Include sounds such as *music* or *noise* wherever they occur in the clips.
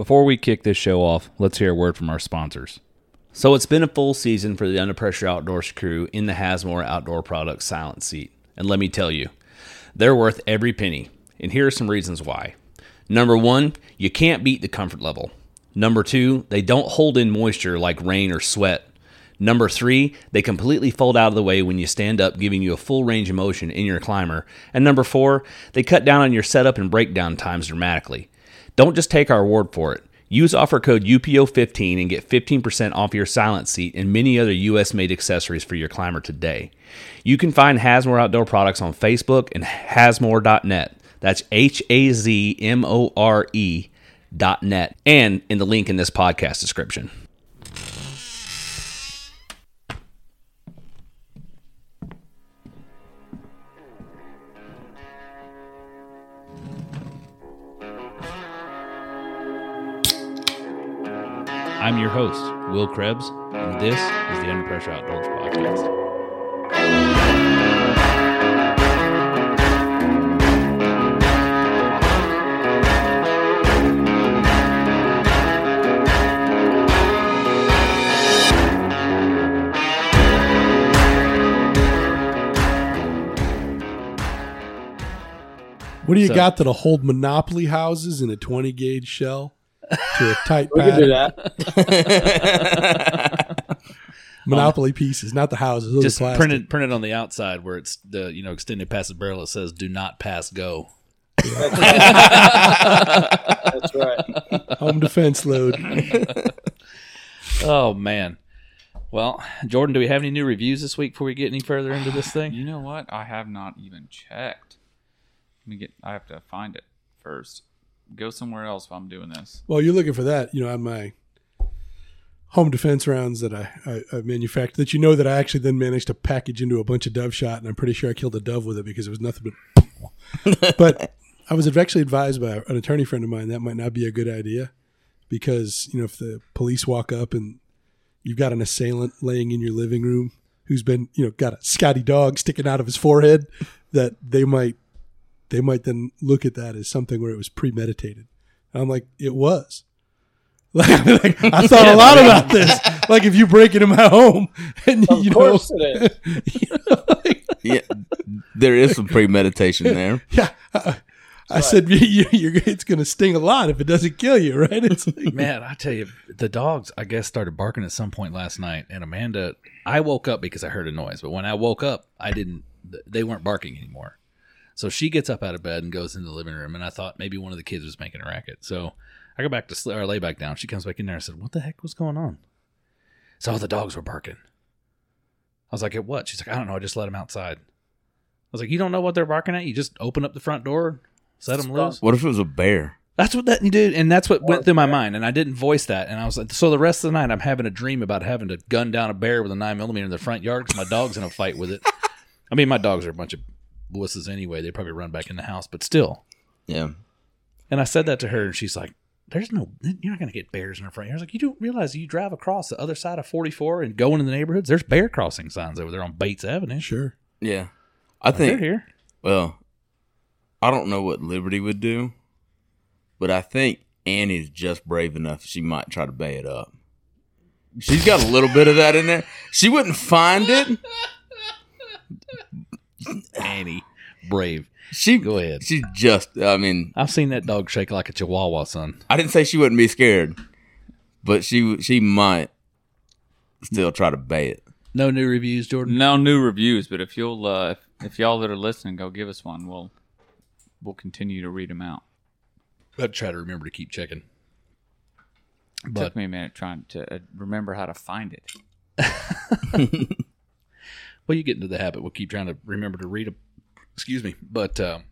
Before we kick this show off, let's hear a word from our sponsors. So it's been a full season for the Under Pressure Outdoors crew in the Hazmore Outdoor Products Silent Seat. And let me tell you, they're worth every penny. And here are some reasons why. Number one, you can't beat the comfort level. Number two, they don't hold in moisture like rain or sweat. Number three, they completely fold out of the way when you stand up, giving you a full range of motion in your climber. And number four, they cut down on your setup and breakdown times dramatically. Don't just take our word for it. Use offer code UPO15 and get 15% off your silent seat and many other US made accessories for your climber today. You can find Hazmore Outdoor Products on Facebook and hazmore.net. That's H A Z M O R E dot net and in the link in this podcast description. I'm your host, Will Krebs, and this is the Under Pressure Outdoors Podcast. What do you So- got that'll hold Monopoly houses in a 20 gauge shell to a tight We can do that. *laughs* Monopoly pieces, not the houses. Just are plastic. print it, print it on the outside where it's the you know extended past the barrel. It says "Do not pass go." That's right. *laughs* Home defense load. Oh man. Well, Jordan, do we have any new reviews this week before we get any further into this thing? You know what? I have not even checked. Let me get. I have to find it first. Go somewhere else while I'm doing this. Well, you're looking for that, you know, on my home defense rounds that I, I, I manufactured that you know that I actually then managed to package into a bunch of dove shot, and I'm pretty sure I killed a dove with it because it was nothing but. *laughs* but I was actually advised by an attorney friend of mine that might not be a good idea because you know if the police walk up and you've got an assailant laying in your living room who's been you know got a Scotty dog sticking out of his forehead, that they might they might then look at that as something where it was premeditated. And I'm like, it was. *laughs* Like, like, I *laughs* thought a lot about this. Like if you break into my home *laughs* and Of you know, course it is. you know, like, yeah, there is some premeditation there. yeah. I, I said you, you're, it's going to sting a lot if it doesn't kill you, right? It's like, Man, I tell you, the dogs, I guess, started barking at some point last night. And Amanda, I woke up because I heard a noise. But when I woke up, I didn't, they weren't barking anymore. So she gets up out of bed and goes into the living room. And I thought maybe one of the kids was making a racket. So I go back to sleep, or lay back down. She comes back in there. I said, What the heck was going on? So the dogs were barking. I was like, At what? She's like, I don't know. I just let them outside. I was like, You don't know what they're barking at? You just open up the front door, set them loose. What if it was a bear? That's what that dude, and that's what went through my mind, and I didn't voice that, and I was like, so the rest of the night I'm having a dream about having to gun down a bear with a nine millimeter in the front yard because my dog's in a fight with it. *laughs* I mean, my dogs are a bunch of wusses anyway; they probably run back in the house, but still. Yeah. And I said that to her, and she's like, "There's no, you're not going to get bears in the front yard." I was like, "You don't realize you drive across the other side of 44 and go into the neighborhoods. There's bear crossing signs over there on Bates Avenue. sure. Yeah. I think They're think, here. well, I don't know what Liberty would do, but I think Annie's just brave enough she might try to bay it up. She's got a little bit of that in there. She wouldn't find it. Annie, brave. She Go ahead. She's just I mean, I've seen that dog shake like a Chihuahua, son. I didn't say she wouldn't be scared, but she she might still try to bay it. No new reviews, Jordan. No new reviews, but if you'll, uh, if, if y'all that are listening, go give us one. We'll we'll continue to read them out. I'd try to remember to keep checking. It But took me a minute trying to uh, remember how to find it. *laughs* *laughs* well, you get into the habit. We'll keep trying to remember to read them. Excuse me. But um,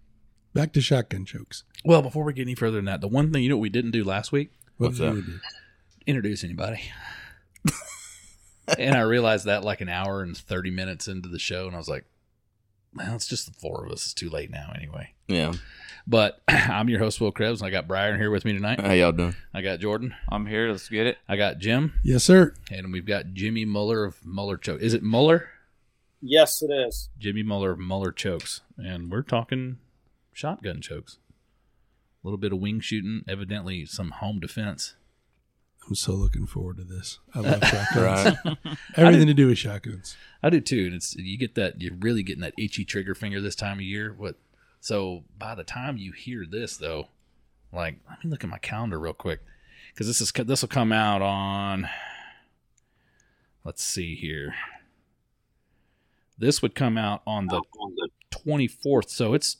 Back to shotgun chokes. well, before we get any further than that, the one thing you know what we didn't do last week What What's did that? introduce anybody. *laughs* and I realized that like an hour and thirty minutes into the show, and I was like, "Well, it's just the four of us. It's too late now, anyway." Yeah. But *clears throat* I'm your host, Will Krebs, and I got Brian here with me tonight. How y'all doing? I got Jordan. I'm here. Let's get it. I got Jim, Yes, sir. and we've got Jimmy Muller of Muller Choke. Is it Muller? Yes, it is. Jimmy Muller of Muller Chokes, and we're talking shotgun chokes. A little bit of wing shooting, evidently some home defense. I'm so looking forward to this. I love *laughs* shotguns. Right. *laughs* Everything to do with shotguns. I do too. And it's you get that you're really getting that itchy trigger finger this time of year. What? So by the time you hear this, though, like let me look at my calendar real quick because this is this will come out on. Let's see here. This would come out on the 24th. So it's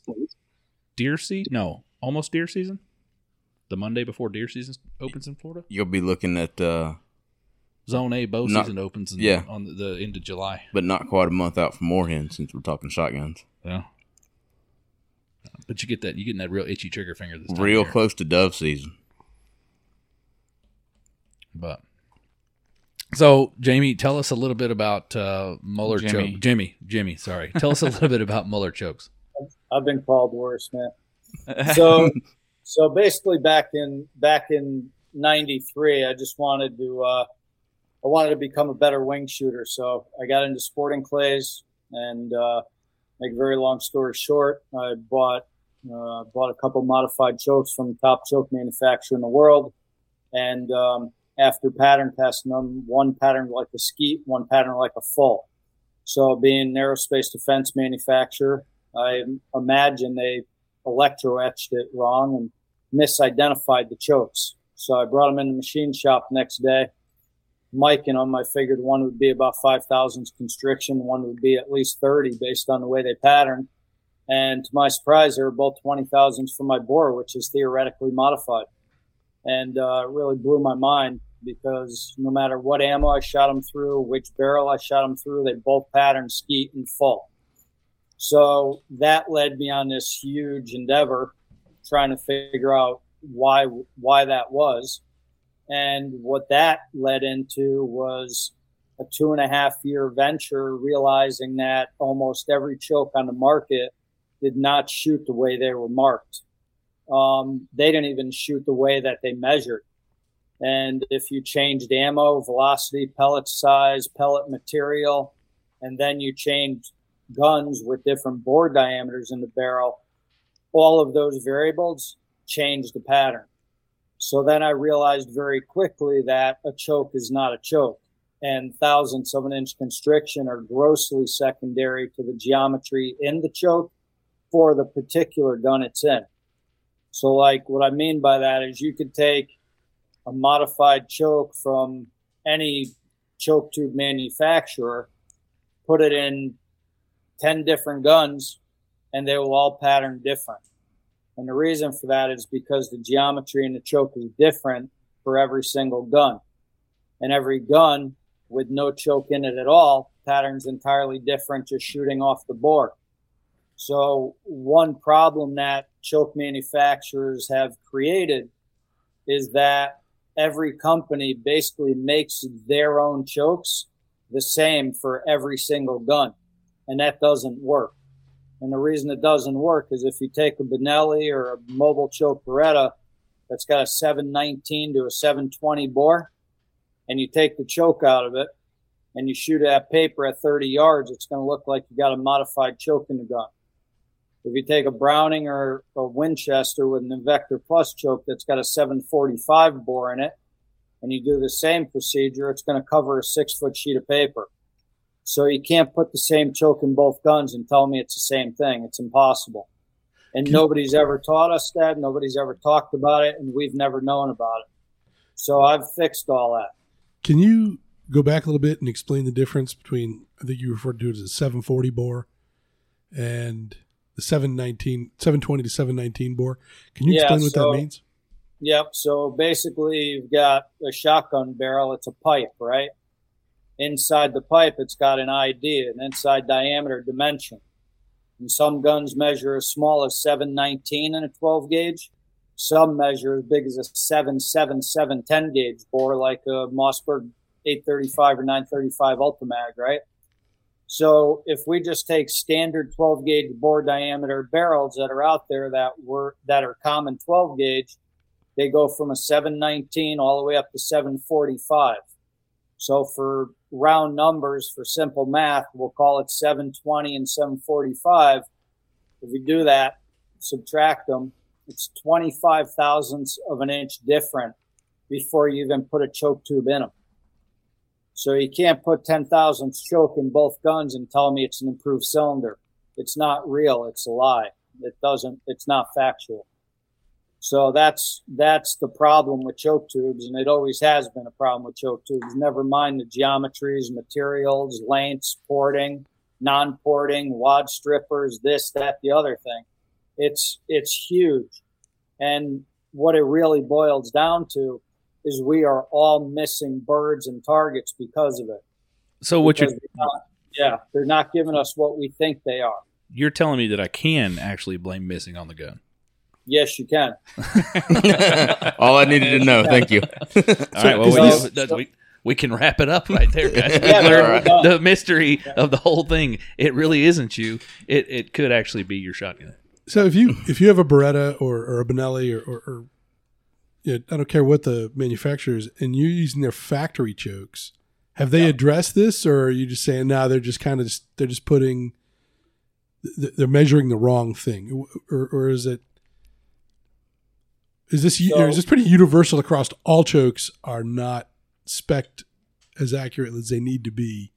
deer season? No, almost deer season. The Monday before deer season opens in Florida. You'll be looking at, uh, Zone A bow Not- season opens in, yeah. on the, the end of July. but not quite a month out from Moorhen since we're talking shotguns. Yeah. But you get that you getting that real itchy trigger finger this time. Real of close to dove season. But so Jamie, tell us a little bit about uh, Muller Jimmy. choke. Jimmy, Jimmy, sorry. Tell us a little *laughs* bit about Muller chokes. I've been called worse, man. So, *laughs* so basically, back in back in '93, I just wanted to uh, I wanted to become a better wing shooter. So I got into sporting clays, and uh, make a very long story short, I bought uh, bought a couple modified chokes from the top choke manufacturer in the world, and um, after pattern testing them, one pattern like a skeet, one pattern like a full. So, being an aerospace defense manufacturer, I imagine they electro etched it wrong and misidentified the chokes. So I brought them in the machine shop next day. Mike and them, I figured one would be about 5 thousandths constriction, one would be at least 30 based on the way they patterned. And to my surprise, they were both 20 thousandths for my bore, which is theoretically modified. And uh, it really blew my mind because no matter what ammo I shot them through, which barrel I shot them through, they both patterned skeet and full. So that led me on this huge endeavor trying to figure out why why that was. And what that led into was a two and a half year venture realizing that almost every choke on the market did not shoot the way they were marked. Um, they didn't even shoot the way that they measured. And if you changed ammo, velocity, pellet size, pellet material, and then you changed guns with different bore diameters in the barrel, all of those variables change the pattern. So then I realized very quickly that a choke is not a choke and thousandths of an inch constriction are grossly secondary to the geometry in the choke for the particular gun it's in. So like what I mean by that is you could take a modified choke from any choke tube manufacturer, put it in 10 different guns and they will all pattern different. And the reason for that is because the geometry in the choke is different for every single gun. And every gun with no choke in it at all patterns entirely different just shooting off the bore. So one problem that choke manufacturers have created is that every company basically makes their own chokes the same for every single gun and that doesn't work. And the reason it doesn't work is if you take a Benelli or a Mobilchoke Beretta that's got a 719 to a 720 bore, and you take the choke out of it and you shoot at paper at 30 yards, it's going to look like you got a modified choke in the gun. If you take a Browning or a Winchester with an Invector Plus choke that's got a 745 bore in it, and you do the same procedure, it's going to cover a six foot sheet of paper. So you can't put the same choke in both guns and tell me it's the same thing. It's impossible. And nobody's ever taught us that. Nobody's ever talked about it, and we've never known about it. So I've fixed all that. Can you go back a little bit and explain the difference between I think you referred to it as a 740 bore and the 719 720 to 719 bore? Can you Yeah, explain what so- that means? Yep. So basically, you've got a shotgun barrel. It's a pipe, right? Inside the pipe, it's got an ID, an inside diameter dimension. And some guns measure as small as 719 in a 12 gauge. Some measure as big as a 777 10 gauge bore, like a Mossberg 835 or 935 Ultimag, right? So if we just take standard 12 gauge bore diameter barrels that are out there that were that are common 12 gauge, they go from a 719 all the way up to 745. So for round numbers, for simple math, we'll call it 720 and 745. If you do that, subtract them, It's 25 thousandths of an inch different before you even put a choke tube in them. So you can't put 10 thousandths choke in both guns and tell me it's an improved cylinder. It's not real. It's a lie. It doesn't, it's not factual. So that's, that's the problem with choke tubes. And it always has been a problem with choke tubes. Never mind the geometries, materials, lengths, porting, non-porting, wad strippers, this, that, the other thing. It's, it's huge. And what it really boils down to is we are all missing birds and targets because of it. So what you're they're not- yeah, they're not giving us what we think they are. you're telling me that I can actually blame missing on the gun. Yes, you can. *laughs* All I needed to know. Thank you. *laughs* All right, well, So- we, we, we can wrap it up right there, guys. *laughs* Yeah, We there learned we go. the mystery of the whole thing. It really isn't you. It it could actually be your shotgun. So if you if you have a Beretta or, or a Benelli or, or, or yeah, I don't care what the manufacturer is, and you're using their factory chokes, have they addressed this, or are you just saying now they're just kind of just, they're just putting they're measuring the wrong thing, or, or is it is this So- is this pretty universal across all chokes are not spec'd as accurate as they need to be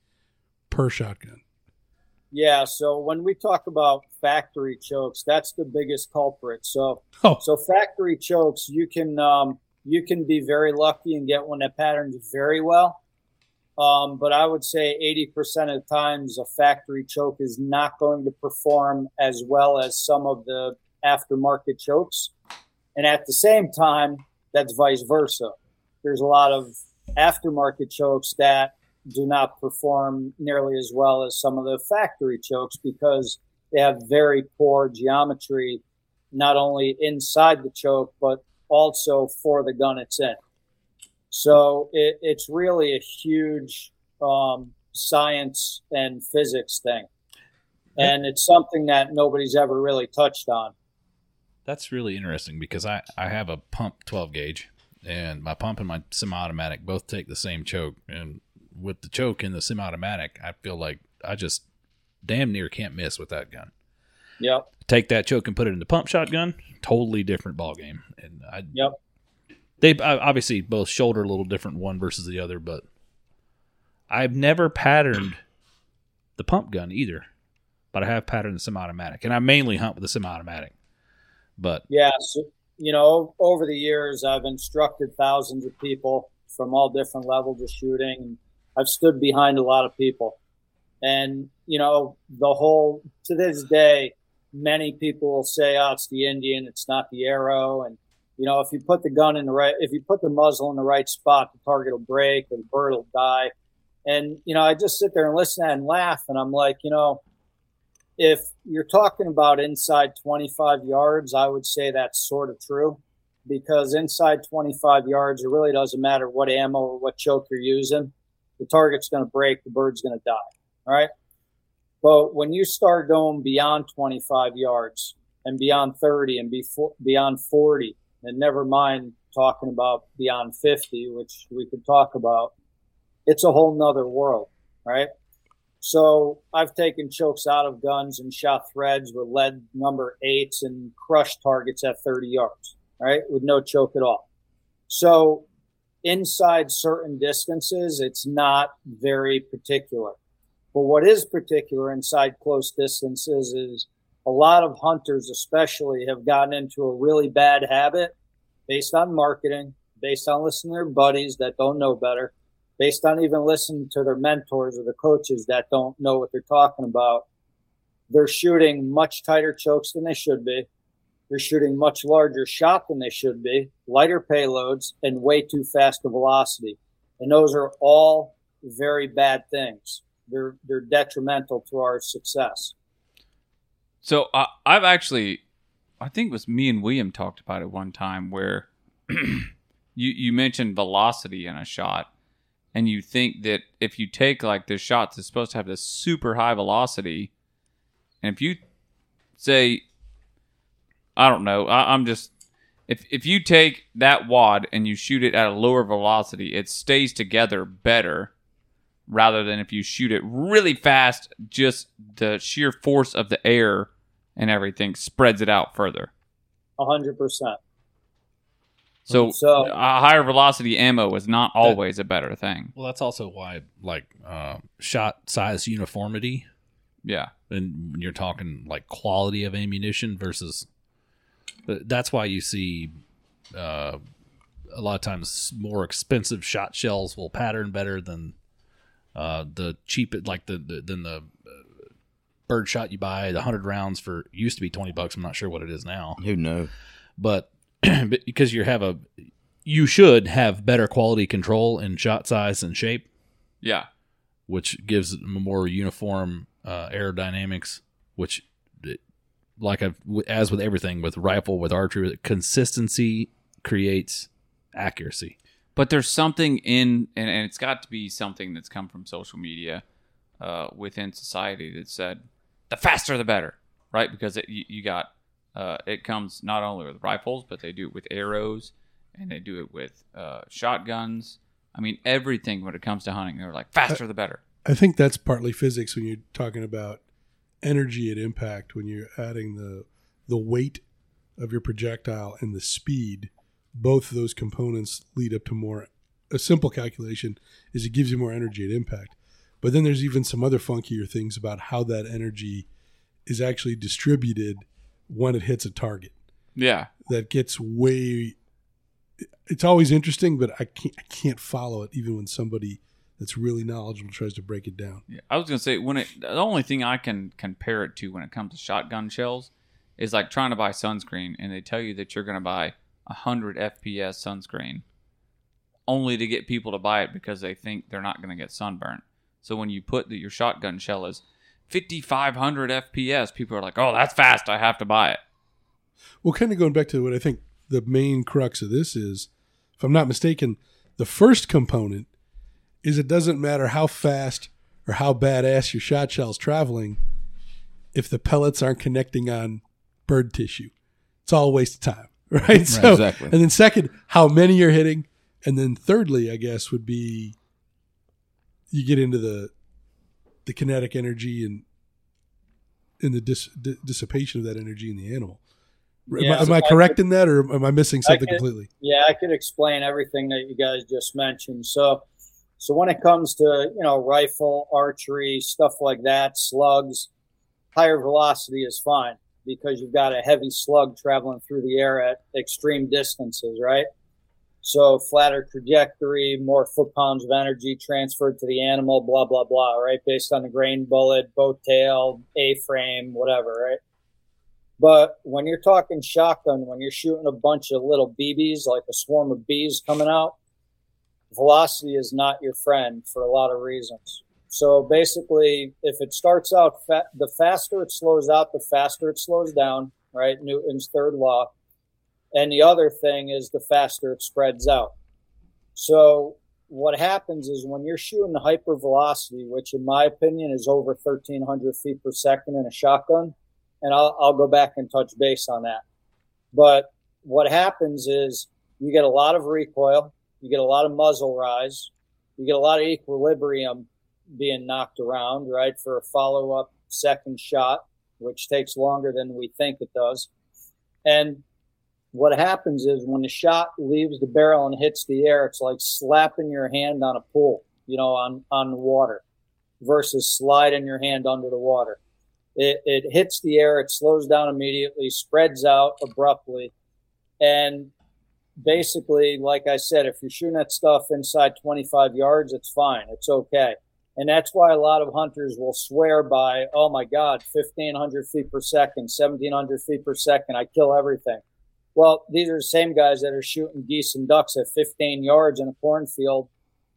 per shotgun? Yeah. So when we talk about factory chokes, that's the biggest culprit. So *laughs* Oh, So factory chokes, you can um, you can be very lucky and get one that patterns very well. Um, but I would say 80% of the times a factory choke is not going to perform as well as some of the aftermarket chokes. And at the same time, that's vice versa. There's a lot of aftermarket chokes that do not perform nearly as well as some of the factory chokes because they have very poor geometry not only inside the choke, but also for the gun it's in. So it, it's really a huge um, science and physics thing. And it's something that nobody's ever really touched on. That's really interesting because I, I have a pump 12 gauge, and my pump and my semi automatic both take the same choke. And with the choke in the semi automatic, I feel like I just damn near can't miss with that gun. Yep. Take that choke and put it in the pump shotgun, totally different ball game. And I, Yep. they obviously both shoulder a little different one versus the other, but I've never patterned the pump gun either. But I have patterned the semi automatic, and I mainly hunt with the semi automatic. But Yeah. So, you know, over the years, I've instructed thousands of people from all different levels of shooting. I've stood behind a lot of people. And, you know, the whole, to this day, many people will say, oh, it's the Indian, it's not the arrow. And, you know, if you put the gun in the right, if you put the muzzle in the right spot, the target will break or the bird will die. And, you know, I just sit there and listen and laugh. And I'm like, you know, if you're talking about inside 25 yards, I would say that's sort of true because inside 25 yards, it really doesn't matter what ammo or what choke you're using. The target's going to break, the bird's going to die. All right. But when you start going beyond 25 yards and beyond 30 and before, beyond 40, and never mind talking about beyond 50, which we could talk about, it's a whole nother world. Right. So I've taken chokes out of guns and shot threads with lead number eights and crushed targets at 30 yards, right? With no choke at all. So inside certain distances, it's not very particular. But what is particular inside close distances is a lot of hunters, especially, have gotten into a really bad habit based on marketing, based on listening to their buddies that don't know better, based on even listening to their mentors or the coaches that don't know what they're talking about. They're shooting much tighter chokes than they should be. They're shooting much larger shot than they should be, lighter payloads, and way too fast a velocity. And those are all very bad things. They're they're detrimental to our success. So I I've actually, I think it was me and William talked about it one time where *clears throat* you you mentioned velocity in a shot, and you think that if you take like the shots that's supposed to have this super high velocity, and if you say, I don't know, I, I'm just if if you take that wad and you shoot it at a lower velocity, it stays together better rather than if you shoot it really fast, just the sheer force of the air and everything spreads it out further. hundred percent. So, So- a higher velocity ammo is not always a better thing. Well, that's also why, like, uh, shot size uniformity, Yeah. and when you're talking like quality of ammunition versus, but that's why you see uh, a lot of times more expensive shot shells will pattern better than uh, the cheap, like the, the than the uh, bird shot you buy. The hundred rounds for used to be twenty bucks. I'm not sure what it is now. Who knows? but *clears throat* but because you have a you should have better quality control in shot size and shape Yeah. which gives more uniform uh, aerodynamics which like I've as with everything with rifle with archery consistency creates accuracy But there's something in, and, and it's got to be something that's come from social media uh, within society that said the faster the better, right? Because it, you, you got uh, it comes not only with rifles, but they do it with arrows and they do it with uh, shotguns. I mean, everything when it comes to hunting, they're like faster the better. I think that's partly physics when you're talking about energy at impact when you're adding the the weight of your projectile and the speed both of those components lead up to more a simple calculation is it gives you more energy at impact. But then there's even some other funkier things about how that energy is actually distributed when it hits a target. Yeah, that gets way it's always interesting but i can't i can't follow it even when somebody that's really knowledgeable tries to break it down Yeah, I was gonna say when it the only thing I can compare it to when it comes to shotgun shells is like trying to buy sunscreen and they tell you that you're gonna buy a hundred FPS sunscreen only to get people to buy it because they think they're not gonna get sunburnt. So when you put that your shotgun shell is 5500 FPS, people are like, "Oh, that's fast! I have to buy it." Well, kind of going back to what I think the main crux of this is, if I'm not mistaken, the first component is it doesn't matter how fast or how badass your shot shell's traveling if the pellets aren't connecting on bird tissue. It's all a waste of time, *laughs* right? so, exactly. And then second, how many you're hitting, and then thirdly, I guess would be you get into the the kinetic energy and in the dis, di- dissipation of that energy in the animal. Am I- Yeah, am, so I, I correct in that, or am I missing something could- completely? Yeah, I could explain everything that you guys just mentioned. So, so when it comes to you know rifle, archery, stuff like that, slugs, higher velocity is fine because you've got a heavy slug traveling through the air at extreme distances, right? So flatter trajectory, more foot pounds of energy transferred to the animal, blah blah blah, right? Based on the grain bullet, boat tail, A frame, whatever, right? But when you're talking shotgun, when you're shooting a bunch of little BBs, like a swarm of bees coming out, velocity is not your friend for a lot of reasons. So basically, if it starts out, fa- the faster it slows out, the faster it slows down, right? Newton's third law. And the other thing is the faster it spreads out. So what happens is when you're shooting the hyper velocity, which in my opinion is over 1300 feet per second in a shotgun, and I'll, I'll go back and touch base on that. But what happens is you get a lot of recoil, you get a lot of muzzle rise, you get a lot of equilibrium being knocked around, right, for a follow up second shot, which takes longer than we think it does. And what happens is when the shot leaves the barrel and hits the air, it's like slapping your hand on a pool, you know, on, on water versus sliding your hand under the water. It, it hits the air, it slows down immediately, spreads out abruptly. And basically, like I said, if you're shooting that stuff inside 25 yards, it's fine. It's okay. And that's why a lot of hunters will swear by, oh my God, 1500 feet per second, 1700 feet per second, I kill everything. Well, these are the same guys that are shooting geese and ducks at 15 yards in a cornfield,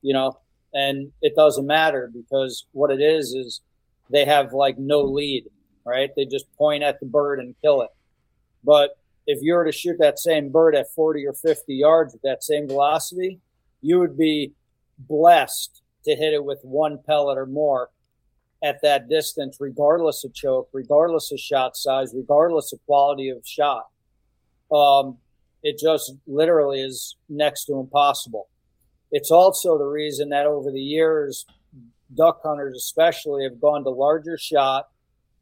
you know, and it doesn't matter because what it is is they have like no lead, right? They just point at the bird and kill it. But if you were to shoot that same bird at 40 or 50 yards with that same velocity, you would be blessed to hit it with one pellet or more at that distance, regardless of choke, regardless of shot size, regardless of quality of shot. Um, it just literally is next to impossible. It's also the reason that over the years, duck hunters especially have gone to larger shot,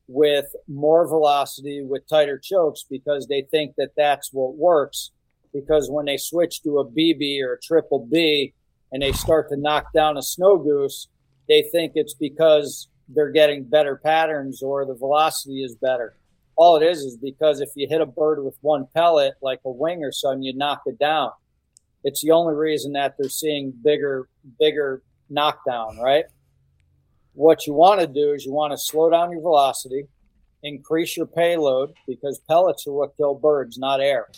with more velocity with tighter chokes because they think that that's what works. Because when they switch to a BB or a triple B and they start to knock down a snow goose, they think it's because they're getting better patterns or the velocity is better. All it is is because if you hit a bird with one pellet, like a wing or something, you knock it down. It's the only reason that they're seeing bigger, bigger knockdown, right? What you want to do is you want to slow down your velocity, increase your payload because pellets are what kill birds, not air.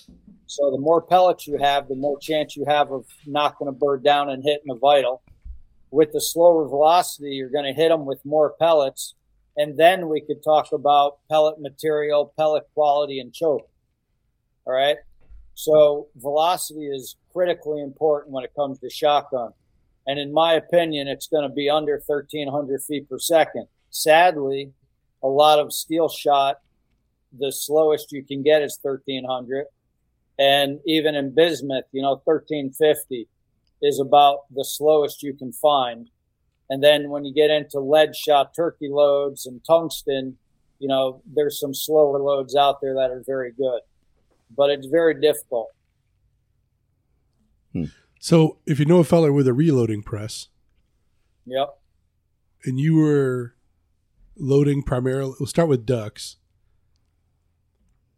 So the more pellets you have, the more chance you have of knocking a bird down and hitting a vital. With the slower velocity, you're going to hit them with more pellets. And then we could talk about pellet material, pellet quality, and choke. All right. So velocity is critically important when it comes to shotgun. And in my opinion, it's going to be under 1300 feet per second. Sadly, a lot of steel shot, the slowest you can get is 1300. And even in bismuth, you know, 1350 is about the slowest you can find. And then when you get into lead shot turkey loads and tungsten, you know, there's some slower loads out there that are very good, but it's very difficult. Hmm. So if you know a feller with a reloading press Yep. and you were loading primarily, we'll start with ducks.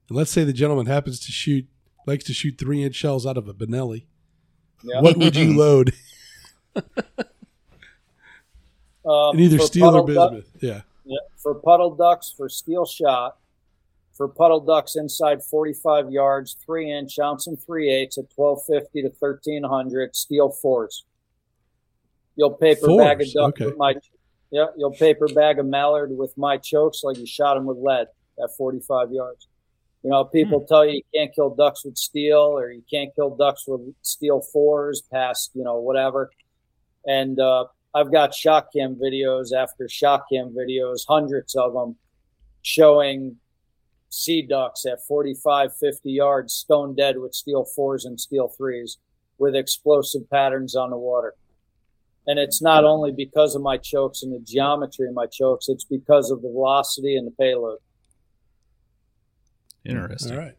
And let's say the gentleman happens to shoot, likes to shoot three inch shells out of a Benelli. Yep. What would you *laughs* load Um, in either steel or puddle duck- bismuth? Yeah. Yeah, for puddle ducks for steel shot, for puddle ducks inside 45 yards, three inch ounce and three eighths at 1250 to 1300 steel fours. You'll paper bag a duck okay. with my, yeah, you'll paper bag a mallard with my chokes like you shot them with lead at 45 yards. You know, people Hmm. tell you you can't kill ducks with steel or you can't kill ducks with steel fours past, you know, whatever. And, uh, I've got shot cam videos after shot cam videos, hundreds of them, showing sea ducks at 45, 50 yards, stone dead with steel fours and steel threes with explosive patterns on the water. And it's not only because of my chokes and the geometry of my chokes, it's because of the velocity and the payload. Interesting. All right.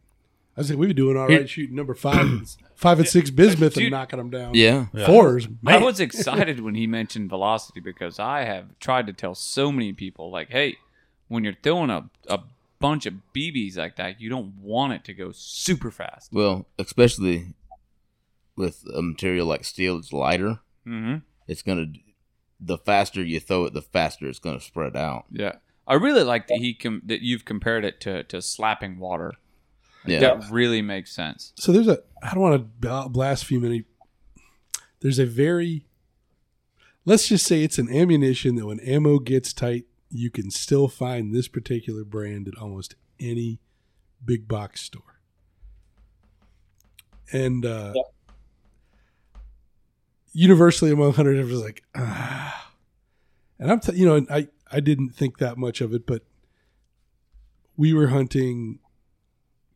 I was like, we were doing all right shooting number five and *clears throat* five and six bismuth and knocking them down. Yeah. Yeah. Fours. I was excited when he mentioned velocity because I have tried to tell so many people, like, hey, when you're throwing a, a bunch of BBs like that, you don't want it to go super fast. Well, especially with a material like steel, it's lighter. Mm-hmm. It's gonna. The faster you throw it, the faster it's gonna spread out. Yeah, I really like that he com- that you've compared it to to slapping water. Yeah. That really makes sense. So there's a. I don't want to bla- blaspheme any. There's a very. Let's just say it's an ammunition that when ammo gets tight, you can still find this particular brand at almost any big box store. And uh, Yep. universally among hunters, it was like, ah. And I'm, t- you know, I I didn't think that much of it, but we were hunting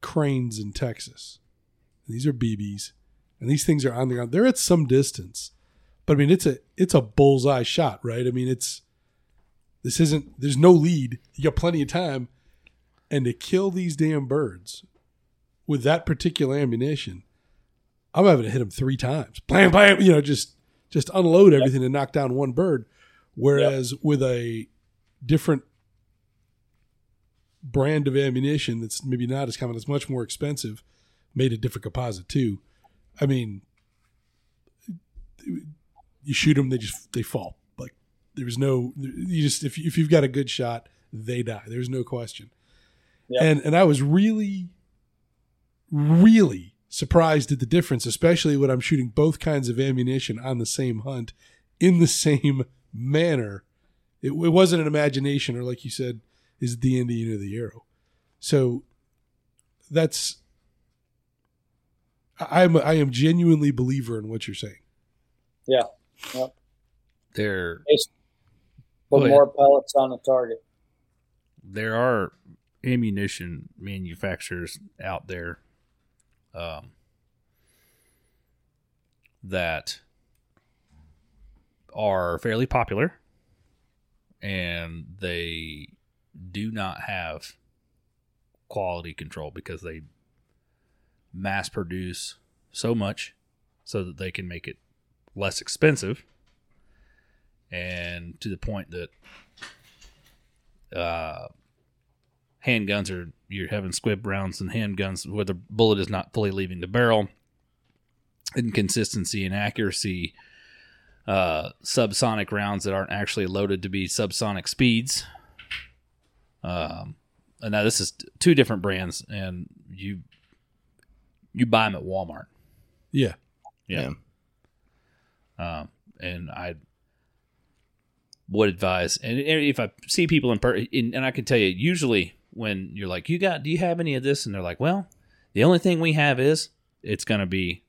cranes in Texas. These are BBs, and these things are on the ground. They're at some distance, but I mean, it's a it's a bullseye shot, right? I mean, it's this isn't. There's no lead. You got plenty of time, and to kill these damn birds with that particular ammunition, I'm having to hit them three times. Blam, blam. You know, just just unload everything and knock down one bird. Whereas with a different brand of ammunition that's maybe not as common, it's much more expensive, made a different composite too. I mean, you shoot them, they just they fall. Like was no you just if if you've got a good shot, they die. There's no question. Yep. And and I was really, really surprised at the difference, especially when I'm shooting both kinds of ammunition on the same hunt in the same manner. It, it wasn't an imagination, or like you said, is it the Indian or the arrow? So that's I am I am genuinely believer in what you're saying. Yeah, There, Put Ahead. more pellets on the target. there are ammunition manufacturers out there um, that are fairly popular and they do not have quality control because they mass produce so much so that they can make it less expensive and to the point that uh, handguns are you're having squib rounds and handguns where the bullet is not fully leaving the barrel inconsistency and accuracy uh, subsonic rounds that aren't actually loaded to be subsonic speeds um, and now this is two different brands and you you buy them at walmart Yeah. yeah. Um, and I would advise, and if I see people in, per- in, and I can tell you, usually when you're like, "You got? Do you have any of this?" and they're like, "Well, the only thing we have is it's gonna be,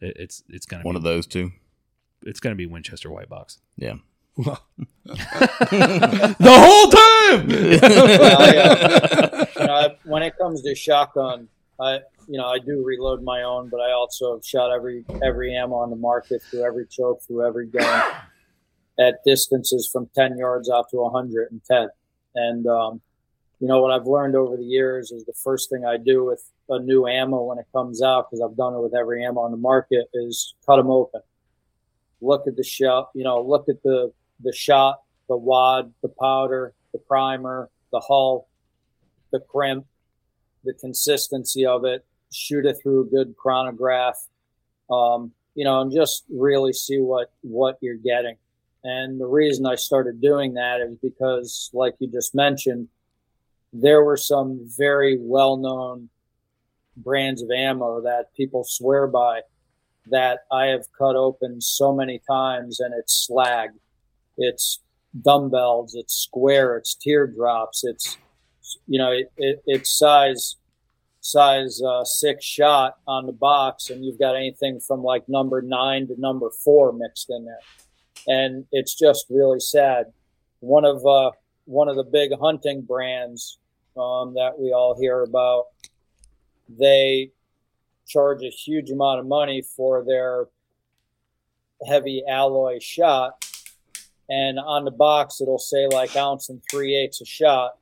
it's it's gonna One be, of those two. it's gonna be Winchester White Box." Yeah. *laughs* The whole time. *laughs* *laughs* Well, I, you know, when it comes to shotgun, I you know I do reload my own, but I also have shot every every ammo on the market through every choke, through every gun, at distances from ten yards out to hundred and ten. And um, you know what I've learned over the years is the first thing I do with a new ammo when it comes out, because I've done it with every ammo on the market, is cut them open. Look at the shell, you know, look at the the shot, the wad, the powder, the primer, the hull, the crimp, the consistency of it, shoot it through a good chronograph, um, you know, and just really see what what you're getting. And the reason I started doing that is because, like you just mentioned, there were some very well known brands of ammo that people swear by that I have cut open so many times and it's slag, it's dumbbells, it's square, it's teardrops, it's you know it, it, it's size size uh, six shot on the box, and you've got anything from like number nine to number four mixed in there, and it's just really sad. One of uh, one of the big hunting brands um, that we all hear about, they charge a huge amount of money for their heavy alloy shot. And on the box it'll say like ounce and three eighths a shot.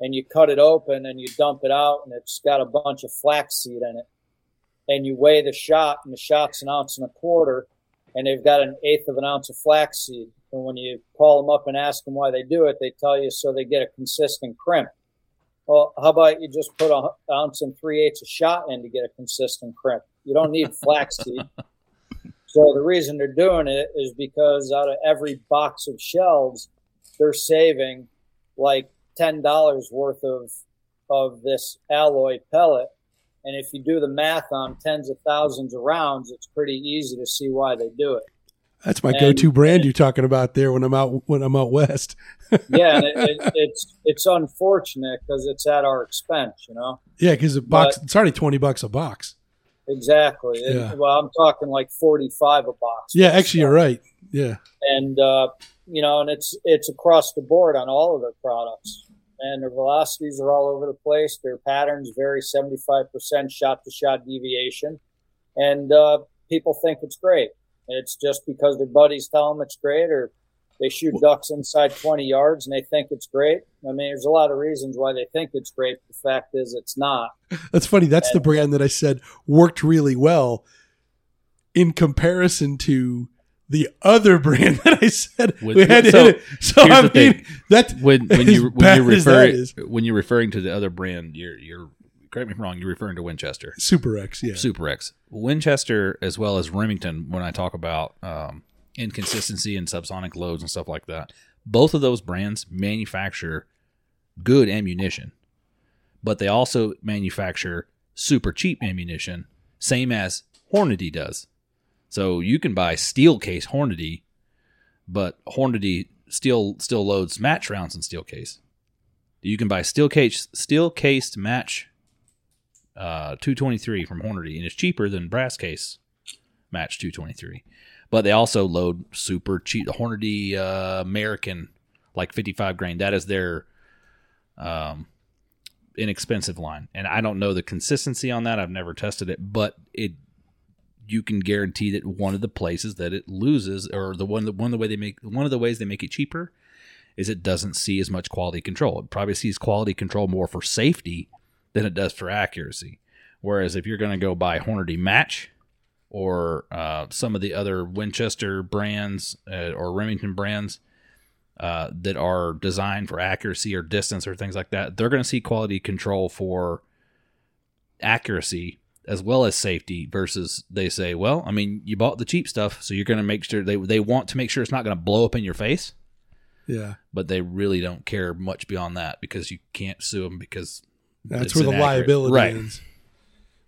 And you cut it open and you dump it out and it's got a bunch of flaxseed in it. And you weigh the shot and the shot's an ounce and a quarter and they've got an eighth of an ounce of flaxseed and when you call them up and ask them why they do it they tell you so they get a consistent crimp. Well how about you just put an ounce and three eighths of shot in to get a consistent crimp? You don't need flaxseed *laughs* so the reason they're doing it is because out of every box of shells, they're saving like ten dollars worth of of this alloy pellet. And if you do the math on tens of thousands of rounds, it's pretty easy to see why they do it. That's my And- go-to brand you're talking about there when I'm out when I'm out west. *laughs* Yeah, and it, it, it's it's unfortunate because it's at our expense, you know. Yeah, because a box it's already twenty bucks a box. Exactly. Yeah. well, I'm talking like forty-five a box. Yeah, actually, you're right. Yeah, and uh, you know, and it's it's across the board on all of their products. And their velocities are all over the place. Their patterns vary seventy five percent shot to shot deviation, and uh, people think it's great. It's just because their buddies tell them it's great, or they shoot ducks inside twenty yards and they think it's great. I mean, there's a lot of reasons why they think it's great. The fact is, it's not. that's funny. That's the brand that I said worked really well in comparison to the other brand *laughs* that I said With- we had to so, hit it. So I the mean, thing. that when when *laughs* you when you refer when you're referring to the other brand, you're you're correct me if I'm wrong. You're referring to Winchester. Super X. Yeah, Super X. Winchester, as well as Remington, when I talk about um, inconsistency and subsonic loads and stuff like that, both of those brands manufacture good ammunition, but they also manufacture super cheap ammunition, same as Hornady does. So you can buy steel case Hornady, but Hornady still still loads match rounds in steel case. You can buy steel case steel cased match uh, 223 from Hornady, and it's cheaper than brass case match 223. But they also load super cheap. The Hornady uh, American, like 55 grain, that is their um, inexpensive line. And I don't know the consistency on that. I've never tested it, but it you can guarantee that one of the places that it loses, or the one the one of the way they make one of the ways they make it cheaper, is it doesn't see as much quality control. It probably sees quality control more for safety than it does for accuracy. Whereas if you're going to go buy Hornady Match or uh, some of the other Winchester brands uh, or Remington brands uh, that are designed for accuracy or distance or things like that, they're going to see quality control for accuracy as well as safety versus they say, well, I mean, you bought the cheap stuff, so you're going to make sure they they want to make sure it's not going to blow up in your face, Yeah, but they really don't care much beyond that because you can't sue them because that's where the inaccurate. liability Right. ends.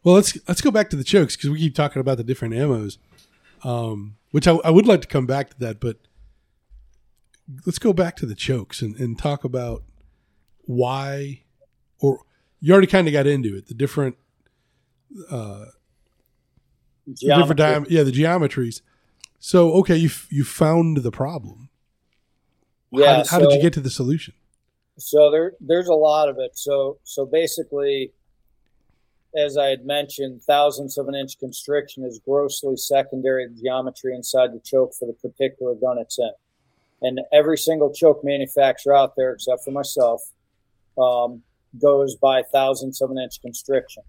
Well, let's let's go back to the chokes because we keep talking about the different ammos, um, which I, I would like to come back to that, but let's go back to the chokes and, and talk about why, or you already kind of got into it, the different uh, different diam- yeah, the geometries. So okay, you f- you found the problem. Yeah. how, did, how did you get to the solution? So there, there's a lot of it. So, so basically, as I had mentioned, thousandths of an inch constriction is grossly secondary geometry inside the choke for the particular gun it's in. And every single choke manufacturer out there, except for myself, um, goes by thousandths of an inch constriction.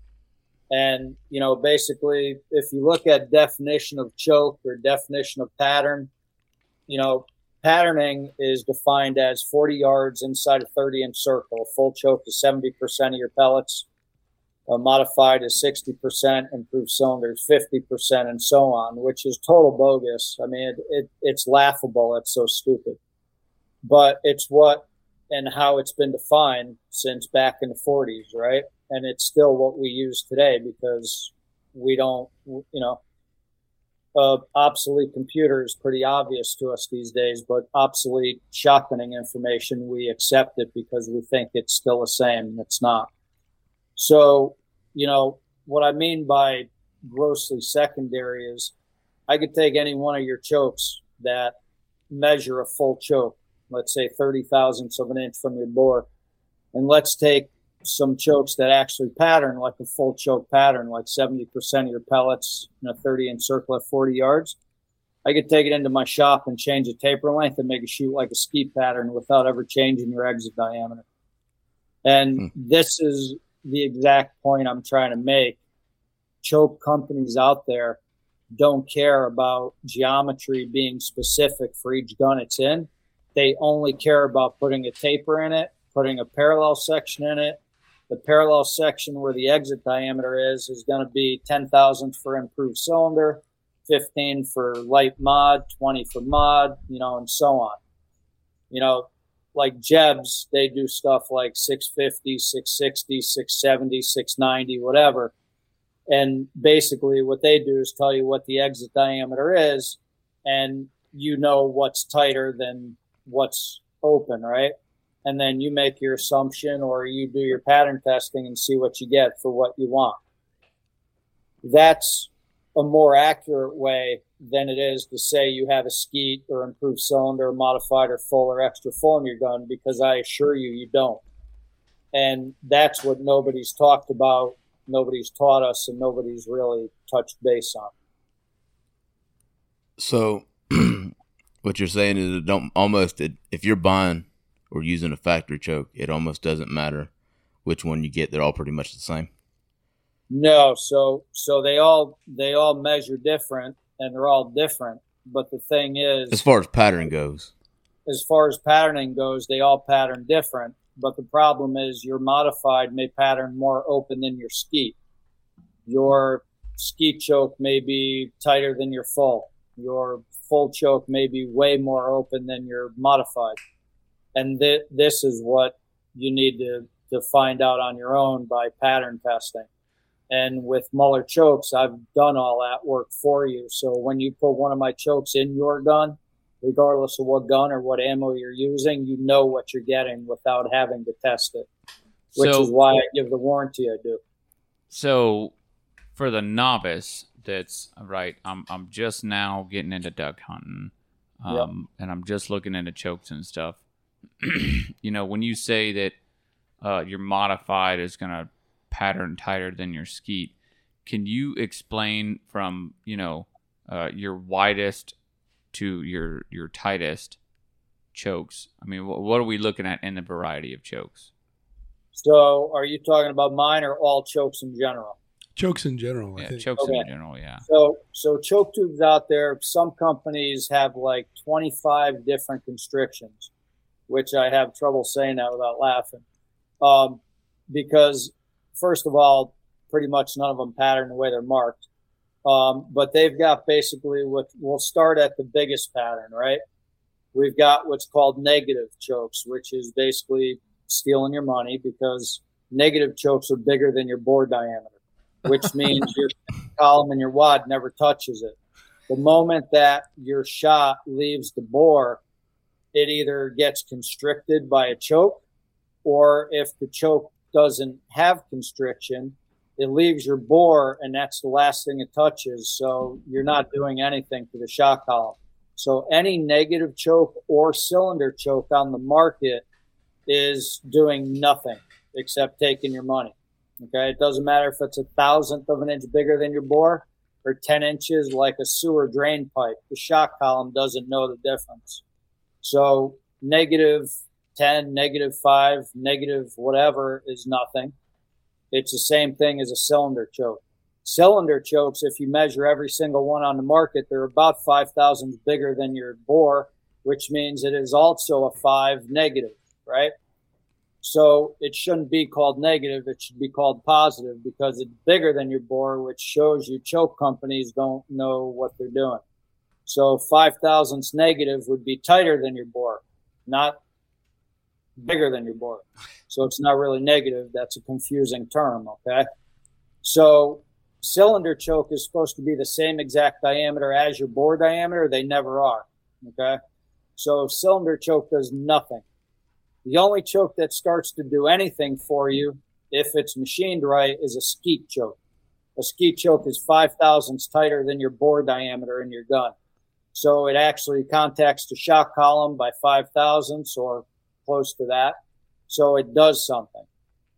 And, you know, basically, if you look at definition of choke or definition of pattern, you know, patterning is defined as 40 yards inside a 30 inch circle. Full choke is 70% of your pellets. A modified is 60%, improved cylinders 50%, and so on, which is total bogus. I mean, it, it, it's laughable. It's so stupid. But it's what and how it's been defined since back in the 40s, right? And it's still what we use today because we don't, you know, uh, obsolete computer is pretty obvious to us these days, but obsolete shotgunning information, we accept it because we think it's still the same and it's not. So, you know, what I mean by grossly secondary is I could take any one of your chokes that measure a full choke, let's say 30 thousandths of an inch from your bore, and let's take some chokes that actually pattern like a full choke pattern, like 70% of your pellets in a 30 inch circle at 40 yards. I could take it into my shop and change the taper length and make it shoot like a ski pattern without ever changing your exit diameter. And hmm. this is the exact point I'm trying to make. Choke companies out there don't care about geometry being specific for each gun it's in. They only care about putting a taper in it, putting a parallel section in it, the parallel section where the exit diameter is is going to be 10 thousandths for improved cylinder, 15 for light mod, 20 for mod, you know, and so on. You know, like Jebs, they do stuff like 650, 660, 670, 690, whatever. And basically, what they do is tell you what the exit diameter is, and you know what's tighter than what's open, right? And then you make your assumption or you do your pattern testing and see what you get for what you want. That's a more accurate way than it is to say you have a skeet or improved cylinder, modified or full or extra full in your gun, because I assure you, you don't. And that's what nobody's talked about, nobody's taught us, and nobody's really touched base on. So, *clears throat* what you're saying is don't almost if you're buying or using a factory choke, it almost doesn't matter which one you get. They're all pretty much the same. No, so so they all they all measure different and they're all different. But the thing is, As far as pattern goes, as far as patterning goes, they all pattern different. But the problem is your modified may pattern more open than your skeet. Your skeet choke may be tighter than your full. Your full choke may be way more open than your modified. And th- this is what you need to, to find out on your own by pattern testing. And with Muller chokes, I've done all that work for you. So when you put one of my chokes in your gun, regardless of what gun or what ammo you're using, you know what you're getting without having to test it, which So- is why I give the warranty I do. So, for the novice, that's right. I'm I'm just now getting into duck hunting, um, and I'm just looking into chokes and stuff. *clears throat* you know, when you say that uh, your modified is going to pattern tighter than your skeet, can you explain from you know uh, your widest to your your tightest chokes? I mean, what, what are we looking at in the variety of chokes? So, are you talking about mine or all chokes in general? Chokes in general, I Yeah, think. chokes Okay. in general. Yeah. So, so choke tubes out there. Some companies have like 25 different constrictions, which I have trouble saying that without laughing. Um, because first of all, pretty much none of them pattern the way they're marked. Um, but they've got basically what we'll start at the biggest pattern, right? We've got what's called negative chokes, which is basically stealing your money because negative chokes are bigger than your bore diameter, which *laughs* means your column and your wad never touches it. The moment that your shot leaves the bore, it either gets constricted by a choke, or if the choke doesn't have constriction, it leaves your bore, and that's the last thing it touches. So you're not doing anything to the shot column. So any negative choke or cylinder choke on the market is doing nothing except taking your money. Okay, it doesn't matter if it's a thousandth of an inch bigger than your bore or 10 inches like a sewer drain pipe. The shot column doesn't know the difference. So negative 10, negative 5, negative whatever is nothing. It's the same thing as a cylinder choke. Cylinder chokes, if you measure every single one on the market, they're about 5,000 bigger than your bore, which means it is also a 5 negative, right? So it shouldn't be called negative. It should be called positive because it's bigger than your bore, which shows you choke companies don't know what they're doing. So five thousandths negative would be tighter than your bore, not bigger than your bore. So it's not really negative. That's a confusing term. Okay. So cylinder choke is supposed to be the same exact diameter as your bore diameter. They never are. Okay. So cylinder choke does nothing. The only choke that starts to do anything for you, if it's machined right, is a skeet choke. A skeet choke is five thousandths tighter than your bore diameter in your gun. So it actually contacts the shot column by five thousandths or close to that. So it does something.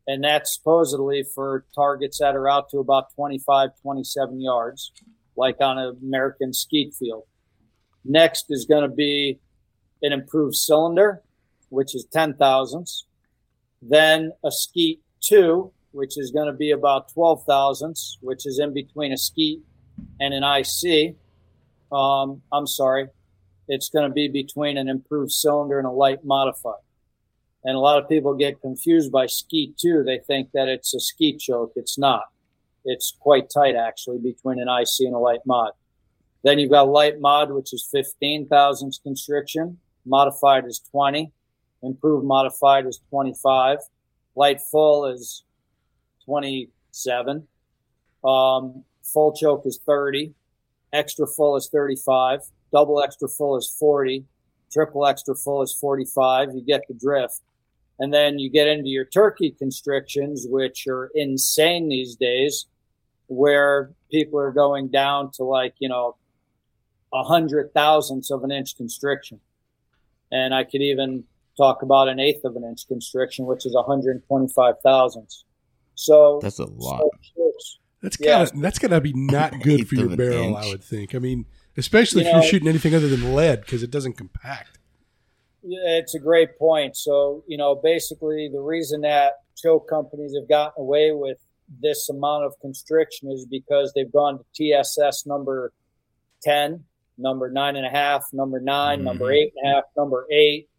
And that's supposedly for targets that are out to about 25, 27 yards, like on an American skeet field. Next is going to be an improved cylinder, which is 10 thousandths. Then a skeet two, which is going to be about 12 thousandths, which is in between a skeet and an IC. Um, I'm sorry. It's going to be between an improved cylinder and a light modified. And a lot of people get confused by ski too. They think that it's a ski choke. It's not. It's quite tight actually between an IC and a light mod. Then you've got light mod, which is 15 thousandths constriction. Modified is 20. Improved modified is 25. Light full is 27. Um, full choke is 30. Extra full is 35. Double extra full is 40. Triple extra full is 45. You get the drift. And then you get into your turkey constrictions, which are insane these days, where people are going down to like, you know, a hundred thousandths of an inch constriction. And I could even talk about an eighth of an inch constriction, which is 125 thousandths. So That's a lot. so That's Yeah. gotta that's gotta be not *laughs* good for your barrel, inch. I would think. I mean, especially You if know- you're shooting anything other than lead because it doesn't compact. Yeah, it's a great point. So, you know, basically the reason that choke companies have gotten away with this amount of constriction is because they've gone to TSS number 10, number nine and a half, number 9 number mm-hmm. eight and a half, number eight.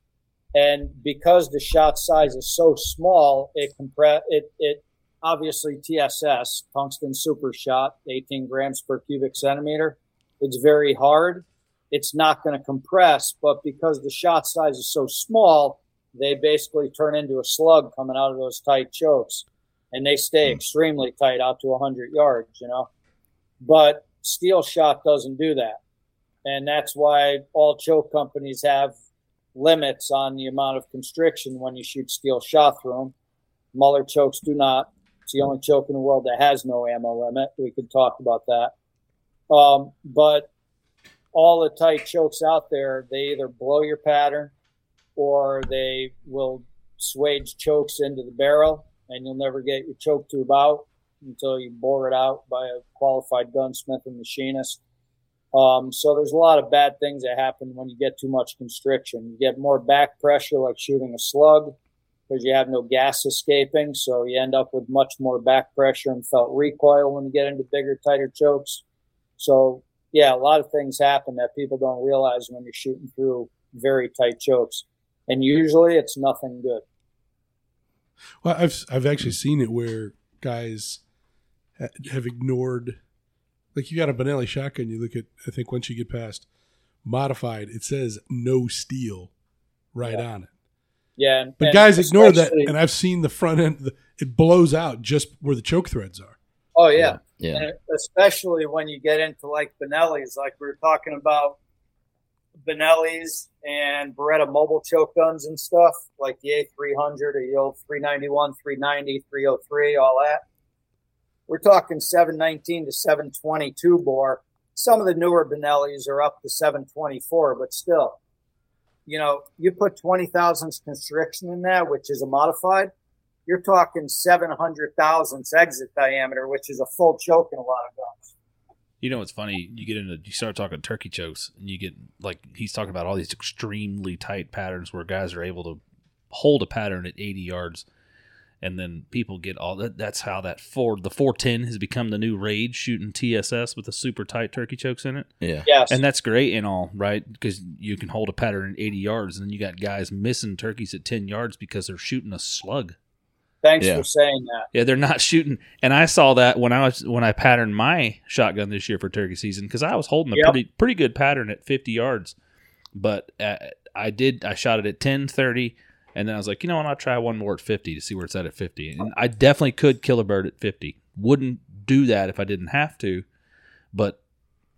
And because the shot size is so small, it compress it, it obviously TSS, tungsten super shot, 18 grams per cubic centimeter. It's very hard it's not going to compress, but because the shot size is so small, they basically turn into a slug coming out of those tight chokes and they stay hmm. extremely tight out to 100 yards, you know. But steel shot doesn't do that. And that's why all choke companies have limits on the amount of constriction when you shoot steel shot through them. Muller chokes do not. It's the only choke in the world that has no ammo limit. We could talk about that. Um, but all the tight chokes out there, they either blow your pattern or they will swage chokes into the barrel and you'll never get your choke tube out until you bore it out by a qualified gunsmith and machinist. Um, so there's a lot of bad things that happen when you get too much constriction. You get more back pressure, like shooting a slug, because you have no gas escaping. So you end up with much more back pressure and felt recoil when you get into bigger, tighter chokes. So yeah, a lot of things happen that people don't realize when you're shooting through very tight chokes, and usually it's nothing good. Well, I've I've actually seen it where guys have ignored, like you got a Benelli shotgun. You look at, I think once you get past modified, it says no steel right on it. Yeah, and, But and guys ignore that, and I've seen the front end. The, it blows out just where the choke threads are. Oh yeah. Yeah. And especially when you get into like Benelli's, like we were talking about Benelli's and Beretta Mobilchoke guns and stuff, like the A300 or the old 391, 390, 303, all that. We're talking 719 to 722 bore. Some of the newer Benelli's are up to 724, but still, you know, you put 20 thousandths constriction in that, which is a modified, you're talking 700 thousandths exit diameter, which is a full choke in a lot of guns. You know what's funny? You get into you start talking turkey chokes, and you get like he's talking about all these extremely tight patterns where guys are able to hold a pattern at 80 yards, and then people get all that. That's how that four the 410 has become the new rage shooting TSS with the super tight turkey chokes in it, Yeah. Yes. and that's great and all right because you can hold a pattern at 80 yards, and then you got guys missing turkeys at 10 yards because they're shooting a slug. Thanks Yeah. for saying that. Yeah, they're not shooting. And I saw that when I was when I patterned my shotgun this year for turkey season because I was holding a Yep. pretty pretty good pattern at 50 yards, but uh, I did I shot it at 10, 30, and then I was like, you know what, I'll try one more at 50 to see where it's at at 50. And I definitely could kill a bird at 50. Wouldn't do that if I didn't have to, but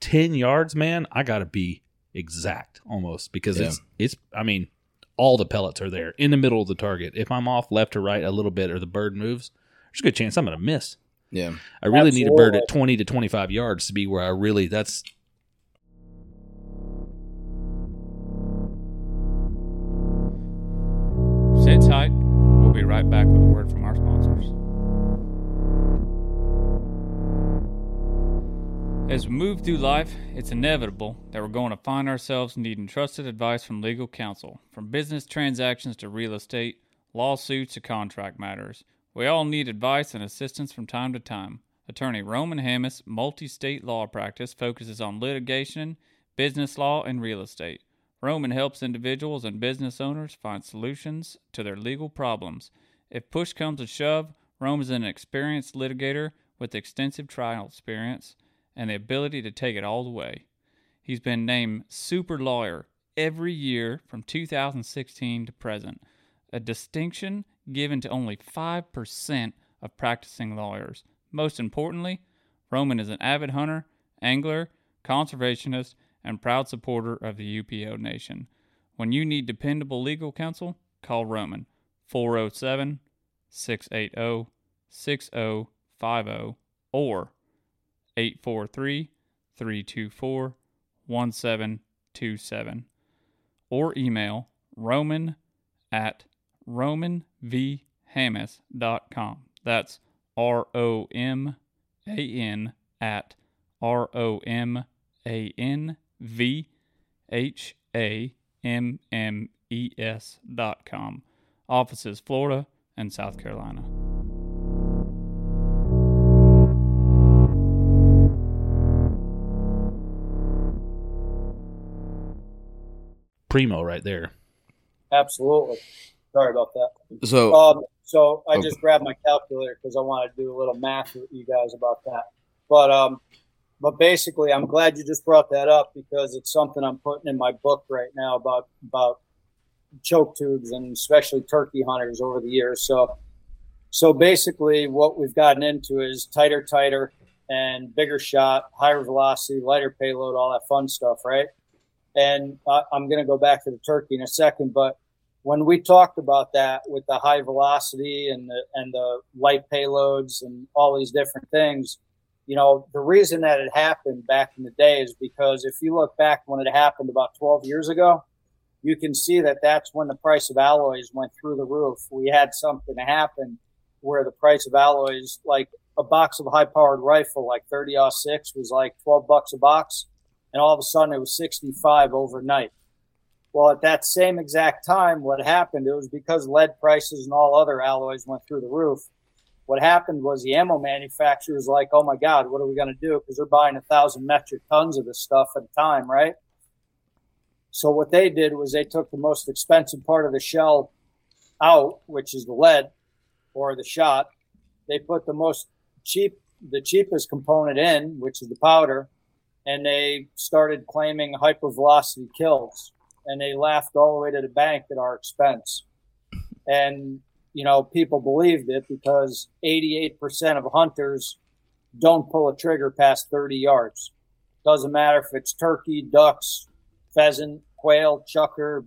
10 yards, man, I got to be exact almost because Yeah. it's it's I mean all the pellets are there in the middle of the target. If I'm off left or right a little bit or the bird moves, there's a good chance I'm going to miss. Yeah. I really need a bird at 20 to 25 yards to be where I really that's tight. We'll be right back with a word from our sponsors. As we move through life, it's inevitable that we're going to find ourselves needing trusted advice from legal counsel, from business transactions to real estate, lawsuits to contract matters. We all need advice and assistance from time to time. Attorney Roman Hammes multi state law practice focuses on litigation, business law, and real estate. Roman helps individuals and business owners find solutions to their legal problems. If push comes to shove, Rome is an experienced litigator with extensive trial experience and the ability to take it all the way. He's been named Super Lawyer every year from 2016 to present, a distinction given to only 5% of practicing lawyers. Most importantly, Roman is an avid hunter, angler, conservationist, and proud supporter of the UPO Nation. When you need dependable legal counsel, call Roman 407 680 6050 or 843 324 1727 or email roman at romanvhammes.com. That's R O M A N at R O M A N V H A M M E S dot com. Offices Florida and South Carolina. primo right there. Absolutely. Sorry about that. So Um, so I Okay. just grabbed my calculator because I want to do a little math with you guys about that. But um, but basically, I'm glad you just brought that up because it's something I'm putting in my book right now about about choke tubes and especially turkey hunters over the years. So so basically, what we've gotten into is tighter, tighter, and bigger shot, higher velocity, lighter payload, all that fun stuff, right? And I, I'm going to go back to the turkey in a second, but when we talked about that with the high velocity and the and the light payloads and all these different things, you know, the reason that it happened back in the day is because if you look back when it happened about 12 years ago, you can see that that's when the price of alloys went through the roof. We had something happen where the price of alloys, like a box of high powered rifle, like 30 06 was like 12 bucks a box. and all of a sudden it was 65 overnight. Well, at that same exact time, what happened, it was because lead prices and all other alloys went through the roof. What happened was the ammo manufacturers like, oh my God, what are we going to do? Because they're buying a thousand metric tons of this stuff at a time, right? So what they did was they took the most expensive part of the shell out, which is the lead or the shot. They put the most cheap, the cheapest component in, which is the powder, and they started claiming hypervelocity kills. And they laughed all the way to the bank at our expense. And, you know, people believed it because 88% of hunters don't pull a trigger past 30 yards. Doesn't matter if it's turkey, ducks, pheasant, quail, chukar,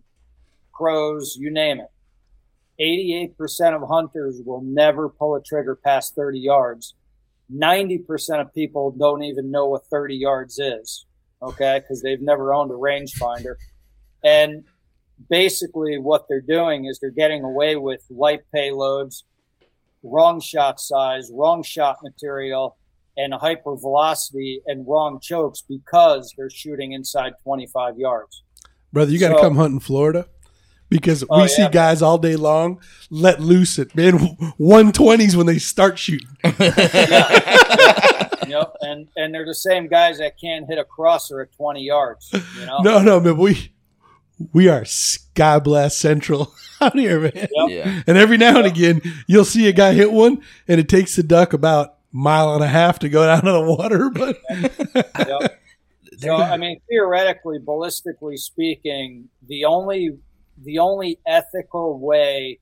crows, you name it. 88% of hunters will never pull a trigger past 30 yards. 90% of people don't even know what 30 yards is, okay, because they've never owned a rangefinder. And basically, what they're doing is they're getting away with light payloads, wrong shot size, wrong shot material, and hyper velocity and wrong chokes because they're shooting inside 25 yards. Brother, you got to So- come hunt in Florida because Oh, we see guys all day long let loose at man *laughs* 120s when they start shooting. *laughs* yep, and and they're the same guys that can't hit a crosser at 20 yards. You know, No, no, man, we we are sky blast central *laughs* out here, man. Yep. Yeah. And every now and again, you'll see a guy hit one, and it takes the duck about mile and a half to go *laughs* down to the water. But *laughs* Yep. So I mean, theoretically, ballistically speaking, the only the only ethical way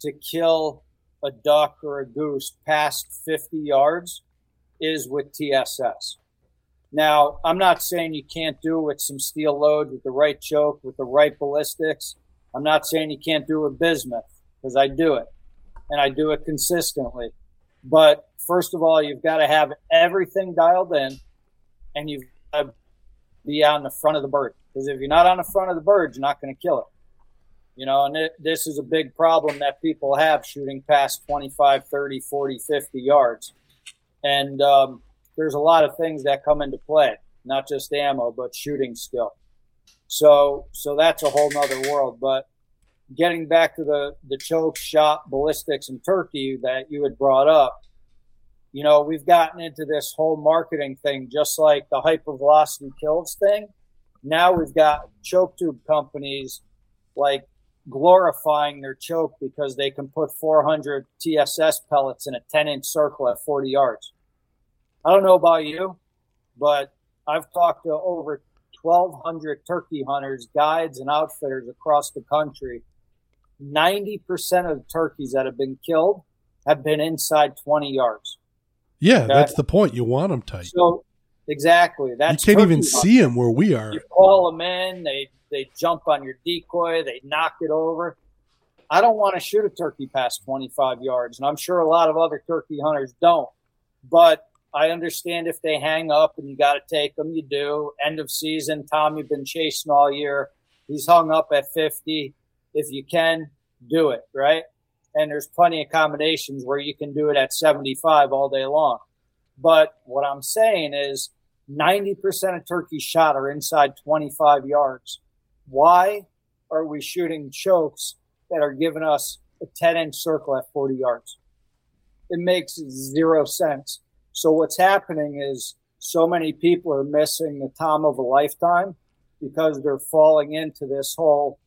to kill a duck or a goose past 50 yards is with TSS. Now, I'm not saying you can't do it with some steel load with the right choke, with the right ballistics. I'm not saying you can't do it with bismuth because I do it and I do it consistently. But first of all, you've got to have everything dialed in and you've got to be on the front of the bird. Because if you're not on the front of the bird, you're not going to kill it. You know, and it, this is a big problem that people have shooting past 25, 30, 40, 50 yards. And um, there's a lot of things that come into play, not just ammo, but shooting skill. So, so that's a whole nother world. But getting back to the, the choke, shot, ballistics, and turkey that you had brought up, you know, we've gotten into this whole marketing thing, just like the hypervelocity kills thing. Now we've got choke tube companies like glorifying their choke because they can put 400 TSS pellets in a 10 inch circle at 40 yards. I don't know about you, but I've talked to over 1,200 turkey hunters, guides, and outfitters across the country. 90% of the turkeys that have been killed have been inside 20 yards. yeah, Okay. that's the point. You want them tight. So, exactly. You can't even turkey see them where we are. you call them in, they they jump on your decoy, they knock it over. I don't want to shoot a turkey past 25 yards, and I'm sure a lot of other turkey hunters don't. But I understand if they hang up and you got to take them, you do. End of season, Tom, you've been chasing all year. He's hung up at 50. If you can, do it, right? And there's plenty of combinations where you can do it at 75 all day long. But what I'm saying is 90% of turkeys shot are inside 25 yards. Why are we shooting chokes that are giving us a 10 inch circle at 40 yards? It makes zero sense. So what's happening is so many people are missing the time of a lifetime because they're falling into this whole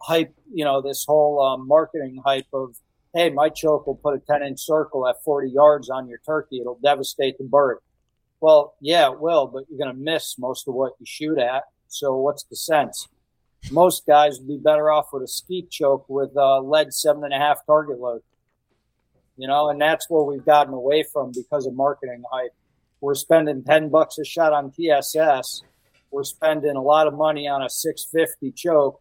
hype, you know, this whole um, marketing hype of, hey, my choke will put a 10 inch circle at 40 yards on your turkey. It'll devastate the bird. Well, yeah, it will, but you're going to miss most of what you shoot at. So what's the sense? Most guys would be better off with a skeet choke with uh, lead seven and a half target load. You know, and that's where we've gotten away from because of marketing hype. We're spending 10 bucks a shot on TSS. We're spending a lot of money on a 650 choke.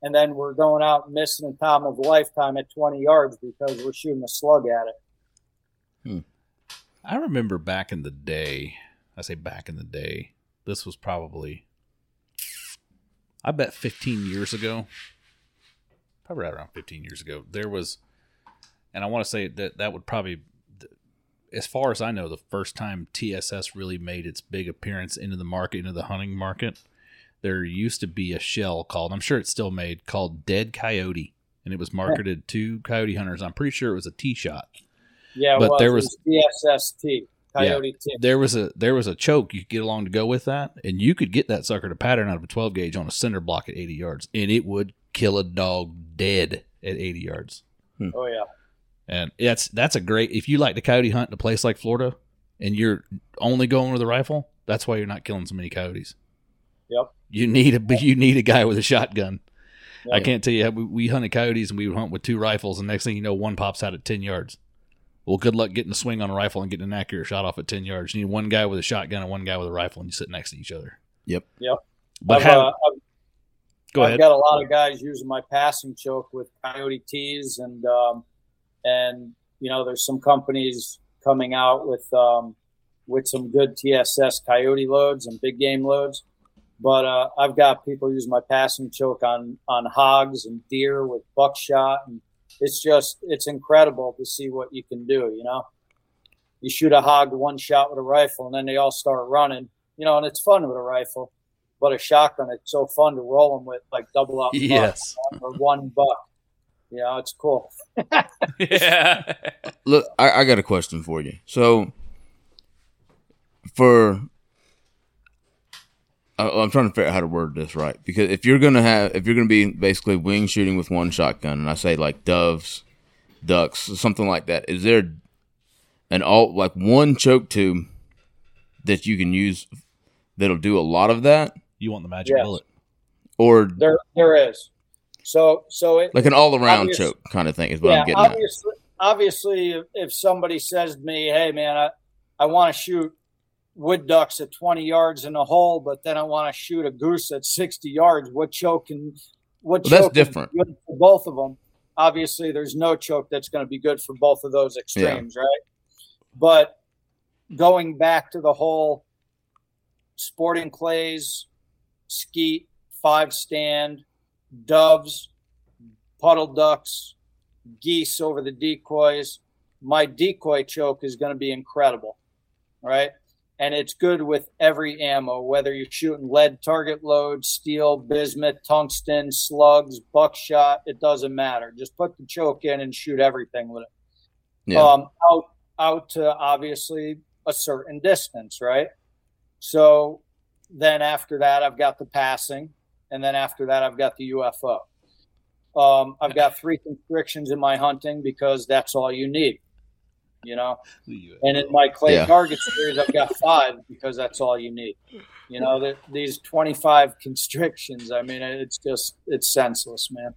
And then we're going out and missing a time of lifetime at 20 yards because we're shooting a slug at it. Hmm. I remember back in the day, I say back in the day, this was probably, I bet 15 years ago, probably right around 15 years ago, there was, and I want to say that that would probably, as far as I know, the first time TSS really made its big appearance into the market, into the hunting market, there used to be a shell called, I'm sure it's still made, called Dead Coyote. And it was marketed to coyote hunters. I'm pretty sure it was a T shot. Yeah, But was. there It was- DSST Coyote T. There was a there was a choke you could get along to go with that, and you could get that sucker to pattern out of a 12 gauge on a cinder block at 80 yards, and it would kill a dog dead at 80 yards. Oh yeah. And that's that's a great if you like to coyote hunt in a place like Florida and you're only going with a rifle, that's why you're not killing so many coyotes. Yep. You need a *laughs* you need a guy with a shotgun. I can't tell you we, we hunted coyotes and we would hunt with two rifles and next thing you know one pops out at 10 yards. Well, good luck getting a swing on a rifle and getting an accurate shot off at 10 yards. You need one guy with a shotgun and one guy with a rifle and you sit next to each other. Yep. Yep. But I've, how, uh, I've go I've ahead. got a lot of guys using my passing choke with coyote tees and um, and you know there's some companies coming out with um, with some good TSS coyote loads and big game loads. But uh, I've got people use my passing choke on on hogs and deer with buckshot, and it's just it's incredible to see what you can do. You know, you shoot a hog one shot with a rifle, and then they all start running. You know, and it's fun with a rifle. But a shotgun, it's so fun to roll them with, like double up Yes. or one buck. You know, it's cool. yeah. *laughs* Look, I, I got a question for you. So, for I, I'm trying to figure out how to word this right because if you're gonna have, if you're gonna be basically wing shooting with one shotgun, and I say like doves, ducks, something like that, is there an all like one choke tube that you can use that'll do a lot of that, You want the magic Yes. bullet. or There, there is. So, so it, like an all around choke kind of thing is what yeah, I'm getting at. obviously, obviously, if, somebody says to me, "Hey, man, I, I want to shoot wood ducks at 20 yards in a hole, but then I want to shoot a goose at 60 yards," what choke and what Well, that's choke is different. good for both of them? Obviously, there's no choke that's going to be good for both of those extremes, right? But going back to the whole sporting clays, skeet, five stand, doves, puddle ducks, geese over the decoys. My decoy choke is going to be incredible, right? And it's good with every ammo, whether you're shooting lead target load, steel, bismuth, tungsten, slugs, buckshot, it doesn't matter. Just put the choke in and shoot everything with it Yeah. um, out out to obviously a certain distance, right? So then after that, I've got the passing, and then after that, I've got the UFO. Um, I've got three constrictions in my hunting because that's all you need, you know. And in my clay Yeah. target series, I've got five because that's all you need. You know, that these twenty-five constrictions. I mean, it's just it's senseless, man.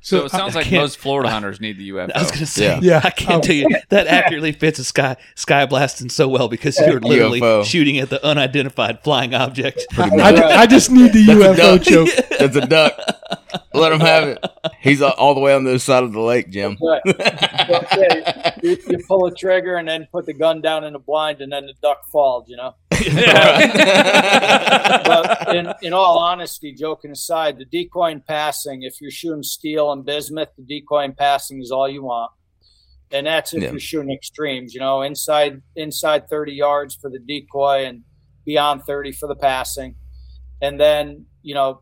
So it sounds I like can't- most Florida hunters need the UFO. I was gonna say, Yeah. Yeah. I can't Oh. tell you oh. that accurately fits a sky sky blasting so well because you're literally UFO. shooting at the unidentified flying object. I, I just need the That's UFO duck. choke. *laughs* That's a duck. Let him have it. He's all- all the way on the other side of the lake, Jim. Right. Well, yeah, you, you pull a trigger and then put the gun down in the blind, and then the duck falls. You know. But in, in all honesty, joking aside, the decoy and passing, if you're shooting steel and bismuth, the decoy and passing is all you want. And that's if Yeah. you're shooting extremes, you know, inside inside 30 yards for the decoy and beyond 30 for the passing. And then, you know,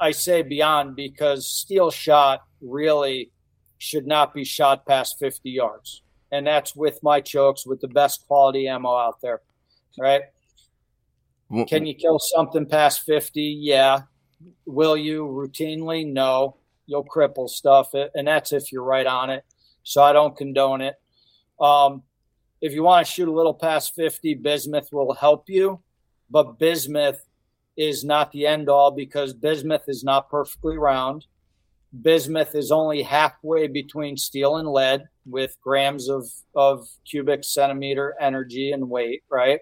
I say beyond because steel shot really should not be shot past 50 yards. And that's with my chokes with the best quality ammo out there. Right? Can you kill something past 50? Yeah. Will you routinely? No. You'll cripple stuff. And that's if you're right on it. So I don't condone it. Um, if you want to shoot a little past 50, bismuth will help you. But bismuth is not the end all because bismuth is not perfectly round. Bismuth is only halfway between steel and lead with grams of, of cubic centimeter energy and weight, right?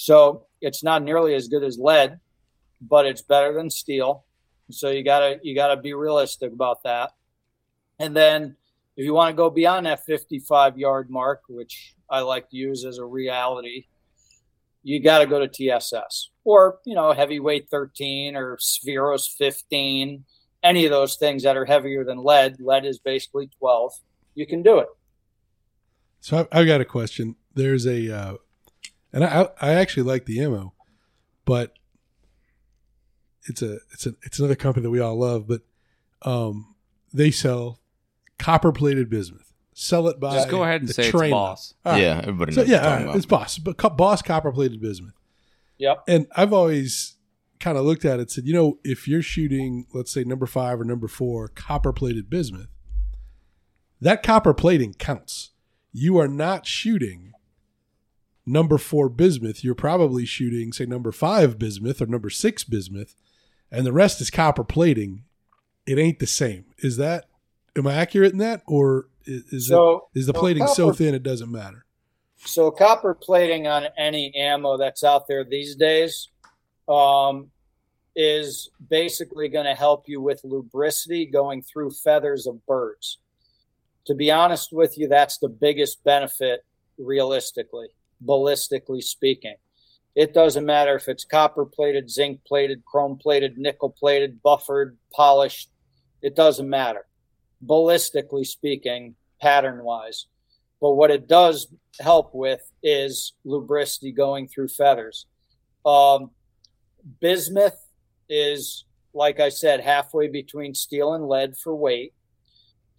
So it's not nearly as good as lead, but it's better than steel. So you gotta you gotta be realistic about that. And then if you want to go beyond that 55 yard mark, which I like to use as a reality, you got to go to TSS or you know heavyweight 13 or Spheros 15, any of those things that are heavier than lead. Lead is basically 12. You can do it. So I've, got a question there's a, uh, and I I actually like the ammo, but it's a it's a it's another company that we all love, but um, they sell copper plated bismuth. Sell it by Just go ahead and the say it's train Boss. All right. Yeah, everybody So knows. yeah, what all you're right, it's Boss, but co- Boss copper plated bismuth. Yep. And I've always kind of looked at it and said, you know, if you're shooting, let's say number five or number four copper plated bismuth, that copper plating counts. You are not shooting number four bismuth. You're probably shooting, say, number five bismuth or number six bismuth, and the rest is copper plating. It ain't the same. Is that, am I accurate in that? Or is, is, So it, is the so plating so thin it doesn't matter? So copper plating on any ammo that's out there these days um, is basically going to help you with lubricity going through feathers of birds. To be honest with you, that's the biggest benefit realistically, ballistically speaking. It doesn't matter if it's copper plated, zinc plated, chrome plated, nickel plated, buffered, polished. It doesn't matter. Ballistically speaking, pattern wise. But what it does help with is lubricity going through feathers. Um, bismuth is, like I said, halfway between steel and lead for weight.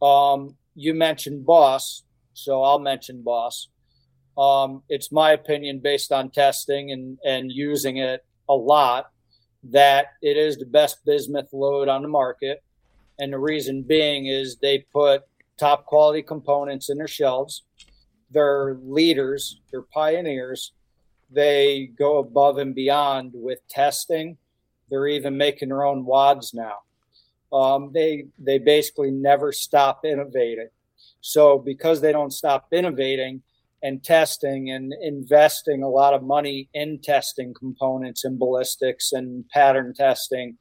Um, you mentioned Boss, so I'll mention Boss. Um, it's my opinion, based on testing and, and using it a lot, that it is the best bismuth load on the market. And the reason being is they put top quality components in their shelves they're leaders, they're pioneers. They go above and beyond with testing. They're even making their own wads now. Um, they they basically never stop innovating. So because they don't stop innovating and testing and investing a lot of money in testing components and ballistics and pattern testing,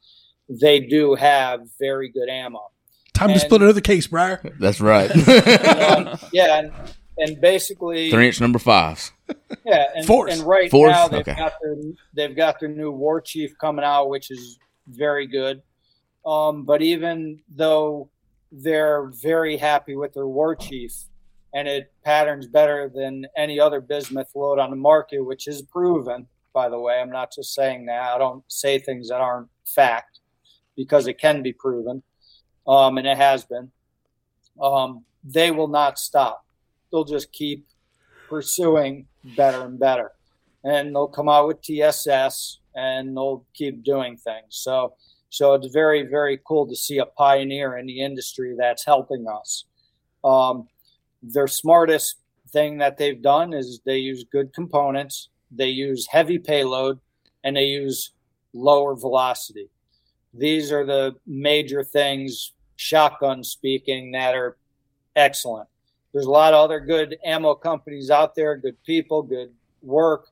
they do have very good ammo. Time to split another case, Briar. That's right. *laughs* Um, *laughs* yeah, and, and basically Three inch number fives. Yeah, and, Force. and right Force? now they've Okay. got their they've got their new war chief coming out, which is very good. Um, but even though they're very happy with their war chief, and it patterns better than any other bismuth load on the market, which is proven. By the way, I'm not just saying that. I don't say things that aren't fact because it can be proven, um, and it has been. Um, they will not stop. They'll just keep pursuing better and better. And they'll come out with TSS and they'll keep doing things. So so it's very, very cool to see a pioneer in the industry that's helping us. Um, their smartest thing that they've done is they use good components, they use heavy payload, and they use lower velocity. These are the major things, shotgun speaking, that are excellent there's a lot of other good ammo companies out there, good people, good work.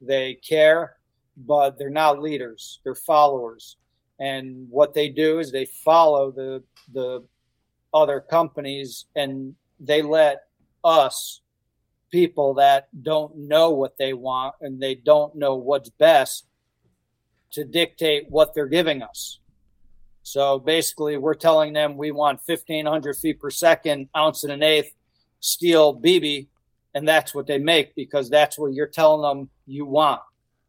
They care, but they're not leaders. They're followers. And what they do is they follow the the other companies and they let us people that don't know what they want and they don't know what's best to dictate what they're giving us. So basically, we're telling them we want 1,500 feet per second, ounce and an eighth, steel BB, and that's what they make because that's what you're telling them you want.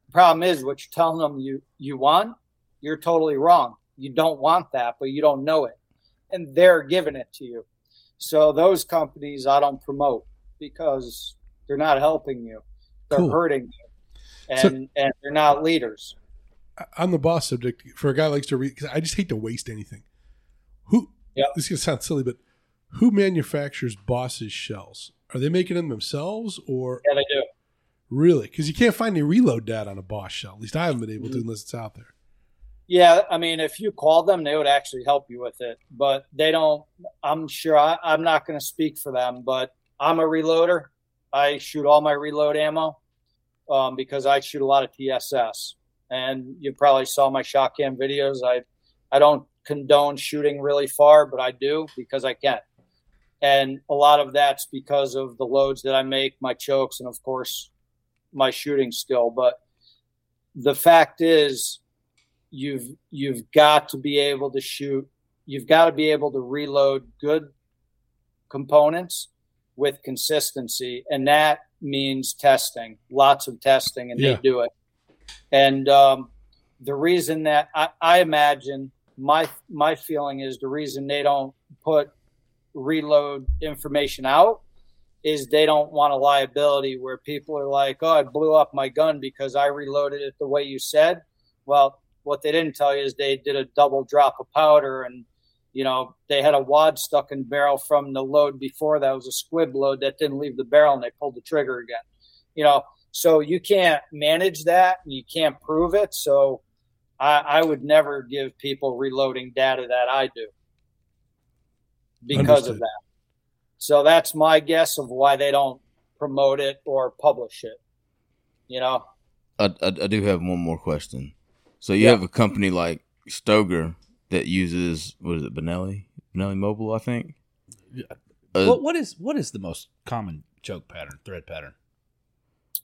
The problem is what you're telling them you you want, you're totally wrong. You don't want that, but you don't know it, and they're giving it to you. So those companies I don't promote because they're not helping you; they're Cool. hurting you, and So- and they're not leaders. on the boss subject for a guy who likes to read because I just hate to waste anything. Who? Yep. This is gonna sound silly, but who manufactures Boss's shells? Are they making them themselves or Yeah, they do. really? Because you can't find any reload data on a Boss shell. At least I haven't been able to Mm-hmm. unless it's out there. Yeah, I mean, if you called them, they would actually help you with it, but they don't. I'm sure I, I'm not going to speak for them, but I'm a reloader. I shoot all my reload ammo um, because I shoot a lot of TSS, and you probably saw my shot videos. I I don't condone shooting really far, but I do because I can, and a lot of that's because of the loads that I make, my chokes, and of course my shooting skill. But the fact is you've you've got to be able to shoot you've got to be able to reload good components with consistency and that means testing, lots of testing, and Yeah. they do it. And um, the reason that I, I imagine my my feeling is the reason they don't put reload information out is they don't want a liability where people are like, "Oh, I blew up my gun because I reloaded it the way you said." Well, what they didn't tell you is they did a double drop of powder and you know they had a wad stuck in barrel from the load before that. Was a squib load that didn't leave the barrel and they pulled the trigger again. You know so you can't manage that and you can't prove it. So i, I would never give people reloading data that i do because Understood. of that. So that's my guess of why they don't promote it or publish it you know? I, I, I do have one more question. So you Yeah. have a company like Stoeger that uses what is it, Benelli? Benelli Mobile, I think. Yeah. Uh, what, what is what is the most common choke pattern, thread pattern?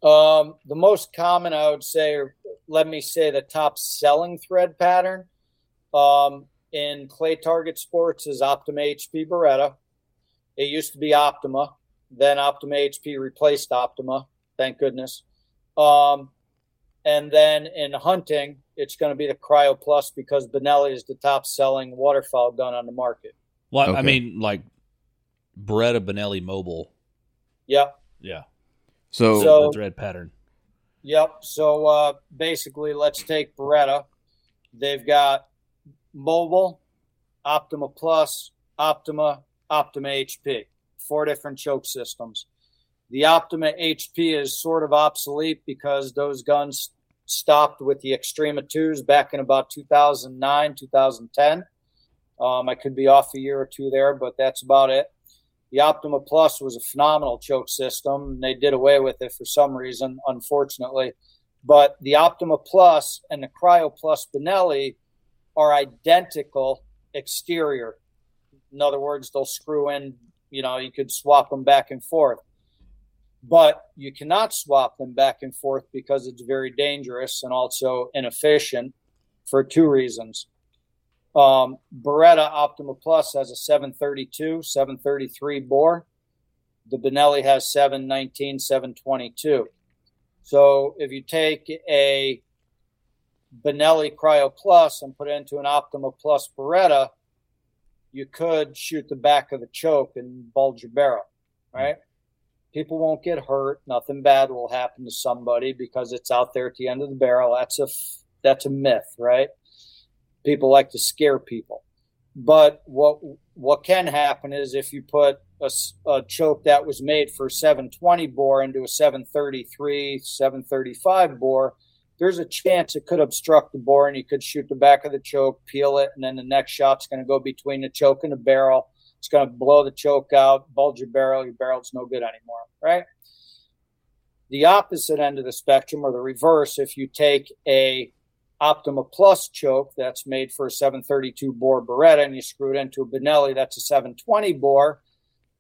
Um, the most common, I would say, or let me say, the top selling thread pattern um, in clay target sports is Optima HP Beretta. It used to be Optima, then Optima HP replaced Optima. Thank goodness. Um, and then in hunting, it's going to be the Crio Plus because Benelli is the top selling waterfowl gun on the market. Well, I mean, like Beretta Benelli Mobile. Yep. Yeah, so, So- the thread pattern. Yep. So uh, basically, let's take Beretta. They've got Mobile, Optima Plus, Optima, Optima HP, four different choke systems. The Optima HP is sort of obsolete because those guns stopped with the Xtrema 2s back in about 2009, 2010. Um, I could be off a year or two there, but that's about it. The Optima Plus was a phenomenal choke system. They did away with it for some reason, unfortunately. But the Optima Plus and the Crio Plus Benelli are identical exterior. In other words, they'll screw in, you know, you could swap them back and forth. But you cannot swap them back and forth because it's very dangerous and also inefficient for two reasons. Um, Beretta Optima Plus has a 732, 733 bore. The Benelli has 719, 722. So if you take a Benelli Crio Plus and put it into an Optima Plus Beretta, you could shoot the back of the choke and bulge your barrel, right? People won't get hurt. Nothing bad will happen to somebody because it's out there at the end of the barrel. That's a that's a myth, right? People like to scare people. But what what can happen is if you put a choke that was made for 720 bore into a 733, 735 bore, there's a chance it could obstruct the bore and you could shoot the back of the choke, peel it, and then the next shot's going to go between the choke and the barrel. It's going to blow the choke out, bulge your barrel. Your barrel's no good anymore, right? The opposite end of the spectrum, or the reverse, if you take a Optima Plus choke that's made for a 732 bore Beretta and you screw it into a Benelli that's a 720 bore,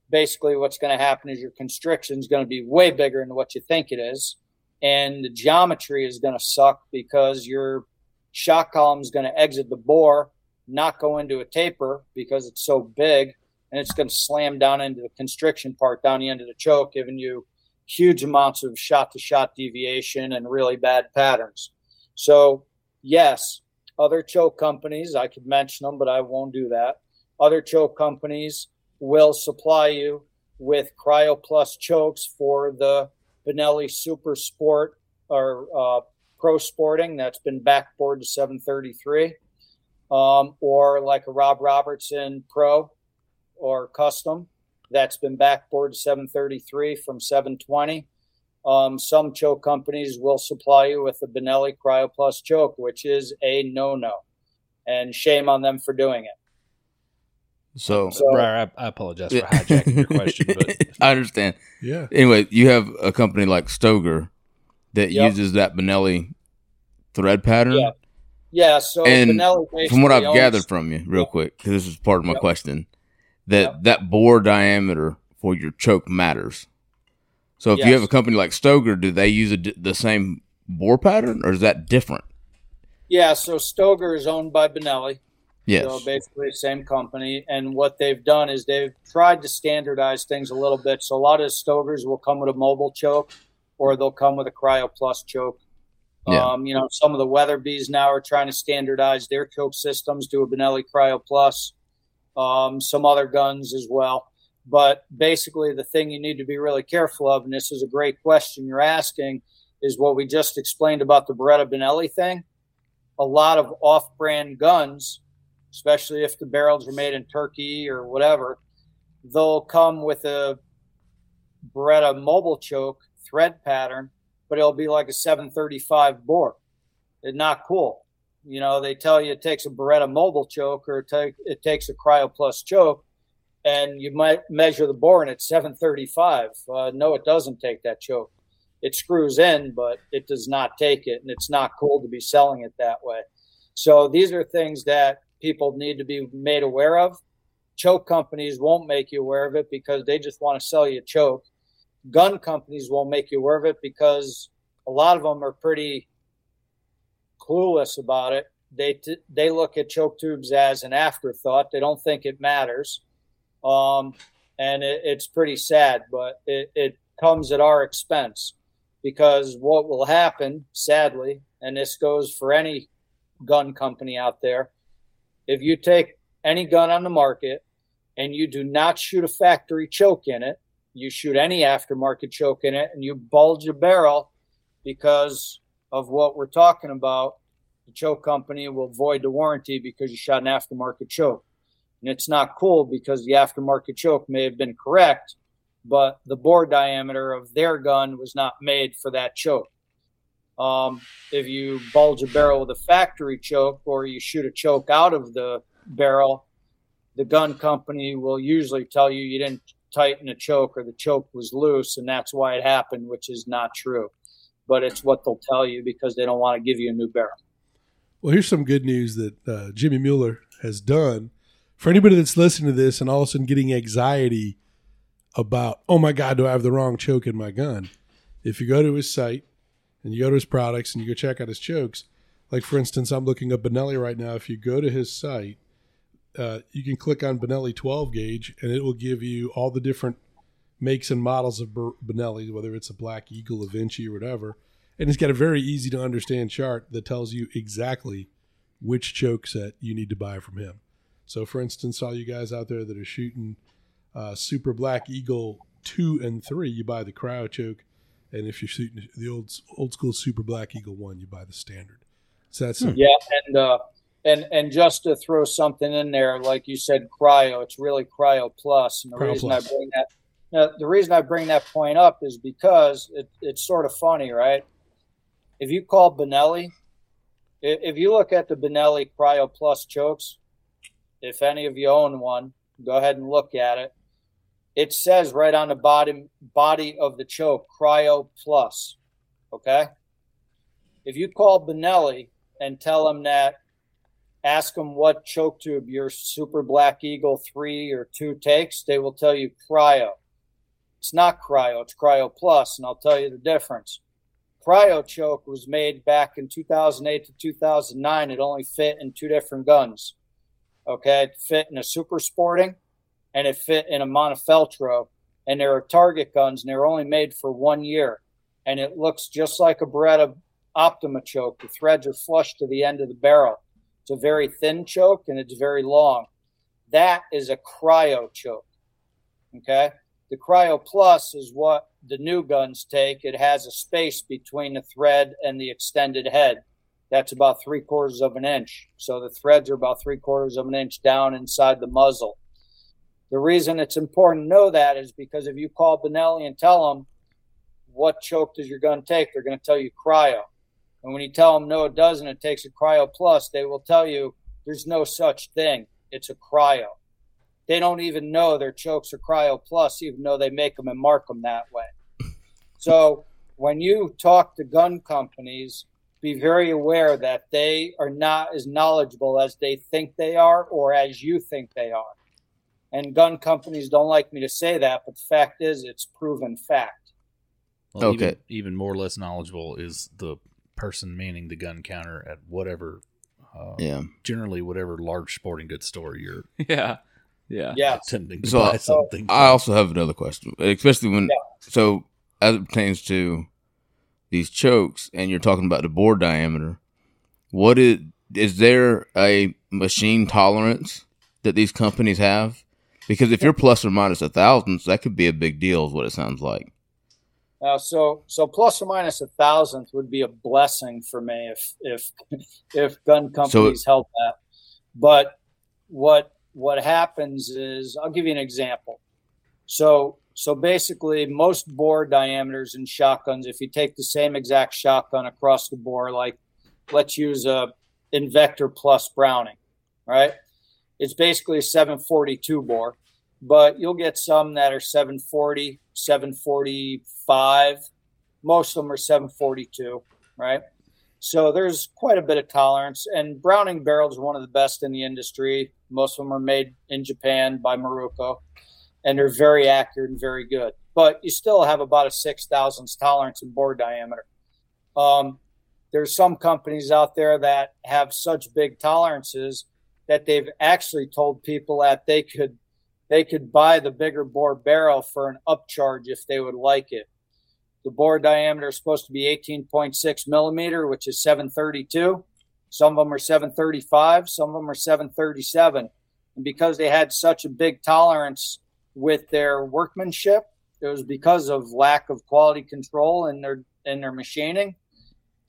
basically what's going to happen is your constriction is going to be way bigger than what you think it is. And the geometry is going to suck because your shot column is going to exit the bore, not go into a taper because it's so big, and it's going to slam down into the constriction part down the end of the choke, giving you huge amounts of shot to shot deviation and really bad patterns. So, yes, other choke companies, I could mention them, but I won't do that. Other choke companies will supply you with Crio Plus chokes for the Benelli Super Sport or uh, Pro Sporting that's been backbored to 733, um, or like a Rob Robertson Pro or Custom that's been backbored 733 from 720. Um, some choke companies will supply you with the Benelli Crio Plus choke, which is a no-no, and shame on them for doing it. so, So- Briar, I, I apologize for hijacking your question, but *laughs* I understand. Yeah. Anyway, you have a company like Stoeger that Yep. uses that Benelli thread pattern. Yeah. Yeah, so And Benelli From what I've owns- gathered from you, real Yep. quick, 'cause this is part of my Yep. question, that Yep. that bore diameter for your choke matters. So if you have a company like Stoeger, do they use a the same bore pattern, or is that different? Yeah, so Stoeger is owned by Benelli. Yes. So basically, the same company. And what they've done is they've tried to standardize things a little bit. So a lot of Stoegers will come with a Mobilchoke, or they'll come with a Crio Plus choke. Yeah. Um, you know, some of the Weatherbys now are trying to standardize their choke systems to a Benelli Crio Plus. Um, some other guns as well. But basically, the thing you need to be really careful of, and this is a great question you're asking, is what we just explained about the Beretta Benelli thing. A lot of off-brand guns especially if the barrels are made in Turkey or whatever, they'll come with a Beretta Mobilchoke thread pattern, but it'll be like a 735 bore. It's not cool. You know, they tell you it takes a Beretta Mobilchoke or it, take, it takes a Crio Plus choke, and you might measure the bore and it's 735. Uh, no, it doesn't take that choke. It screws in, but it does not take it, and it's not cool to be selling it that way. So these are things that people need to be made aware of. Choke companies won't make you aware of it because they just want to sell you a choke. Gun companies won't make you aware of it because a lot of them are pretty clueless about it. They t- they look at choke tubes as an afterthought. They don't think it matters, um, and it, it's pretty sad. But it, it comes at our expense because what will happen, sadly, and this goes for any gun company out there, if you take any gun on the market and you do not shoot a factory choke in it, you shoot any aftermarket choke in it, and you bulge a barrel because of what we're talking about, the choke company will void the warranty because you shot an aftermarket choke. And it's not cool because the aftermarket choke may have been correct, but the bore diameter of their gun was not made for that choke. Um, if you bulge a barrel with a factory choke or you shoot a choke out of the barrel, the gun company will usually tell you you didn't tighten the choke or the choke was loose and that's why it happened, which is not true. But it's what they'll tell you because they don't want to give you a new barrel. Well, here's some good news that uh, Jimmy Muller has done. For anybody that's listening to this and all of a sudden getting anxiety about, oh my God, do I have the wrong choke in my gun? If you go to his site, and you go to his products and you go check out his chokes. Like for instance, I'm looking up Benelli right now. If you go to his site, uh, you can click on Benelli 12 gauge, and it will give you all the different makes and models of Benelli, whether it's a Black Eagle, a Vinci, or whatever. And it's got a very easy to understand chart that tells you exactly which choke set you need to buy from him. So, for instance, all you guys out there that are shooting uh, Super Black Eagle two and three, you buy the crio choke and if you're shooting the old old school Super Black Eagle one, you buy the standard. So that's hmm. yeah, and uh, and and just to throw something in there, like you said, crio. It's really crio plus, and the crio reason plus. I bring that. Now, the reason I bring that point up is because it, it's sort of funny, right? If you call Benelli, if you look at the Benelli Crio Plus chokes, if any of you own one, go ahead and look at it it says right on the bottom body of the choke, Crio Plus. Okay. If you call Benelli and tell them that, ask them what choke tube your Super Black Eagle 3 or 2 takes, they will tell you Crio. It's not Crio, it's Crio Plus, and I'll tell you the difference. Crio choke was made back in 2008 to 2009. It only fit in two different guns. Okay, it fit in a Super Sporting and it fit in a Montefeltro. And there are target guns, and they're only made for one year. And it looks just like a Beretta Optima choke. The threads are flush to the end of the barrel. It's a very thin choke and it's very long. That is a crio choke. Okay. The Crio Plus is what the new guns take. It has a space between the thread and the extended head. That's about three quarters of an inch. So the threads are about three quarters of an inch down inside the muzzle. The reason it's important to know that is because if you call Benelli and tell them what choke does your gun take, they're going to tell you crio. And when you tell them no, it doesn't, it takes a crio plus, they will tell you there's no such thing. It's a crio. They don't even know their chokes are crio plus, even though they make them and mark them that way. *laughs* So when you talk to gun companies, be very aware that they are not as knowledgeable as they think they are or as you think they are. And gun companies don't like me to say that, but the fact is, it's proven fact. Well, okay. Even, even, more or less knowledgeable is the person manning the gun counter at whatever uh, Yeah. generally whatever large sporting goods store you're *laughs* Yeah. Yeah. Yeah. attempting to So, buy something. I also have another question, especially when so as it pertains to these chokes, and you're talking about the bore diameter. What is is there a machine tolerance that these companies have? Because if you're plus or minus a thousandth, that could be a big deal. Is what it sounds like. Uh, so so plus or minus a thousandth would be a blessing for me if if *laughs* if gun companies help that. But what what happens is I'll give you an example. So so basically most bore diameters in shotguns, if you take the same exact shotgun across the bore, like let's use a Invector Plus Browning, right? It's basically a 742 bore, but you'll get some that are 740, 745. Most of them are 742, right? So there's quite a bit of tolerance. And Browning barrels are one of the best in the industry. Most of them are made in Japan by Miroku, and they're very accurate and very good. But you still have about a six thousandths tolerance in bore diameter. Um, there's some companies out there that have such big tolerances that they've actually told people that they could they could buy the bigger bore barrel for an upcharge if they would like it. The bore diameter is supposed to be 18.6 millimeter, which is 732. Some of them are 735, some of them are 737. And because they had such a big tolerance with their workmanship, it was because of lack of quality control in their in their machining.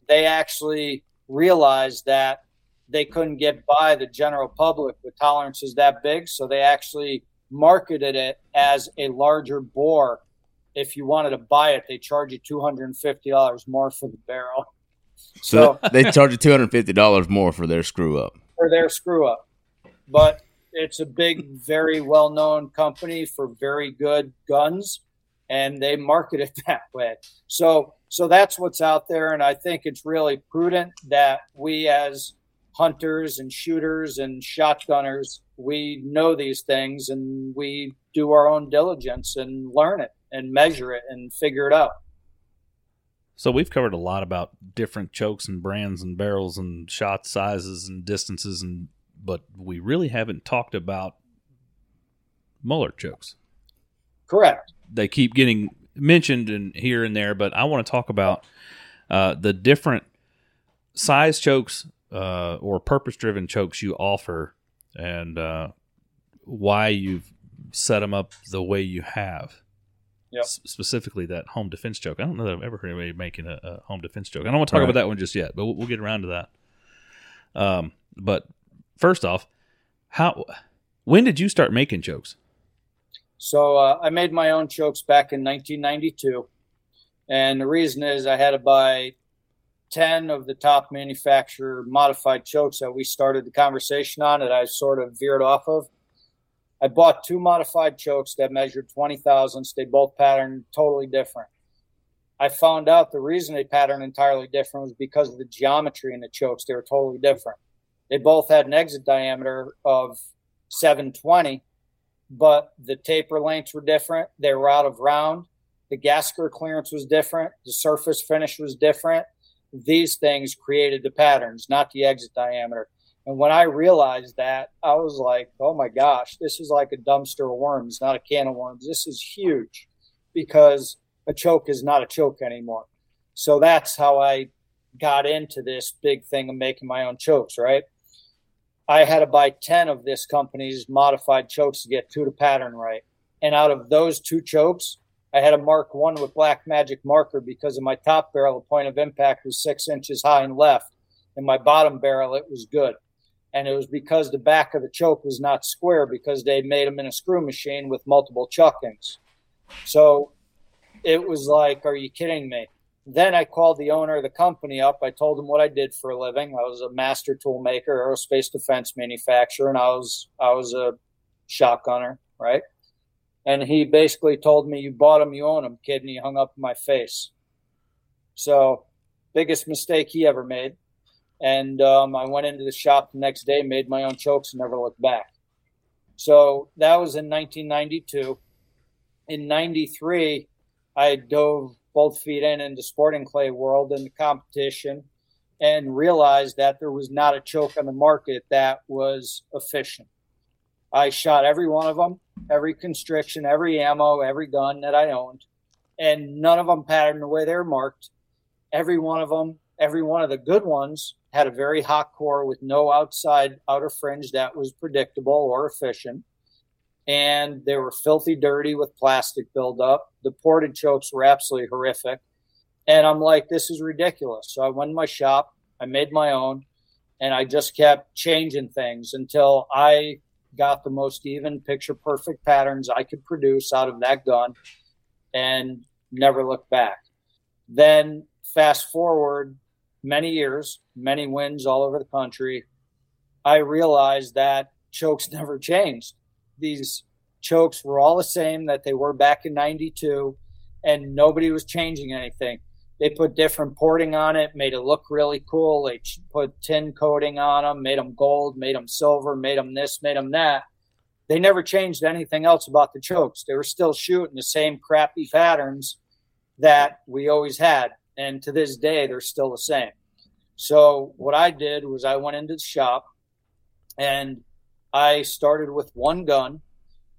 They actually realized that they couldn't get by the general public with tolerances that big, so they actually marketed it as a larger bore. If you wanted to buy it, they charge you two hundred and fifty dollars more for the barrel. So, *laughs* they charge you two hundred fifty dollars more for their screw up. for their screw up. But it's a big, very well known company for very good guns, and they market it *laughs* that way. So so that's what's out there, and I think it's really prudent that we as hunters and shooters and shotgunners we know these things and we do our own diligence and learn it and measure it and figure it out. So we've covered a lot about different chokes and brands and barrels and shot sizes and distances and but we really haven't talked about Muller chokes. Correct. They keep getting mentioned in here and there, but I want to talk about uh, the different size chokes uh, or purpose-driven chokes you offer and uh, why you've set them up the way you have. Yep. S- specifically, that home defense joke. I don't know that I've ever heard anybody making a, a home defense joke. I don't want to talk Right. about that one just yet, but we'll, we'll get around to that. Um, but first off, how when did you start making jokes? So uh, I made my own chokes back in 1992, and the reason is I had to buy 10 of the top manufacturer modified chokes that we started the conversation on that I sort of veered off of. I bought two modified chokes that measured 20 thousandths. They both patterned totally different. I found out the reason they patterned entirely different was because of the geometry in the chokes. They were totally different. They both had an exit diameter of 720, but the taper lengths were different. They were out of round. The gasker clearance was different. The surface finish was different. These things created the patterns, not the exit diameter. And when I realized that, I was like, oh my gosh, this is like a dumpster of worms, not a can of worms. This is huge because a choke is not a choke anymore. So that's how I got into this big thing of making my own chokes, right? I had to buy 10 of this company's modified chokes to get two to pattern right. And out of those two chokes, I had to mark one with black magic marker because of my top barrel, the point of impact was six inches high and left. And my bottom barrel, it was good. And it was because the back of the choke was not square because they made them in a screw machine with multiple chuckings. So it was like, are you kidding me? Then I called the owner of the company up. I told him what I did for a living. I was a master tool maker, aerospace defense manufacturer, and I was I was a shotgunner, right? And he basically told me, "You bought them, you own them, kid," and he hung up in my face. So, biggest mistake he ever made. And um, I went into the shop the next day, made my own chokes, and never looked back. So that was in 1992. In '93, I dove both feet in into sporting clay world in the competition and realized that there was not a choke on the market that was efficient. I shot every one of them, every constriction, every ammo, every gun that I owned, and none of them patterned the way they were marked. Every one of them, every one of the good ones had a very hot core with no outside outer fringe that was predictable or efficient. And they were filthy dirty with plastic buildup. The ported chokes were absolutely horrific. And I'm like, this is ridiculous. So I went to my shop, I made my own, and I just kept changing things until I got the most even picture perfect patterns I could produce out of that gun and never looked back. Then fast forward many years, many wins all over the country, I realized that chokes *laughs* never changed. These chokes were all the same that they were back in 92 and nobody was changing anything. They put different porting on it, made it look really cool. They put tin coating on them, made them gold, made them silver, made them this, made them that. They never changed anything else about the chokes. They were still shooting the same crappy patterns that we always had. And to this day, they're still the same. So what I did was I went into the shop and I started with one gun.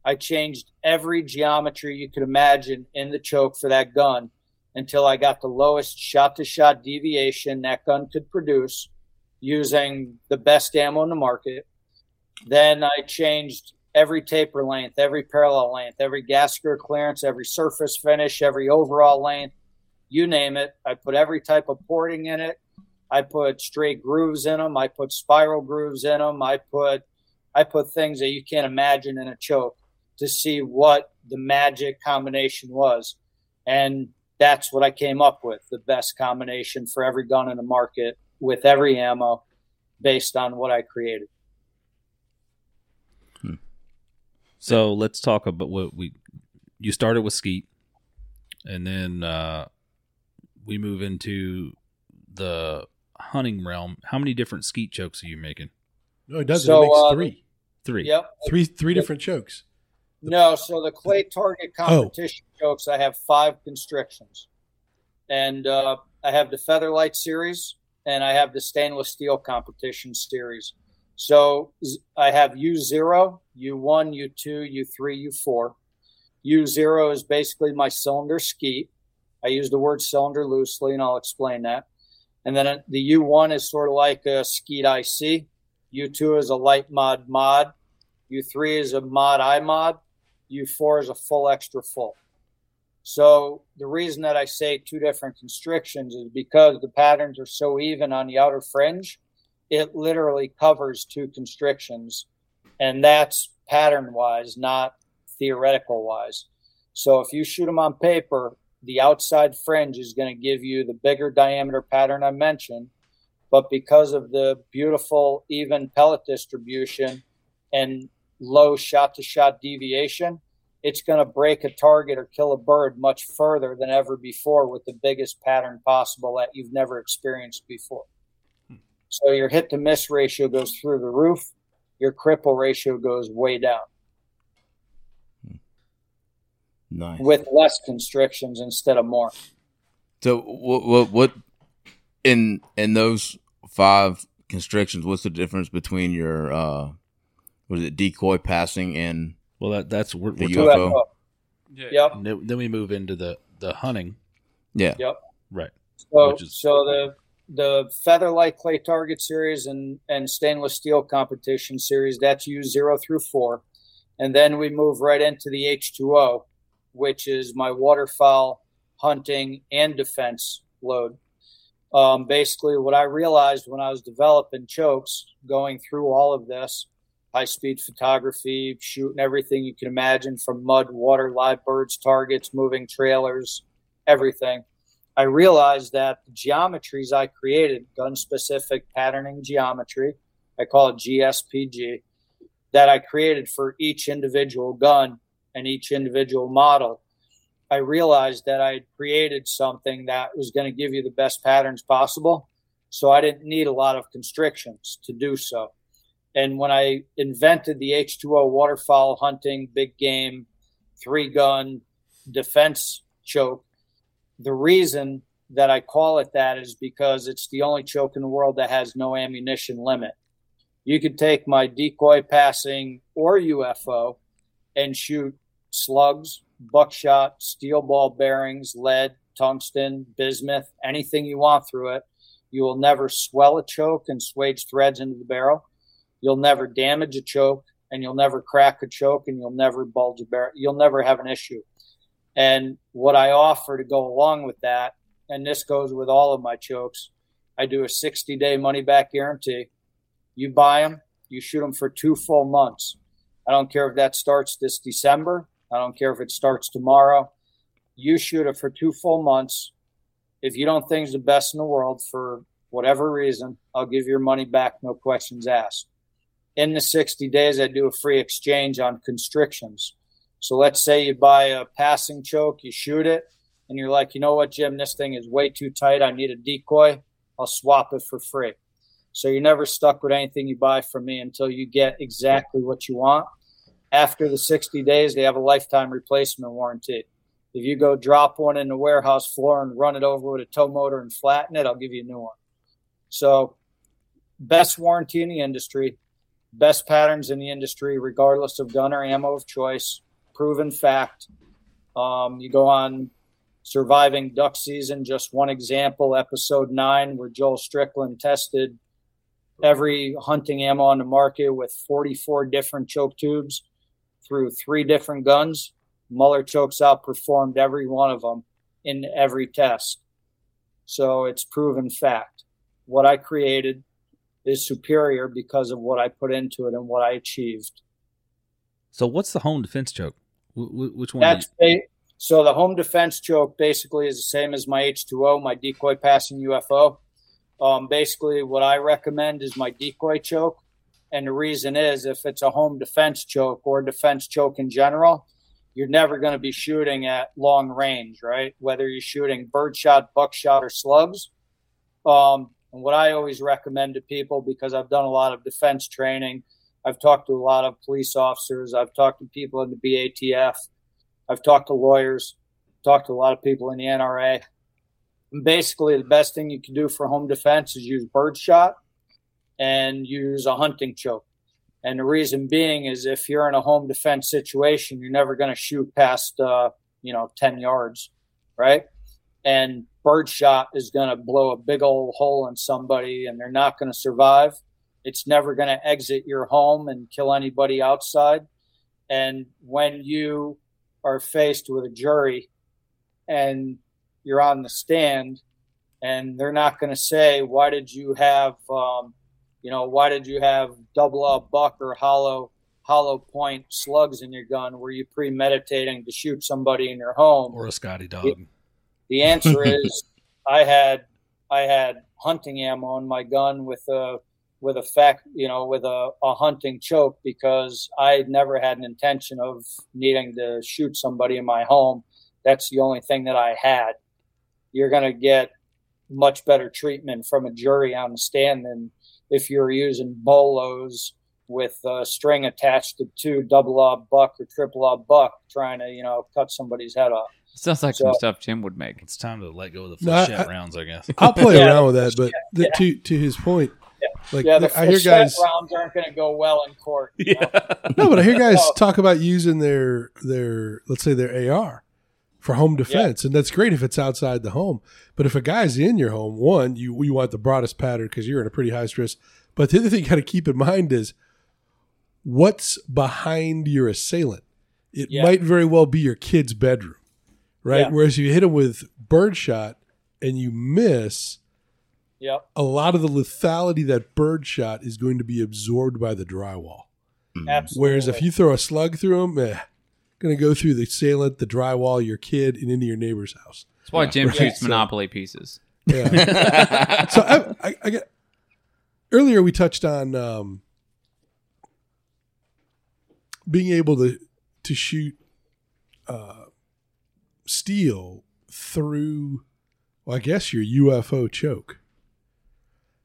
I changed every geometry you could imagine in the choke for that gun until I got the lowest shot to shot deviation that gun could produce using the best ammo in the market. Then I changed every taper length, every parallel length, every gasker clearance, every surface finish, every overall length, you name it. I put every type of porting in it. I put straight grooves in them. I put spiral grooves in them. I put I put things that you can't imagine in a choke to see what the magic combination was. And that's what I came up with the best combination for every gun in the market with every ammo based on what I created. Hmm. So let's talk about what we you started with skeet and then uh, we move into the hunting realm. How many different skeet chokes are you making? No, it doesn't. So, it makes uh, three. Three. Yep. Three three different chokes. No, so the clay target competition chokes, I have five constrictions. And uh, I have the Featherlight series and I have the stainless steel competition series. So I have U0, U1, U2, U3, U4. U0 is basically my cylinder skeet. I use the word cylinder loosely and I'll explain that. And then the U1 is sort of like a skeet IC. U2 is a light mod mod. U3 is a mod I mod. U4 is a full extra full. So the reason that I say two different constrictions is because the patterns are so even on the outer fringe, it literally covers two constrictions. And that's pattern wise, not theoretical wise. So if you shoot them on paper, the outside fringe is going to give you the bigger diameter pattern I mentioned. But because of the beautiful even pellet distribution and low shot to shot deviation, it's going to break a target or kill a bird much further than ever before with the biggest pattern possible that you've never experienced before. Hmm. So your hit to miss ratio goes through the roof, your cripple ratio goes way down Nice. with less constrictions instead of more. So what what what in in those five constrictions? What's the difference between your uh, was it decoy passing and Well, that that's we're, The we're UFO. UFO. Yeah. Yep. Then then we move into the the hunting. yeah? Yep. Right. So, is- so the the Featherlight Clay Target Series and and Stainless Steel Competition Series that's used zero through four, and then we move right into the H two O, which is my waterfowl hunting and defense load. Um, basically, what I realized when I was developing chokes, going through all of this, high speed photography, shooting everything you can imagine from mud, water, live birds, targets, moving trailers, everything. I realized that the geometries I created, gun specific patterning geometry, I call it GSPG, that I created for each individual gun and each individual model. I realized that I had created something that was going to give you the best patterns possible. So I didn't need a lot of constrictions to do so. And when I invented the H2O waterfowl hunting, big game, three gun defense choke, the reason that I call it that is because it's the only choke in the world that has no ammunition limit. You could take my decoy passing or UFO and shoot slugs, buckshot, steel ball bearings, lead, tungsten, bismuth, anything you want through it. You will never swell a choke and swage threads into the barrel. You'll never damage a choke and you'll never crack a choke and you'll never bulge a barrel. You'll never have an issue. And what I offer to go along with that, and this goes with all of my chokes, I do a 60 day money back guarantee. You buy them, you shoot them for two full months. I don't care if that starts this December. I don't care if it starts tomorrow. You shoot it for two full months. If you don't think it's the best in the world for whatever reason, I'll give your money back, no questions asked. In the 60 days, I do a free exchange on constrictions. So let's say you buy a passing choke, you shoot it, and you're like, you know what, Jim, this thing is way too tight. I need a decoy. I'll swap it for free. So you're never stuck with anything you buy from me until you get exactly what you want. After the 60 days, they have a lifetime replacement warranty. If you go drop one in the warehouse floor and run it over with a tow motor and flatten it, I'll give you a new one. So, best warranty in the industry, best patterns in the industry, regardless of gun or ammo of choice, proven fact. Um, you go on surviving duck season, just one example, episode nine, where Joel Strickland tested every hunting ammo on the market with 44 different choke tubes through three different guns. Muller chokes outperformed every one of them in every test. So it's proven fact. What I created is superior because of what I put into it and what I achieved. So what's the home defense choke? Wh- wh- which one? That's ba- so the home defense choke basically is the same as my H2O, my decoy passing UFO. Um, basically, what I recommend is my decoy choke. And the reason is if it's a home defense choke or defense choke in general, you're never going to be shooting at long range, right? Whether you're shooting birdshot, buckshot, or slugs. Um, and what I always recommend to people, because I've done a lot of defense training, I've talked to a lot of police officers, I've talked to people in the BATF, I've talked to lawyers, talked to a lot of people in the NRA. And basically, the best thing you can do for home defense is use birdshot and use a hunting choke. And the reason being is if you're in a home defense situation, you're never going to shoot past, uh, you know, 10 yards, right? And birdshot is going to blow a big old hole in somebody and they're not going to survive. It's never going to exit your home and kill anybody outside. And when you are faced with a jury and you're on the stand and they're not going to say, why did you have, um, you know, why did you have double up buck or hollow hollow point slugs in your gun? Were you premeditating to shoot somebody in your home? or a Scotty dog? The answer is *laughs* I had I had hunting ammo in my gun with a with a fact you know with a, a hunting choke because I never had an intention of needing to shoot somebody in my home. That's the only thing that I had. You're gonna get much better treatment from a jury on the stand than if you're using bolos with a string attached to two double aught buck or triple aught buck trying to you know cut somebody's head off. Sounds like some stuff Jim would make. It's time to let go of the No, I- rounds, I guess. I'll play Yeah. around with that, but the, Yeah. to to his point, like yeah, the I hear flechette guys. rounds aren't going to go well in court. you? *laughs* No, but I hear *laughs* guys No. talk about using their their let's say their AR for home defense, and that's great if it's outside the home. But if a guy's in your home, one you you want the broadest pattern because you're in a pretty high stress. But the other thing you got to keep in mind is what's behind your assailant. It Yeah. might very well be your kid's bedroom, right? Yeah. Whereas you hit him with birdshot and you miss, Yep. a lot of the lethality that birdshot is going to be absorbed by the drywall. Absolutely. Whereas if you throw a slug through him, eh, going to go through the assailant, the drywall, your kid, and into your neighbor's house. That's why Jim Right. shoots So- Monopoly pieces. Yeah. *laughs* so I, I, I get earlier we touched on um, being able to to shoot uh, steel through, well, I guess your UFO choke.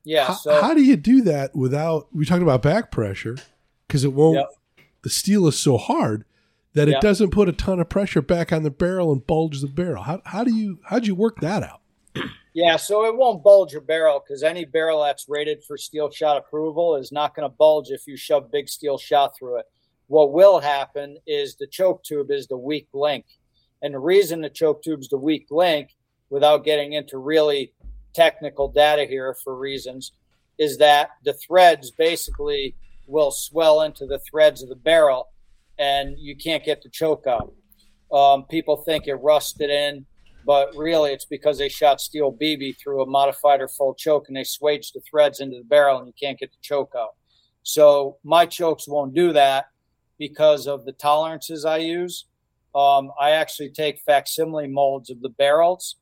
yeah. how, So how do you do that without? We talked about back pressure because it won't. Yep. The steel is so hard that it doesn't put a ton of pressure back on the barrel and bulge the barrel. How how do you how'd you work that out? Yeah, so it won't bulge your barrel because any barrel that's rated for steel shot approval is not going to bulge if you shove big steel shot through it. What will happen is the choke tube is the weak link. And the reason the choke tube's the weak link, without getting into really technical data here for reasons, is that the threads basically will swell into the threads of the barrel and you can't get the choke out. Um, people think it rusted in but really it's because they shot steel BB through a modified or full choke and they swaged the threads into the barrel and you can't get the choke out. So my chokes won't do that because of the tolerances I use. Um, I actually take facsimile molds of the barrels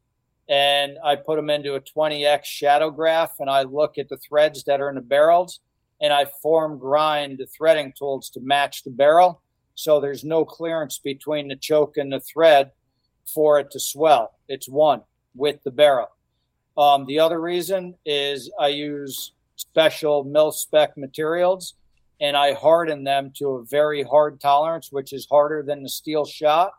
and I put them into a 20x shadow graph and I look at the threads that are in the barrels and I form grind the threading tools to match the barrel. So there's no clearance between the choke and the thread for it to swell. It's one with the barrel. Um, the other reason is I use special mil spec materials and I harden them to a very hard tolerance, which is harder than the steel shot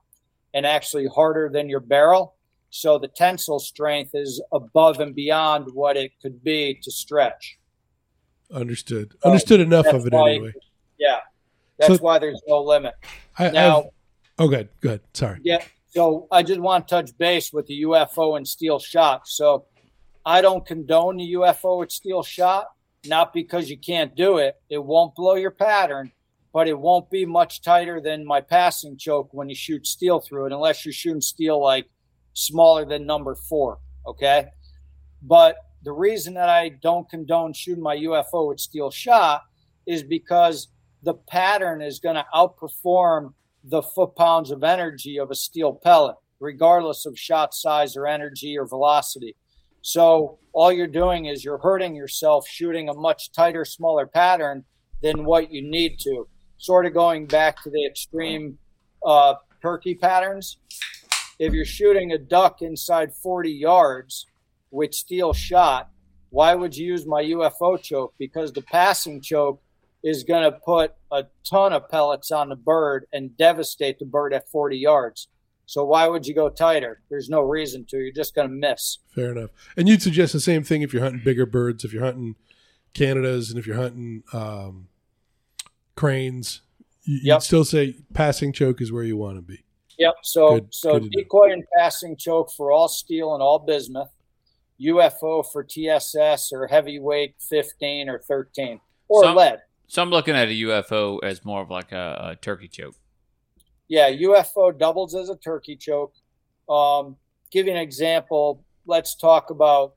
and actually harder than your barrel. So the tensile strength is above and beyond what it could be to stretch. Understood. Understood enough of it why- anyway. Yeah. That's So- why there's no limit. I, Now, I've- oh, good, good. Sorry. Yeah. So I just want to touch base with the UFO and steel shot. So I don't condone the UFO with steel shot, not because you can't do it. It won't blow your pattern, but it won't be much tighter than my passing choke when you shoot steel through it, unless you're shooting steel like smaller than number four. Okay. But the reason that I don't condone shooting my UFO with steel shot is because the pattern is going to outperform the foot pounds of energy of a steel pellet, regardless of shot size or energy or velocity. So all you're doing is you're hurting yourself shooting a much tighter, smaller pattern than what you need to. Sort of going back to the extreme uh, turkey patterns. If you're shooting a duck inside 40 yards with steel shot, why would you use my UFO choke? Because the passing choke is going to put a ton of pellets on the bird and devastate the bird at 40 yards. So why would you go tighter? There's no reason to. You're just going to miss. Fair enough. And you'd suggest the same thing if you're hunting bigger birds, if you're hunting Canadas, and if you're hunting um, cranes. You, Yep. You'd still say passing choke is where you want to be. Yep. So Good- so good to know. decoy and passing choke for all steel and all bismuth. UFO for TSS or heavyweight 15 or 13 or Some- lead. So I'm looking at a UFO as more of like a, a turkey choke. Yeah, UFO doubles as a turkey choke. Um, give you an example. Let's talk about.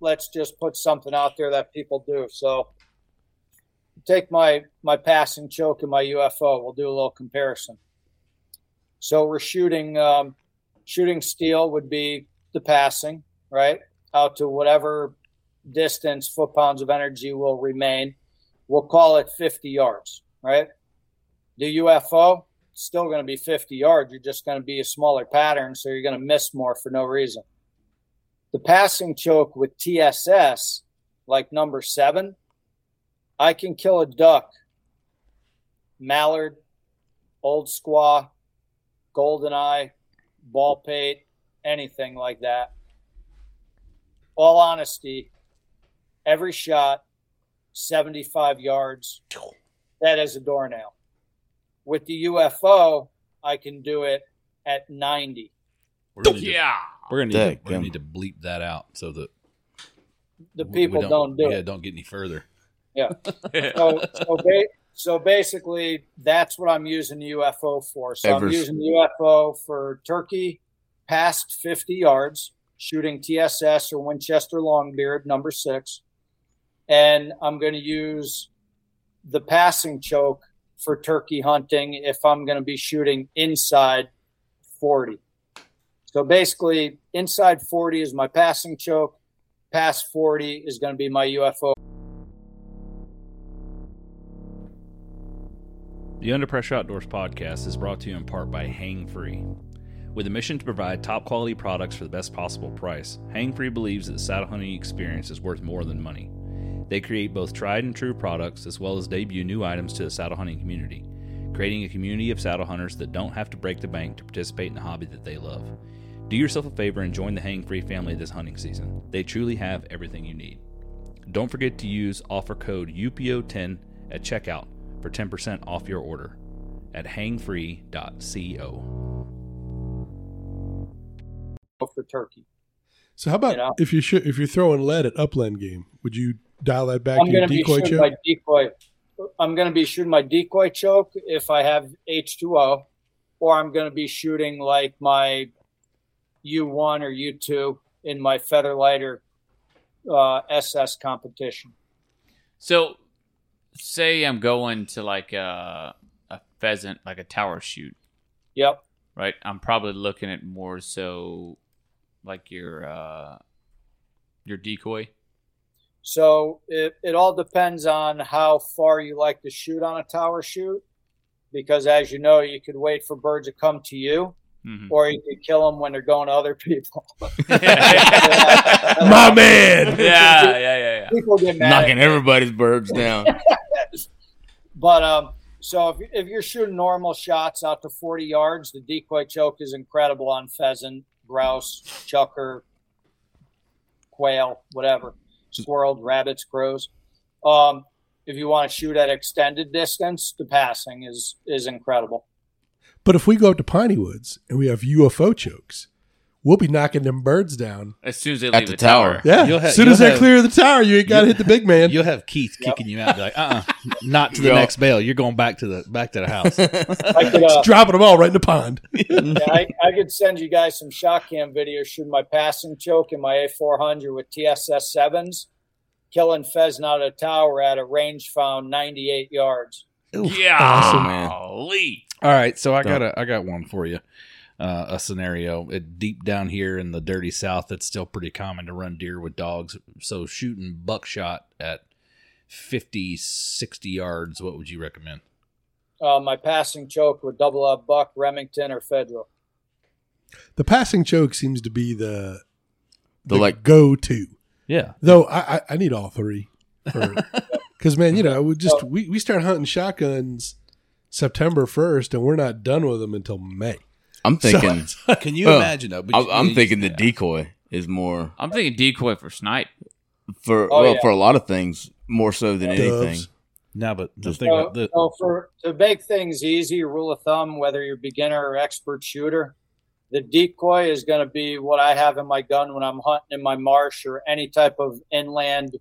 Let's just put something out there that people do. So, take my my passing choke and my UFO. We'll do a little comparison. So we're shooting um, shooting steel would be the passing right out to whatever distance foot pounds of energy will remain. We'll call it 50 yards, right? The UFO, still going to be 50 yards. You're just going to be a smaller pattern, so you're going to miss more for no reason. The passing choke with TSS, like number seven, I can kill a duck, mallard, old squaw, goldeneye, baldpate, anything like that. All honesty, every shot, 75 yards, that is a doornail. With the UFO, I can do it at 90. We're gonna need Yeah. we're gonna need, to, we're gonna need to bleep that out so that The we- people we don't, do yeah, it. don't get any further. So, so, ba- so basically, that's what I'm using the UFO for. So I'm using the UFO for turkey past 50 yards, shooting TSS or Winchester Longbeard number six. And I'm going to use the passing choke for turkey hunting if I'm going to be shooting inside 40. So basically, inside 40 is my passing choke. Past 40 is going to be my UFO. The Under Pressure Outdoors podcast is brought to you in part by Hang Free. With a mission to provide top quality products for the best possible price, Hang Free believes that the saddle hunting experience is worth more than money. They create both tried and true products as well as debut new items to the saddle hunting community, creating a community of saddle hunters that don't have to break the bank to participate in the hobby that they love. Do yourself a favor and join the Hang Free family this hunting season. They truly have everything you need. Don't forget to use offer code UPO10 at checkout for 10% off your order at hangfree.co. for turkey. So how about You know? if you should, if you're throwing lead at upland game, would you dial that back I'm going to be shooting choke? my decoy. I'm going to be shooting my decoy choke if I have H2O, or I'm going to be shooting like my U1 or U2 in my feather lighter uh, SS competition. So, say I'm going to like a, a pheasant, like a tower shoot, Yep. right? I'm probably looking at more so like your uh, your decoy. So it, it all depends on how far you like to shoot on a tower shoot, because as you know, you could wait for birds to come to you, Mhm. or you could kill them when they're going to other people. *laughs* *laughs* My man. *laughs* yeah, yeah, yeah, yeah. People get mad. Knocking everybody's birds down. But um, so if, if you're shooting normal shots out to 40 yards, the decoy choke is incredible on pheasant, grouse, chukar, quail, whatever, squirrel, rabbits, crows. Um, if you want to shoot at extended distance, the passing is is incredible. But if we go up to Piney Woods and we have UFO chokes, we'll be knocking them birds down. As soon as they At leave the the, tower. tower. Yeah. You'll as soon as you'll they have- clear the tower, you ain't got to hit the big man. *laughs* You'll have Keith Yep. kicking you out. Be like, uh, uh not to the next bail. You're going back to the back to the house. *laughs* Could, uh, Dropping them all right in the pond. *laughs* yeah, I, I could send you guys some shot cam videos shooting my passing choke in my A400 with TSS sevens, killing pheasant out of the tower at a range found 98 yards. Yeah, Awesome, man. All right, so I got a I got one for you. Uh, a scenario it, deep down here in the dirty south. It's still pretty common to run deer with dogs. So shooting buckshot at 50, 60 yards. What would you recommend? Uh, my passing choke with double up buck, Remington, or Federal. The passing choke seems to be the The, like- go to. Yeah. Though I, I, I need all three. Because *laughs* man, you know, we just we, we start hunting shotguns September first, and we're not done with them until May. I'm So- thinking. *laughs* Can you Uh, imagine though? but I'm, you- I'm you- thinking the decoy is more I'm thinking decoy for snipe. for Oh, well yeah. for a lot of things more so than Doves. anything. No, but the Just- thing So, about the, so for to make things easy, rule of thumb, whether you're beginner or expert shooter, the decoy is going to be what I have in my gun when I'm hunting in my marsh or any type of inland,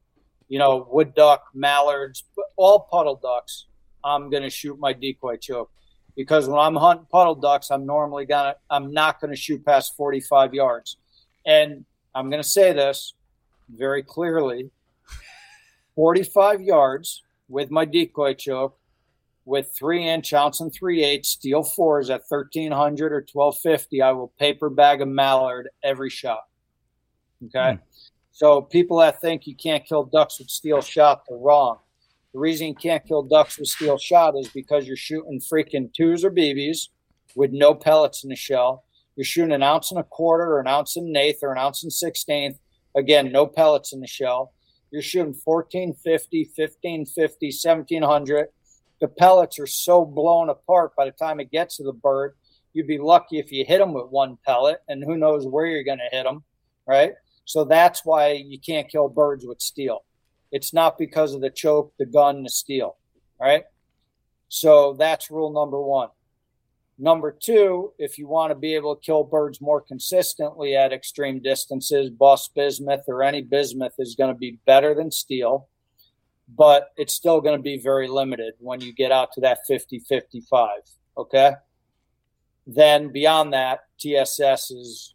you know, wood duck, mallards, but all puddle ducks. I'm going to shoot my decoy choke because when I'm hunting puddle ducks, I'm normally gonna I'm not going to shoot past 45 yards, and I'm going to say this very clearly: 45 yards with my decoy choke with three inch ounce and three eighths steel fours at 1300 or 1250 i will paper bag a mallard every shot. Okay? Hmm. So people that think you can't kill ducks with steel shot they're wrong the reason you can't kill ducks with steel shot is because you're shooting freaking twos or bb's with no pellets in the shell. You're shooting an ounce and a quarter or an ounce and an eighth or an ounce and sixteenth. Again no pellets in the shell. You're shooting 1450 1550 1700 the pellets are so blown apart by the time it gets to the bird you'd be lucky if you hit them with one pellet and who knows where you're going to hit them right? So that's why you can't kill birds with steel it's not because of the choke the gun the steel right so that's rule number one Number two, if you want to be able to kill birds more consistently at extreme distances, bus bismuth or any bismuth is going to be better than steel, but it's still going to be very limited when you get out to that 50 55. Okay. Then beyond that, TSS is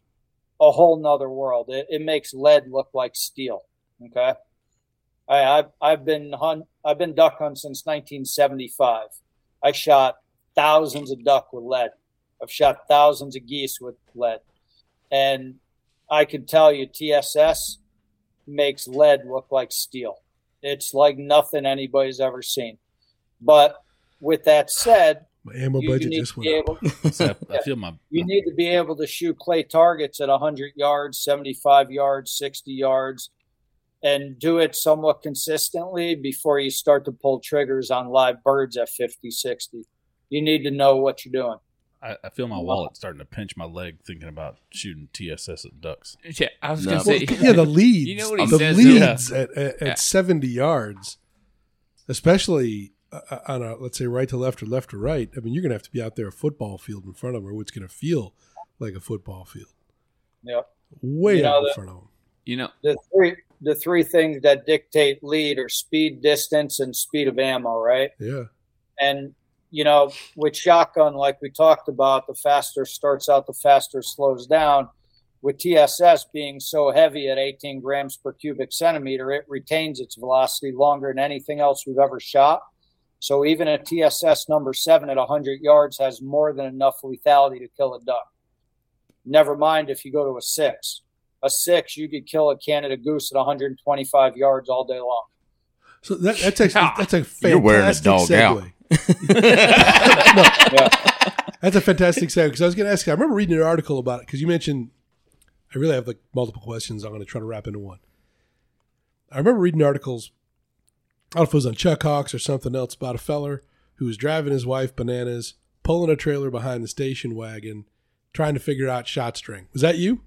a whole nother world. It, it makes lead look like steel. Okay. I, I've, I've been hunt, I've been duck hunting since 1975. I shot thousands of duck with lead. I've shot thousands of geese with lead. And I can tell you TSS makes lead look like steel. It's like nothing anybody's ever seen. But with that said, My ammo you, you budget need just to be went up. able *laughs* *laughs* so I, I feel my you need to be able to shoot clay targets at 100 yards, 75 yards, 60 yards, and do it somewhat consistently before you start to pull triggers on live birds at 50, 60. You need to know what you're doing. I, I feel my wallet starting to pinch my leg thinking about shooting TSS at ducks. Yeah, I was No. gonna Well, say. yeah, the *laughs* leads. You know what he the says, leads at, at, at Yeah. 70 yards, especially uh, on a, let's say, right to left or left to right. I mean, you're going to have to be out there a football field in front of them or it's going to feel like a football field. Yep. Way You know, out in the- front of them. You know, The three the three things that dictate lead are speed, distance, and speed of ammo, right? Yeah. And you know, with shotgun, like we talked about, the faster starts out, the faster slows down. With TSS being so heavy at 18 grams per cubic centimeter, it retains its velocity longer than anything else we've ever shot. So even a TSS number seven at 100 yards has more than enough lethality to kill a duck. Never mind if you go to a six. A six, you could kill a Canada goose at 125 yards all day long. So that, that's actually, that's a fantastic You're wearing a dog segue. out. *laughs* no, that's a fantastic segue because I was going to ask you. I remember reading an article about it because you mentioned. I really have like multiple questions. I'm going to try to wrap into one. I remember reading articles. I don't know if it was on Chuck Hawks or something else about a feller who was driving his wife bananas, pulling a trailer behind the station wagon, trying to figure out shot string. Was that you?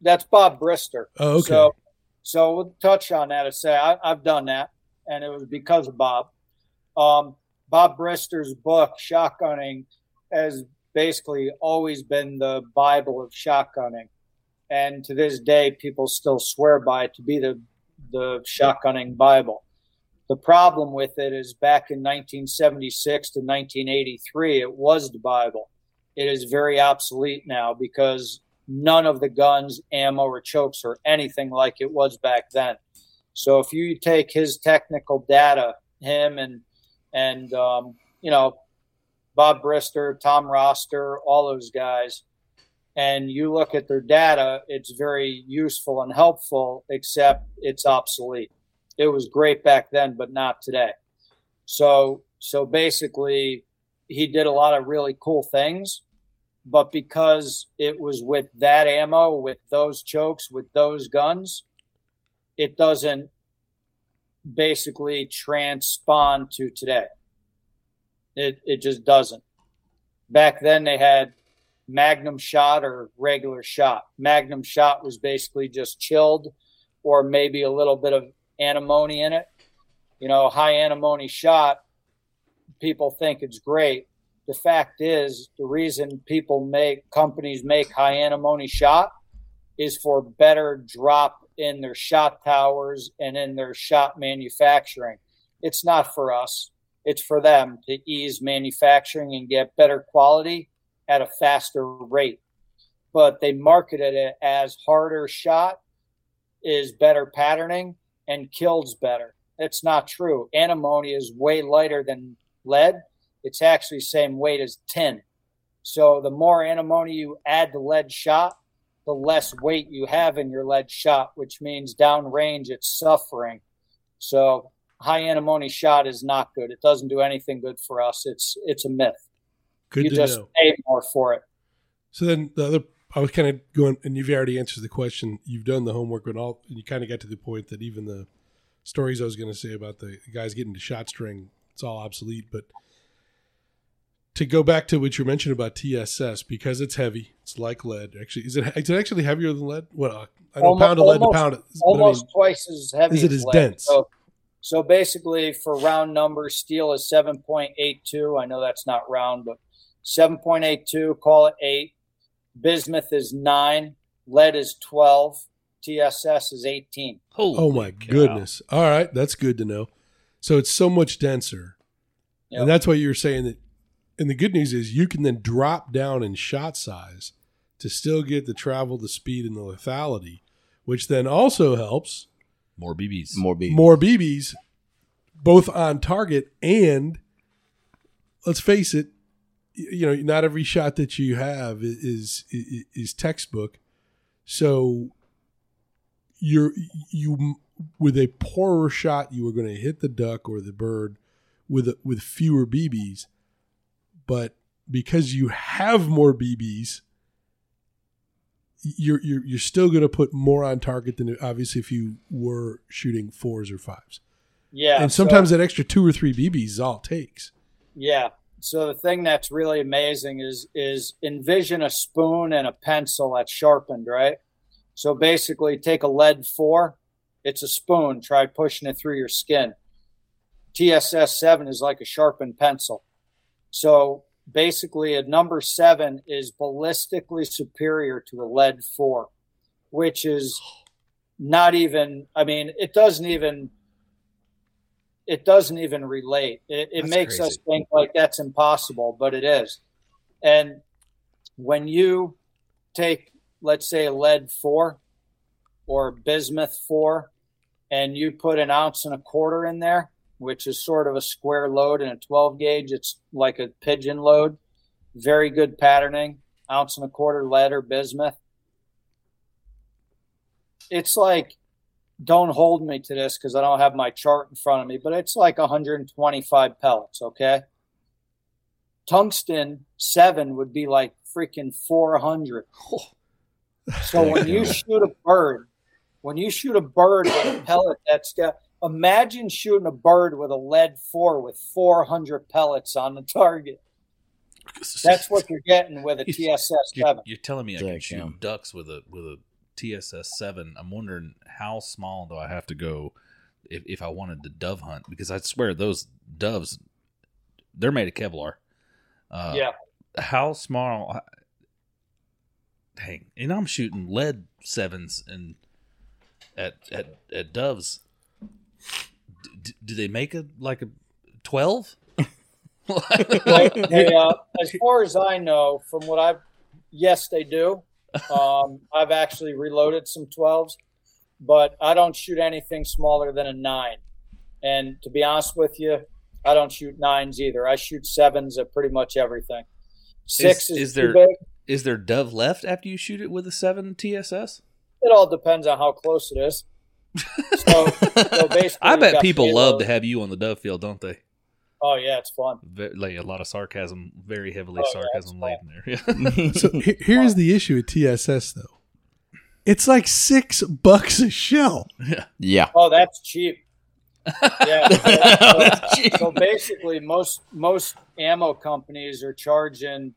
That's Bob Brister. Oh, okay. So, so we'll touch on that and say I, I've done that, and it was because of Bob. Um, Bob Brister's book, Shotgunning, has basically always been the Bible of shotgunning, and to this day, people still swear by it to be the the shotgunning Bible. The problem with it is back in 1976 to 1983, it was the Bible. It is very obsolete now because none of the guns, ammo, or chokes or anything like it was back then. So if you take his technical data, him and and um, you know Bob Brister, Tom Roster, all those guys, and you look at their data, it's very useful and helpful, except it's obsolete. It was great back then, but not today. So so basically, he did a lot of really cool things but because it was with that ammo, with those chokes, with those guns, it doesn't basically transpond to today. It it just doesn't. Back then they had magnum shot or regular shot. Magnum shot was basically just chilled or maybe a little bit of antimony in it. You know, high antimony shot, people think it's great the fact is the reason people make companies make high antimony shot is for better drop in their shot towers and in their shot manufacturing. It's not for us. It's for them to ease manufacturing and get better quality at a faster rate. But they marketed it as harder shot is better patterning and kills better. That's not true. Antimony is way lighter than lead it's actually same weight as tin. So the more antimony you add to lead shot, the less weight you have in your lead shot, which means downrange it's suffering. So high antimony shot is not good. It doesn't do anything good for us. It's it's a myth. Good you just know. pay more for it. So then the other, I was kind of going, and you've already answered the question. You've done the homework, and all, and you kind of got to the point that even the stories I was going to say about the guys getting to shot string, it's all obsolete. But to go back to what you mentioned about TSS, because it's heavy, it's like lead. Actually, is it? Is it actually heavier than lead? Well, I know Almo- pound of lead to pound it. but I Almost mean, twice as heavy. is it as as lead. dense? So, so basically, for round numbers, steel is seven point eight two. I know that's not round, but seven point eight two. Call it eight. Bismuth is nine. Lead is twelve. TSS is eighteen. Holy oh my cow. goodness! All right, that's good to know. So it's so much denser, Yep. and that's why you were saying that. And the good news is you can then drop down in shot size to still get the travel, the speed, and the lethality, which then also helps More BBs. More BBs, more BBs, both on target and let's face it, you know, not every shot that you have is is, is textbook. So you're you with a poorer shot, you are going to hit the duck or the bird with a, with fewer BBs, but because you have more BBs, you're you're, you're still going to put more on target than obviously if you were shooting fours or fives. Yeah. and so- sometimes that extra two or three BBs is all it takes. Yeah. so the thing that's really amazing is is envision a spoon and a pencil that's sharpened, right? So basically, take a lead four. It's a spoon. Try pushing it through your skin. TSS seven is like a sharpened pencil. So basically, a number seven is ballistically superior to a lead four, which is not even. I mean, it doesn't even it doesn't even relate. It, it makes crazy. us think like that's impossible, but it is. And when you take, let's say, lead four or bismuth four, and you put an ounce and a quarter in there, which is sort of a square load in a 12 gauge, it's like a pigeon load. Very good patterning, ounce and a quarter lead or bismuth. It's like don't hold me to this because I don't have my chart in front of me, but it's like 125 pellets, okay? Tungsten 7 would be like freaking 400. *laughs* So when you shoot a bird, when you shoot a bird with a pellet that's got, imagine shooting a bird with a lead 4 with 400 pellets on the target. That's what you're getting with a *laughs* TSS 7. You're, you're telling me I can shoot ducks with a with a TSS seven, I'm wondering how small do I have to go if, if I wanted to dove hunt? Because I swear those doves, they're made of Kevlar. Uh, yeah. How small? Dang, and I'm shooting lead sevens and at at at doves. D- do they make a like a twelve? *laughs* they, uh, as far as I know, from what I've, yes, they do. Um, I've actually reloaded some 12s, but I don't shoot anything smaller than a nine. And to be honest with you, I don't shoot nines either. I shoot sevens at pretty much everything. Six is, is, is there is there dove left after you shoot it with a seven TSS? It all depends on how close it is. So, so basically, *laughs* I bet people love to have you on the dove field, don't they? Oh yeah, it's fun. like a lot of sarcasm, very heavily oh, sarcasm yeah, laden there. Yeah. *laughs* *laughs* so here's the issue with TSS though. It's like six bucks a shell. Yeah. Yeah. Oh, that's cheap. Yeah. so, cheap. so basically, most most ammo companies are charging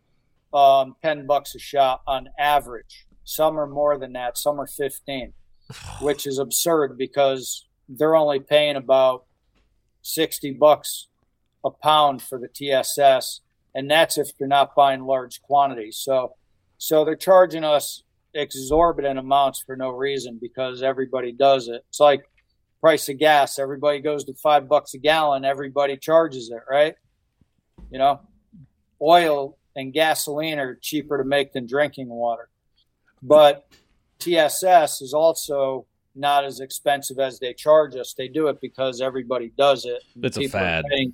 um, ten bucks a shot on average. Some are more than that. Some are fifteen, which is absurd because they're only paying about sixty bucks a pound for the TSS, and that's if you're not buying large quantities. So, so they're charging us exorbitant amounts for no reason because everybody does it. It's like price of gas. Everybody goes to five bucks a gallon. Everybody charges it, right? You know, oil and gasoline are cheaper to make than drinking water, but TSS is also not as expensive as they charge us. They do it because everybody does it. It's a fad. Paying,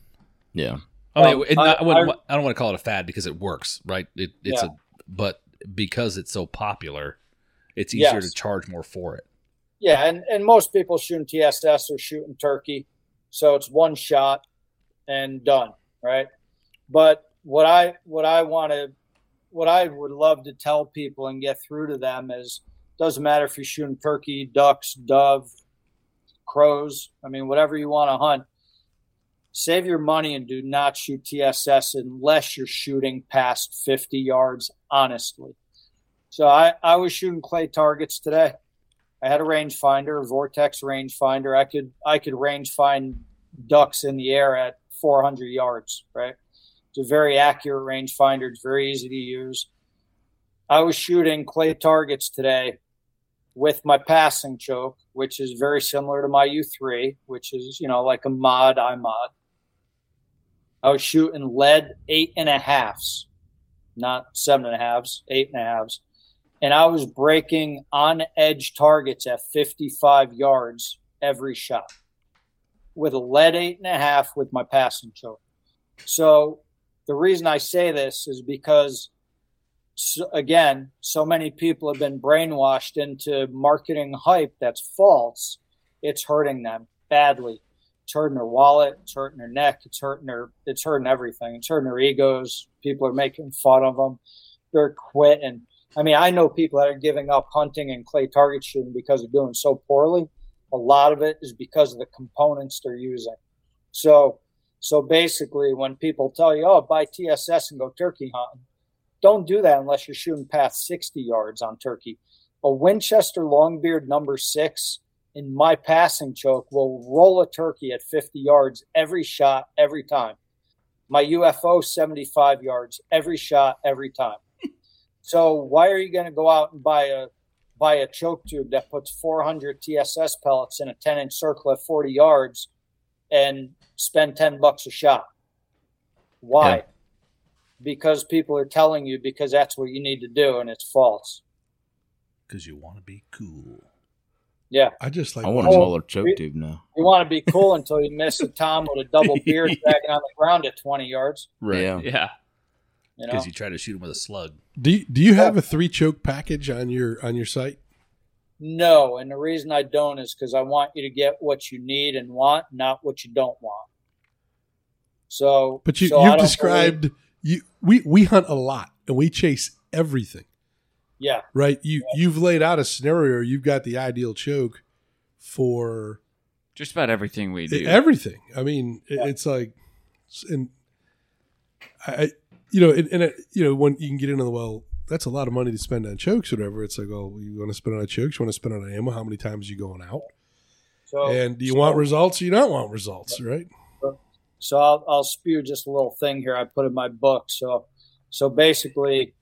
yeah. I mean, um, I, I, I, I, don't want to call it a fad because it works, right? It, it's yeah. a, but because it's so popular, it's easier yes. to charge more for it. Yeah, and, and most people shooting TSS are shooting turkey, so it's one shot and done, right? But what I what I want to what I would love to tell people and get through to them is doesn't matter if you're shooting turkey, ducks, dove, crows. I mean, whatever you want to hunt save your money and do not shoot TSS unless you're shooting past 50 yards, honestly. So I, I was shooting clay targets today. I had a rangefinder, Vortex rangefinder. I could I could range find ducks in the air at 400 yards. Right, it's a very accurate rangefinder. It's very easy to use. I was shooting clay targets today with my passing choke, which is very similar to my U3, which is you know like a mod I mod. I was shooting lead eight and a halves, not seven and a halves, eight and a halves. And I was breaking on edge targets at 55 yards every shot with a lead eight and a half with my passing choke. So the reason I say this is because, so again, so many people have been brainwashed into marketing hype that's false. It's hurting them badly. It's hurting their wallet. It's hurting their neck. It's hurting their. It's hurting everything. It's hurting their egos. People are making fun of them. They're quitting. I mean, I know people that are giving up hunting and clay target shooting because they're doing so poorly. A lot of it is because of the components they're using. So, So basically, when people tell you, "Oh, buy TSS and go turkey hunting," don't do that unless you're shooting past 60 yards on turkey. A Winchester Longbeard number six in my passing choke will roll a turkey at 50 yards every shot, every time. My UFO 75 yards every shot, every time. *laughs* so why are you going to go out and buy a buy a choke tube that puts 400 TSS pellets in a 10 inch circle at 40 yards and spend 10 bucks a shot? Why? Yeah. Because people are telling you because that's what you need to do, and it's false. Because you want to be cool. Yeah. I just like I want a Oh, smaller choke we- tube now. You want to be cool until you miss a tom with a double *laughs* beard dragging on the ground at 20 yards. Right. Yeah. Yeah. You know? Because you try to shoot him with a slug. Do you, do you have a three choke package on your on your site? No, and the reason I don't is because I want you to get what you need and want, not what you don't want. So, But you, so you've don't described you we we hunt a lot and we chase everything. yeah, Right? You you've laid out a scenario. You've got the ideal choke for Just about everything we do. everything. I mean, Yeah. it's like, and I, I- you know, and, and it, you know, when you can get into the well, that's a lot of money to spend on chokes, or whatever. It's like, oh, you want to spend on a chokes? You want to spend on ammo? How many times are you going out? so and do you so- want results? or you don't want results, right? So I'll, I'll spew just a little thing here I put in my book. So, so basically,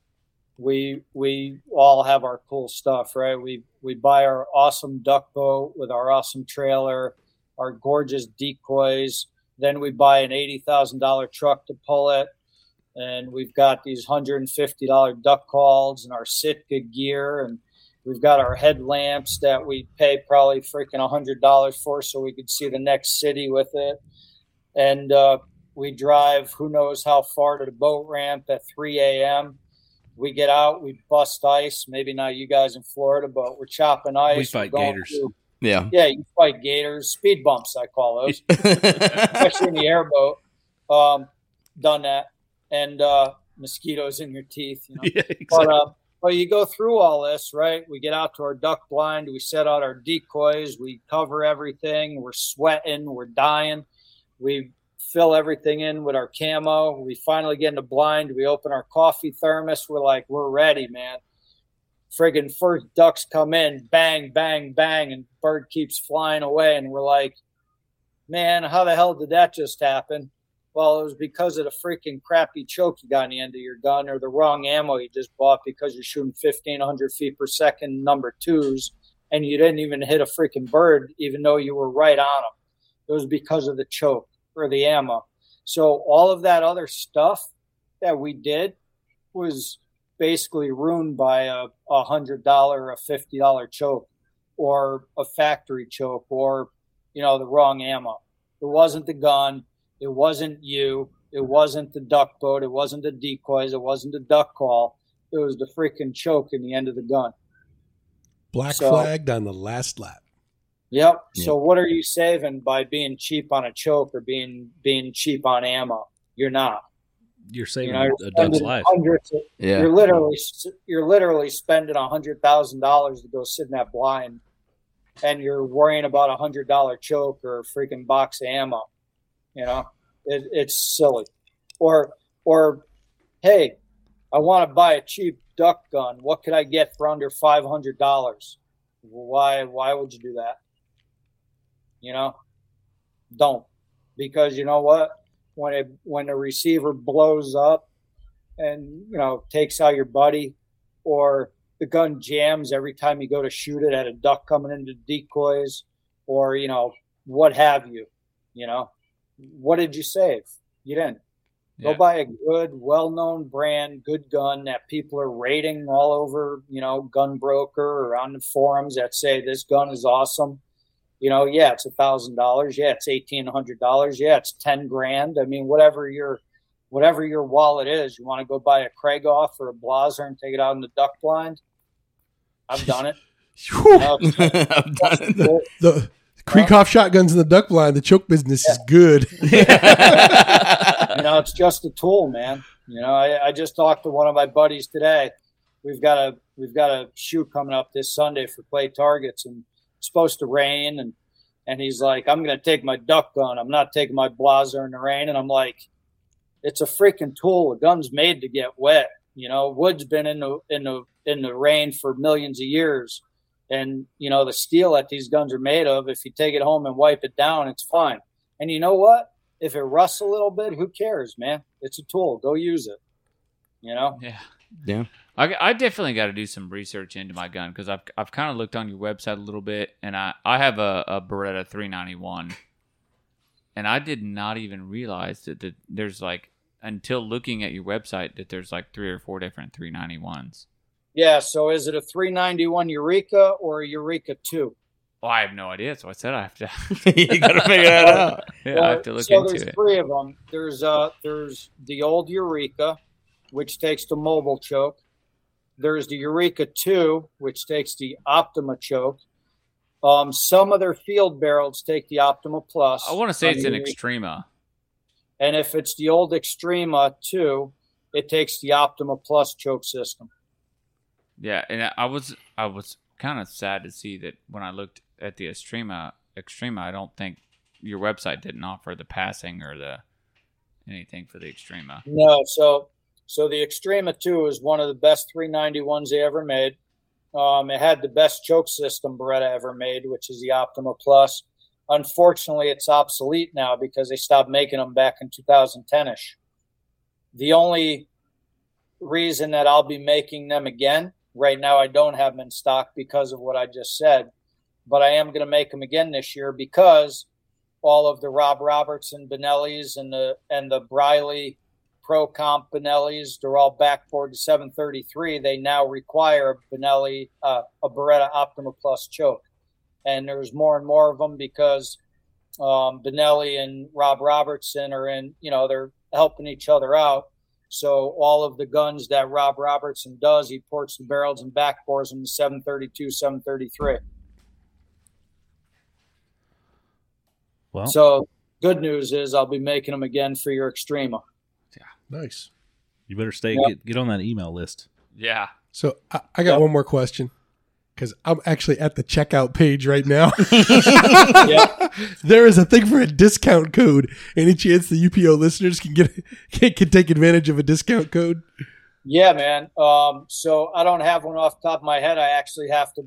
we we all have our cool stuff, right? We we buy our awesome duck boat with our awesome trailer, our gorgeous decoys. Then we buy an eighty thousand dollar truck to pull it, and we've got these hundred and fifty dollar duck calls and our Sitka gear, and we've got our headlamps that we pay probably freaking hundred dollars for, so we could see the next city with it and uh, we drive who knows how far to the boat ramp at 3 a.m. We get out, we bust ice. Maybe not you guys in Florida, but we're chopping ice. We fight gators. through- Yeah. yeah, you fight gators, speed bumps, I call those, *laughs* especially in the airboat. Um, done that, and uh, mosquitoes in your teeth. You know? *laughs* Yeah, But exactly. uh, but you go through all this, right? We get out to our duck blind, we set out our decoys, we cover everything, we're sweating, we're dying, we fill everything in with our camo. We finally get in the blind, we open our coffee thermos, we're like, we're ready, man. Friggin' first ducks come in, bang, bang, bang, and bird keeps flying away, and we're like, man, how the hell did that just happen? Well, it was because of the freaking crappy choke you got on the end of your gun or the wrong ammo you just bought because you're shooting 1,500 feet per second number twos and you didn't even hit a freaking bird even though you were right on them. It was because of the choke or the ammo. So all of that other stuff that we did was basically ruined by a, a hundred dollar, a fifty dollar choke, or a factory choke, or you know the wrong ammo. It wasn't the gun. It wasn't you. It wasn't the duck boat. It wasn't the decoys. It wasn't the duck call. It was the freaking choke in the end of the gun. Black So- flagged on the last lap. Yep. Yeah. So what are you saving by being cheap on a choke or being being cheap on ammo? You're not. You're You saving know, you're a duck's life. of- Yeah. You're literally you're literally spending a hundred thousand dollars to go sit in that blind, and you're worrying about a hundred dollar choke or a freaking box of ammo. You know, it, it's silly. Or or, hey, I want to buy a cheap duck gun. What could I get for under five hundred dollars? Why why would you do that? You know, don't. Because you know what? When it when the receiver blows up and you know takes out your buddy or the gun jams every time you go to shoot it at a duck coming into decoys or you know what have you you know? What did you save? You didn't. Yeah. go buy a good well-known brand good gun that people are rating all over you know gun broker or on the forums that say this gun is awesome you know yeah it's a thousand dollars yeah it's eighteen hundred dollars yeah it's ten grand i mean whatever your whatever your wallet is you want to go buy a Krieghoff or a Blaser and take it out in the duck blind i've *laughs* done it You know, *laughs* I've done it. The Krieghoff shotguns in the duck blind. The choke business is good. *laughs* you know, it's just a tool, man. You know, I, I just talked to one of my buddies today. We've got a we've got a shoot coming up this Sunday for clay targets, and it's supposed to rain. And And he's like, I'm going to take my duck gun. I'm not taking my Blaser in the rain. And I'm like, it's a freaking tool. A gun's made to get wet. You know, wood's been in the in the in the rain for millions of years, and you know the steel that these guns are made of. If you take it home and wipe it down, it's fine. And you know what? If it rusts a little bit, who cares, man? It's a tool. Go use it. You know. Yeah. Yeah. I, I definitely got to do some research into my gun because I've, I've kind of looked on your website a little bit and I, I have a, a Beretta 391 and I did not even realize that, that there's like until looking at your website that there's like three or four different 391s. Yeah. So is it a 391 Eureka or a Eureka 2? Well, I have no idea, so I said I have to. *laughs* you got to figure that *laughs* out. yeah, I have to look so into it. So there's three of them. There's uh there's the old Eureka, which takes the Mobilchoke. There's the Eureka 2, which takes the Optima choke. Um, some of their field barrels take the Optima Plus. I want to say it's an Xtrema. And if it's the old Xtrema 2, it takes the Optima Plus choke system. Yeah, and I- I was I was kind of sad to see that when I looked at the Xtrema Xtrema, I don't think your website didn't offer the passing or the anything for the Xtrema. No, so so the Xtrema 2 is one of the best 391s they ever made. Um, it had the best choke system Beretta ever made, which is the Optima Plus. Unfortunately, it's obsolete now because they stopped making them back in 2010ish. The only reason that I'll be making them again right now, I don't have them in stock because of what I just said, but I am going to make them again this year because all of the Rob Robertson Benellis and the and the Briley Pro Comp Benellis, they're all backbored to 733. They now require a Benelli, uh, a Beretta Optima Plus choke, and there's more and more of them because um, Benelli and Rob Robertson are in. You know, they're helping each other out. So all of the guns that Rob Robertson does, he ports the barrels and backbores them to 732, 733. Well, So good news is I'll be making them again for your Xtrema. Nice. you better stay Yep. get, get on that email list. Yeah, So I, I got Yep. one more question because I'm actually at the checkout page right now. *laughs* Yeah. *laughs* there is a thing for a discount code. Any chance the UPO listeners can get can, can take advantage of a discount code? Yeah, man. Um, so I don't have one off the top of my head. I actually have to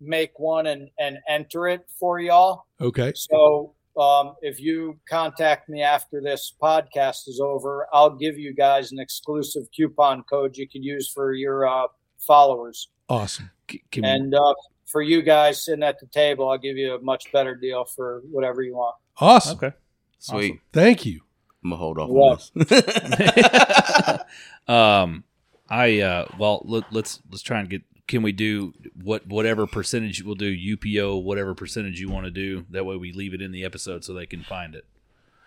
make one and, and enter it for y'all. Okay. So um, if you contact me after this podcast is over, I'll give you guys an exclusive coupon code you can use for your uh, followers. Awesome. C- Can, And uh, for you guys sitting at the table, I'll give you a much better deal for whatever you want. Awesome. okay. Sweet. Thank you. I'm gonna hold off Yeah. on this. *laughs* *laughs* um, I uh, well, let, let's let's try and get. Can we do what whatever percentage we'll do UPO whatever percentage you want to do? That way we leave it in the episode so they can find it.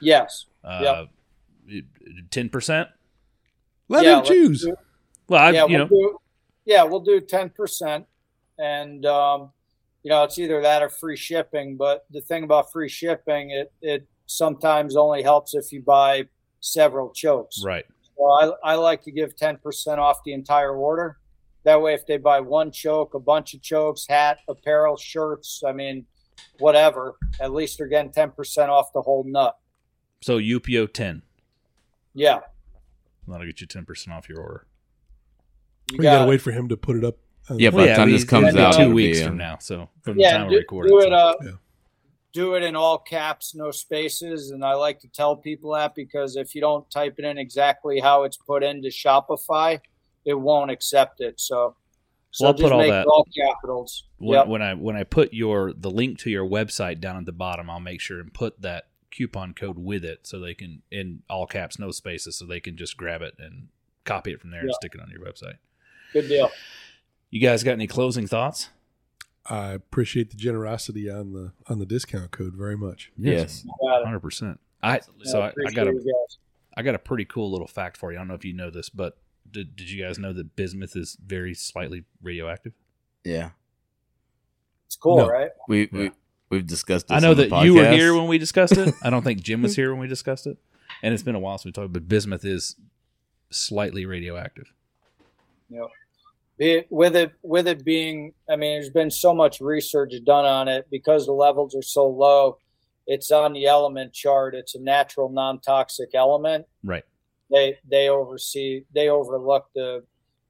Yes. Uh, Ten percent. Let yeah, him choose. do- Well, I, yeah, you we'll know, do, yeah, we'll do ten percent, and um, you know it's either that or free shipping. But the thing about free shipping, it it sometimes only helps if you buy several chokes. right. So I I like to give ten percent off the entire order. That way, if they buy one choke, a bunch of chokes, hat, apparel, shirts, I mean, whatever, at least they're getting ten percent off the whole nut. So UPO ten. Yeah, That'll get you ten percent off your order. you We got gotta it. wait for him to put it up. Yeah, by the time we- this comes out, two it'll be, weeks uh, from now. So from the time do, we record do it. it. so- Uh, Yeah. do it in all caps, no spaces, and I like to tell people that because if you don't type it in exactly how it's put into Shopify, it won't accept it. So, so Well, I'll just put all make that- all capitals. when, Yep. when I when I put your the link to your website down at the bottom, I'll make sure and put that coupon code with it so they can in all caps, no spaces, so they can just grab it and copy it from there and stick it on your website. Good deal. You guys got any closing thoughts? I appreciate the generosity on the on the discount code very much. Yes. Hundred percent. I so I, I got a you guys. I got a pretty cool little fact for you. I don't know if you know this, but did, did you guys know that bismuth is very slightly radioactive? Yeah. It's cool, No. right? We Yeah. we we've discussed this. I know on the that you were here when we discussed it. I don't think *laughs* Jim was here when we discussed it, and it's been a while since we talked. But bismuth is slightly radioactive. It, with it with it being, I mean, there's been so much research done on it because the levels are so low. It's on the element chart. It's a natural non-toxic element. Right. They they oversee they overlook the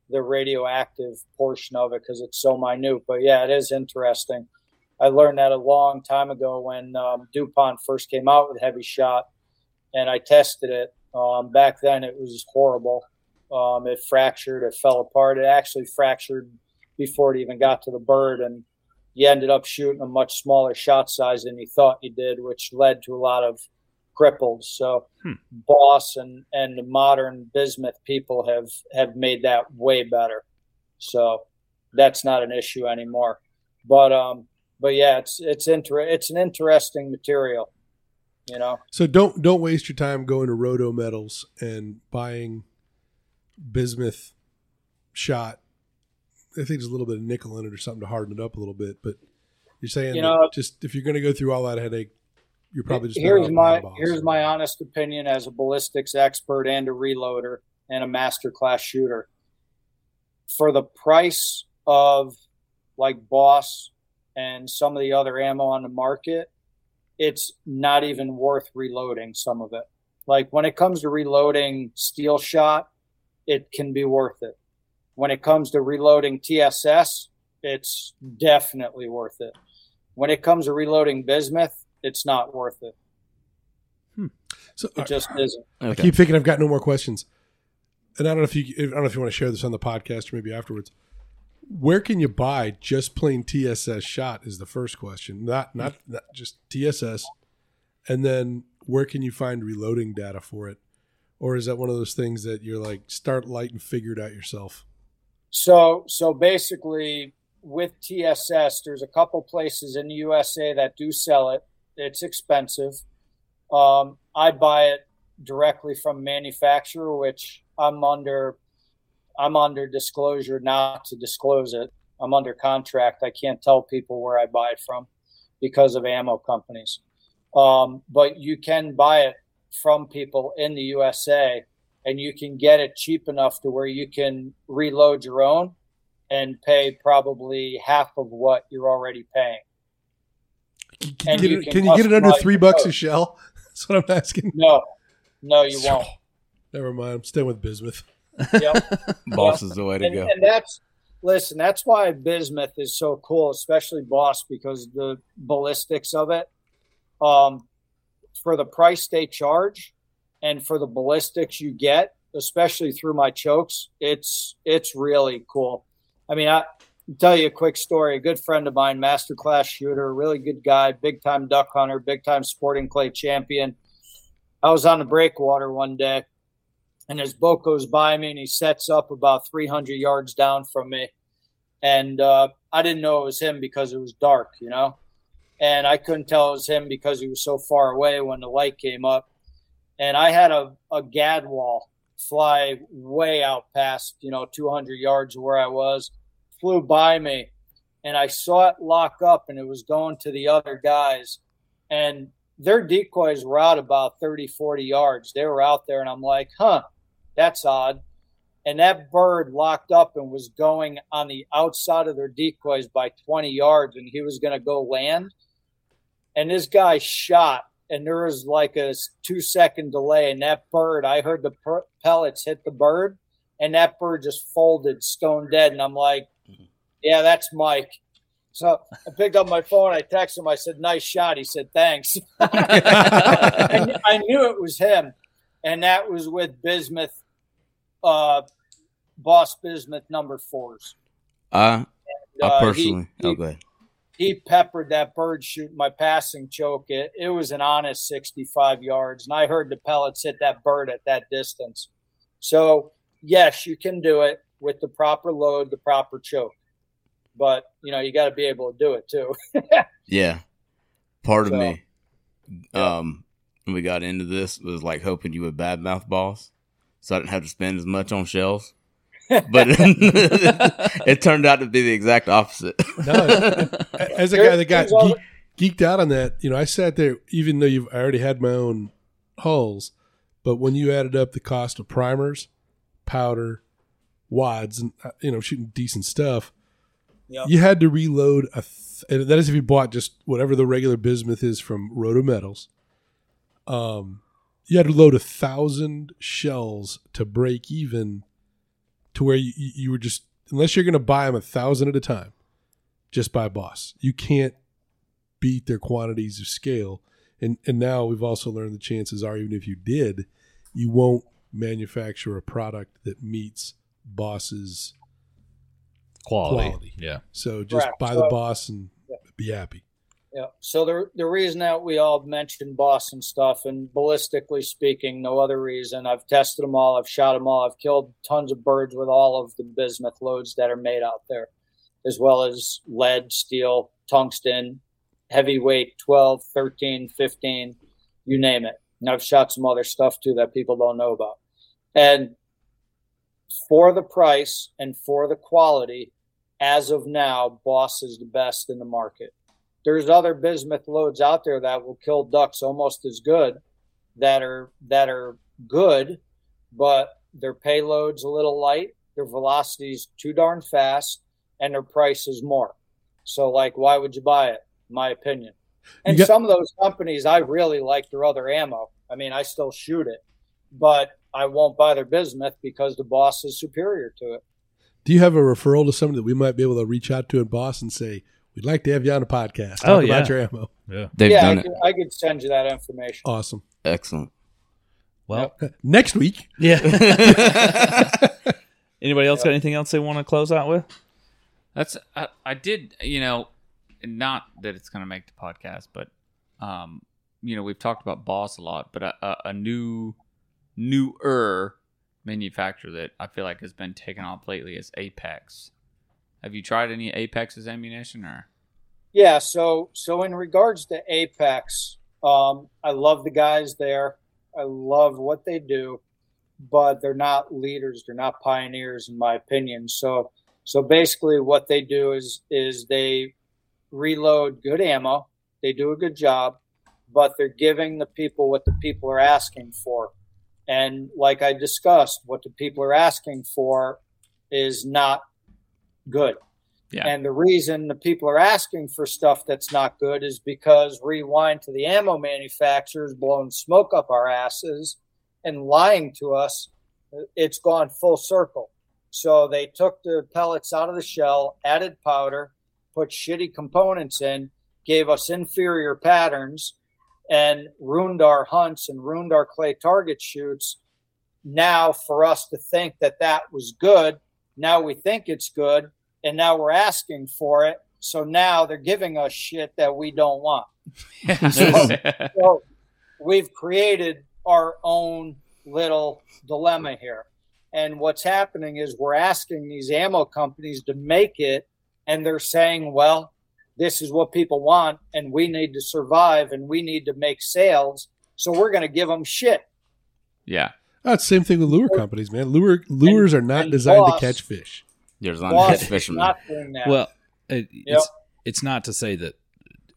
the radioactive portion of it because it's so minute. But yeah, it is interesting. I learned that a long time ago when um, DuPont first came out with heavy shot, and I tested it. Um, back then, it was horrible. Um, it fractured, it fell apart. It actually fractured before it even got to the bird, and you ended up shooting a much smaller shot size than you thought you did, which led to a lot of cripples. So, Hmm. Boss and and the modern bismuth people have have made that way better. So that's not an issue anymore. But um, but yeah, it's it's inter- it's an interesting material. You know, So don't don't waste your time going to Roto Metals and buying bismuth shot. I think there's a little bit of nickel in it or something to harden it up a little bit. But you're saying You know- just if you're going to go through all that headache, you're probably just here's my here's my honest opinion as a ballistics expert and a reloader and a master class shooter. For the price of like Boss and some of the other ammo on the market, it's not even worth reloading some of it. Like when it comes to reloading steel shot, it can be worth it. When it comes to reloading TSS, it's definitely worth it. When it comes to reloading bismuth, it's not worth it. Hmm. So, It uh, just isn't. I keep thinking I've got no more questions, and I don't know if you I don't know if you want to share this on the podcast or maybe afterwards. Where can you buy just plain TSS shot? Is the first question. Not not, not just TSS, and then where can you find reloading data for it, or is that one of those things that you're like start light and figure it out yourself? So so basically with TSS, there's a couple places in the USA that do sell it. It's expensive. Um, I buy it directly from manufacturer, which I'm under I'm under disclosure not to disclose it. I'm under contract. I can't tell people where I buy it from because of ammo companies. Um, but you can buy it from people in the USA and you can get it cheap enough to where you can reload your own and pay probably half of what you're already paying. Can, And you you get, it, can can you get it under three your bucks a shell? *laughs* That's what I'm asking. No, no, you *laughs* won't. Never mind. I'm staying with bismuth. Yep. *laughs* Boss is the way to and, go. and that's listen. That's why bismuth is so cool, especially Boss, because the ballistics of it. Um, for the price they charge, and for the ballistics you get, especially through my chokes, it's it's really cool. I mean, I I'll tell you a quick story. A good friend of mine, master class shooter, really good guy, big time duck hunter, big time sporting clay champion. I was on the breakwater one day and his boat goes by me and he sets up about 300 yards down from me and uh, i didn't know it was him because it was dark you know and i couldn't tell it was him because he was so far away when the light came up and i had a, a gadwall fly way out past you know 200 yards where i was flew by me and i saw it lock up and it was going to the other guys and their decoys were out about 30 40 yards they were out there and i'm like huh that's odd. And that bird locked up and was going on the outside of their decoys by 20 yards, and he was going to go land. And this guy shot, and there was like a two second delay. And that bird, I heard the per- pellets hit the bird, and that bird just folded stone dead. And I'm like, yeah, that's Mike. So I picked up my phone. I texted him. I said, "Nice shot." He said, "Thanks." *laughs* I, I knew it was him, and that was with bismuth, uh, Boss Bismuth number fours. I, I Uh, personally, he, oh, he, ahead. he peppered that bird shoot my passing choke. It, it was an honest 65 yards, and I heard the pellets hit that bird at that distance. So yes, you can do it with the proper load, the proper choke, but you know you got to be able to do it too. *laughs* Yeah. Part of So, me, um, when we got into this, was like hoping you would badmouth boss, so I didn't have to spend as much on shells. But *laughs* it turned out to be the exact opposite. No, as a guy that got geek, geeked out on that, you know, I sat there, even though you've I already had my own hulls, but when you added up the cost of primers, powder, wads and uh, you know shooting decent stuff. You had to reload a. Th- that is if you bought just whatever the regular bismuth is from Roto Metals. Um, you had to load a thousand shells to break even, to where you, you were just unless you're going to buy them a thousand at a time, just buy Boss. You can't beat their quantities of scale. And and now we've also learned the chances are even if you did, you won't manufacture a product that meets Boss's Quality. Quality. Yeah. So just Correct. buy the So- boss and be happy. Yeah. So the the reason that we all mentioned Boston stuff, and ballistically speaking, no other reason. I've tested them all. I've shot them all. I've killed tons of birds with all of the bismuth loads that are made out there, as well as lead, steel, tungsten, heavyweight, 12, 13, 15, you name it. And I've shot some other stuff too that people don't know about. And for the price and for the quality, as of now, Boss is the best in the market. There's other bismuth loads out there that will kill ducks almost as good that are that are good but their payload's a little light their velocity's too darn fast and their price is more. So like why would you buy it? My opinion. And got- some of those companies i really like their other ammo. I mean i still shoot it but i won't buy their bismuth because the boss is superior to it Do you have a referral to somebody that we might be able to reach out to in Boss and say, we'd like to have you on a podcast? Talk Oh, about yeah. your ammo. Yeah. They've yeah I done could. I could send you that information Awesome. Excellent. Well, Next week, yeah. *laughs* *laughs* Anybody else got anything else they want to close out with? That's I, I did you know, not that it's going to make the podcast, but um, you know we've talked about Boss a lot, but a, a, a new newer manufacturer that I feel like has been taken off lately is Apex. Have you tried any Apex's ammunition or? Yeah, so so in regards to Apex, um, I love the guys there. I love what they do, but they're not leaders. They're not pioneers, in my opinion. So so basically, what they do is is they reload good ammo. They do a good job, but they're giving the people what the people are asking for. And like I discussed, what the people are asking for is not good. Yeah. And the reason the people are asking for stuff that's not good is because rewind to the ammo manufacturers blowing smoke up our asses and lying to us. It's gone full circle. So they took the pellets out of the shell, added powder, put shitty components in, gave us inferior patterns, and ruined our hunts and ruined our clay target shoots. Now, for us to think that that was good, now we think it's good, and now we're asking for it. So now they're giving us shit that we don't want. *laughs* So we've created our own little dilemma here. And what's happening is we're asking these ammo companies to make it, and they're saying, well, this is what people want, and we need to survive and we need to make sales. So we're going to give them shit. yeah. that's the same thing with lure companies, man. Lure lures are not designed Boss- to catch fish. There's on Boss catch is fishermen. not doing that. Well, it, it's it's not to say that.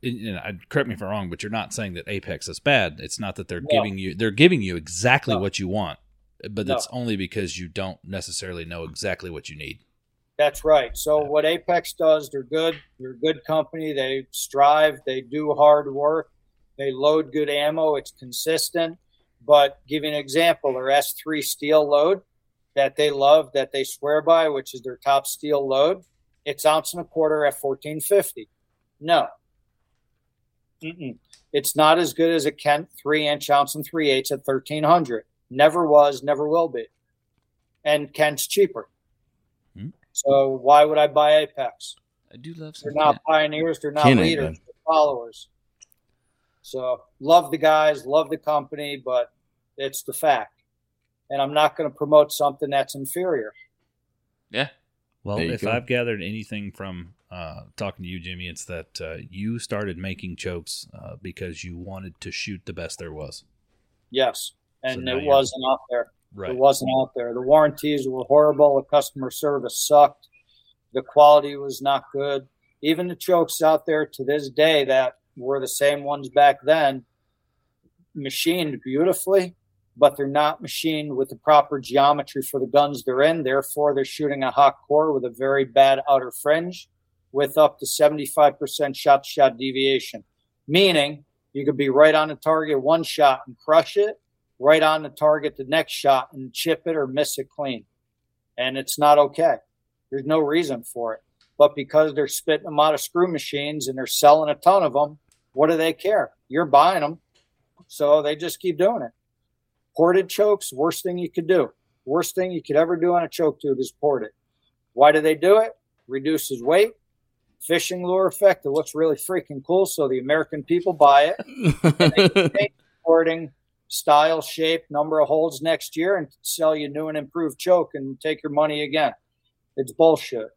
You know, correct me if I'm wrong, but you're not saying that Apex is bad. It's not that they're No. giving you they're giving you exactly No. what you want, but No. that's only because you don't necessarily know exactly what you need. That's right. So what Apex does, they're good. They're a good company. They strive. They do hard work. They load good ammo. It's consistent. But give you an example, their S3 steel load that they love, that they swear by, which is their top steel load, it's ounce and a quarter at 1450. No. Mm-mm. It's not as good as a Kent three inch ounce and three eighths at 1300. Never was, never will be. And Kent's cheaper. So why would I buy Apex? I do love They're some. not pioneers. They're not Ken leaders. They're followers. So love the guys, love the company, but it's the fact. And I'm not going to promote something that's inferior. Yeah. Well, if go. I've gathered anything from uh, talking to you, Jimmy, it's that uh, you started making chokes uh, because you wanted to shoot the best there was. Yes. And now it wasn't out there. Right. It wasn't out there. The warranties were horrible. The customer service sucked. The quality was not good. Even the chokes out there to this day that were the same ones back then, machined beautifully, but they're not machined with the proper geometry for the guns they're in. Therefore, they're shooting a hot core with a very bad outer fringe with up to 75% shot to shot deviation, meaning you could be right on the target one shot and crush it, right on the target the next shot and chip it or miss it clean. And it's not okay. There's no reason for it. But because they're spitting them out of screw machines and they're selling a ton of them, what do they care? You're buying them. So they just keep doing it. Ported chokes, worst thing you could do. Worst thing you could ever do on a choke tube is port it. Why do they do it? Reduces weight, fishing lure effect. It looks really freaking cool, so the American people buy it. *laughs* porting style, shape, number of holds next year, and sell you new and improved choke and take your money again. It's bullshit.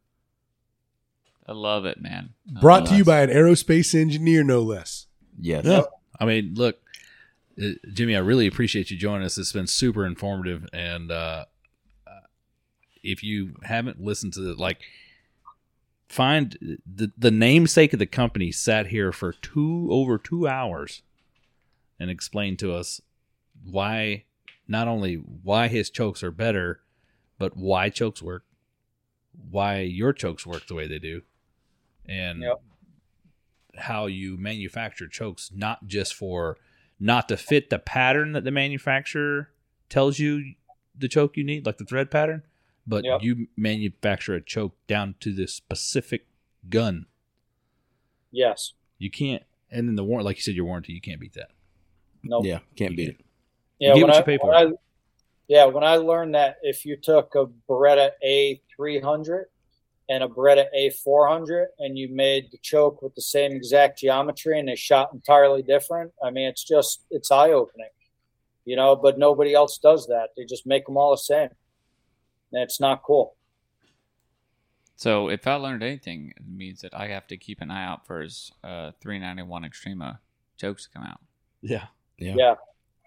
I love it, man. I Brought love to you by an aerospace engineer, no less. yes. Yeah. I mean, look, uh, Jimmy, I really appreciate you joining us. It's been super informative, and uh, uh, if you haven't listened to it, like, find the the namesake of the company sat here for two over two hours and explained to us why not only why his chokes are better, but why chokes work, why your chokes work the way they do, and Yep. how you manufacture chokes not just for not to fit the pattern that the manufacturer tells you the choke you need, like the thread pattern, but Yep. you manufacture a choke down to the specific gun. Yes. You can't, and then the warrant, like you said, your warranty, you can't beat that. No. Yeah. Can't beat it. Yeah, You get when what I, you pay for. when I- yeah, when I learned that if you took a Beretta A300 and a Beretta A400 and you made the choke with the same exact geometry and they shot entirely different, I mean, it's just it's eye opening, you know. But nobody else does that. They just make them all the same, and it's not cool. So if I learned anything, it means that I have to keep an eye out for his uh, 391 Xtrema chokes to come out. Yeah. Yeah. Yeah,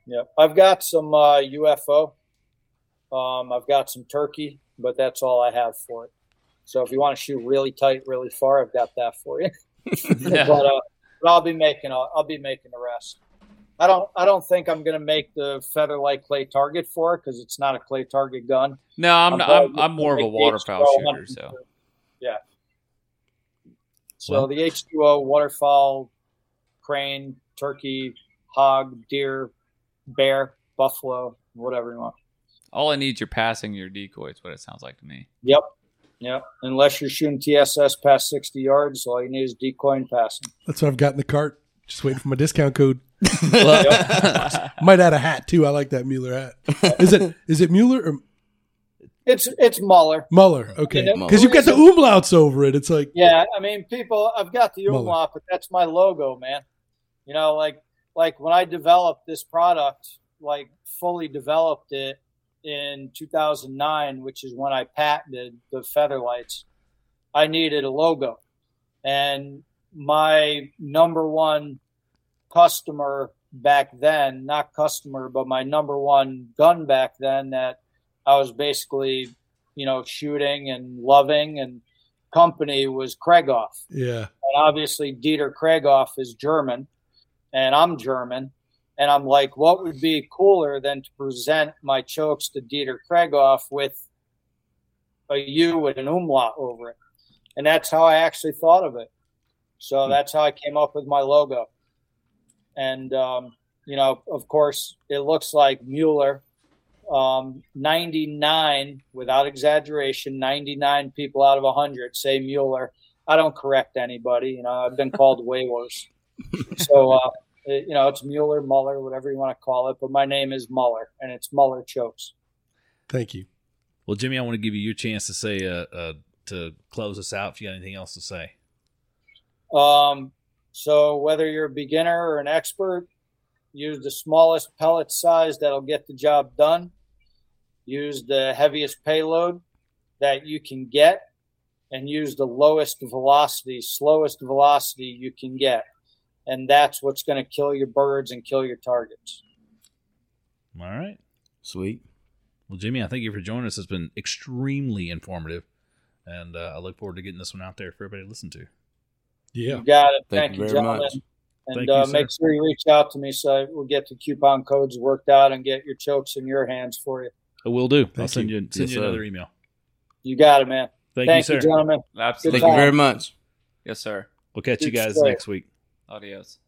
yeah. I've got some uh, UFO. Um, I've got some turkey, but that's all I have for it. So if you want to shoot really tight, really far, I've got that for you. *laughs* Yeah. but, uh, but I'll be making I'll, I'll be making the rest. I don't I don't think I'm gonna make the featherlight clay target for it because it's not a clay target gun. No, I'm I'm I'm, I'm, more of a waterfowl H2O shooter. So Yeah. So Well- the H2O waterfowl, crane, turkey, hog, deer, bear, buffalo, whatever you want. all I need is your passing your decoy. Is what it sounds like to me. Yep. Yep. Unless you're shooting TSS past 60 yards, all you need is decoy and passing. That's what I've got in the cart. Just waiting for my discount code. *laughs* *laughs* Might add a hat too. I like that Mueller hat. Is it is it Mueller or It's it's Muller. Muller? Okay, You know, because you've got the umlauts over it. It's like Yeah, I mean, people. I've got the Muller. umlaut, but that's my logo, man. You know, like like when I developed this product, like fully developed it in 2009, which is when I patented the feather lights. I needed a logo, and my number one customer back then, not customer, but my number one gun back then that I was basically, you know, shooting and loving and company was Krieghoff. yeah, And obviously Dieter Krieghoff is German and I'm German. And I'm like, what would be cooler than to present my chokes to Dieter Krieghoff with a U with an umlaut over it? And that's how I actually thought of it. So that's how I came up with my logo. And, um, you know, of course, it looks like Mueller. Um, 99, without exaggeration, 99 people out of 100 say Mueller. I don't correct anybody. You know, I've been *laughs* called way worse. *laughs* So, uh, it- you know, it's Mueller, Muller, whatever you want to call it. But my name is Muller, and it's Muller Chokes. thank you. well, Jimmy, I want to give you your chance to say uh, uh, to close us out. If you got anything else to say, Um, so whether you're a beginner or an expert, use the smallest pellet size that'll get the job done. Use the heaviest payload that you can get, and use the lowest velocity, slowest velocity you can get, and that's what's going to kill your birds and kill your targets. all right. Sweet. Well, Jimmy, I thank you for joining us. It's been extremely informative, and uh, I look forward to getting this one out there for everybody to listen to. Yeah, You got it. Thank Thank, you you, very gentlemen. much. And you, uh, sir. make sure you reach out to me so we'll get the coupon codes worked out and get your chokes in your hands for you. I will do. I'll send you. you, send Yes, you sir. another email. You got it, man. Thank, Thank, you, you, sir. gentlemen. Absolutely. Thank you very much. Yes, sir. We'll catch you guys stuff. next week. Adiós.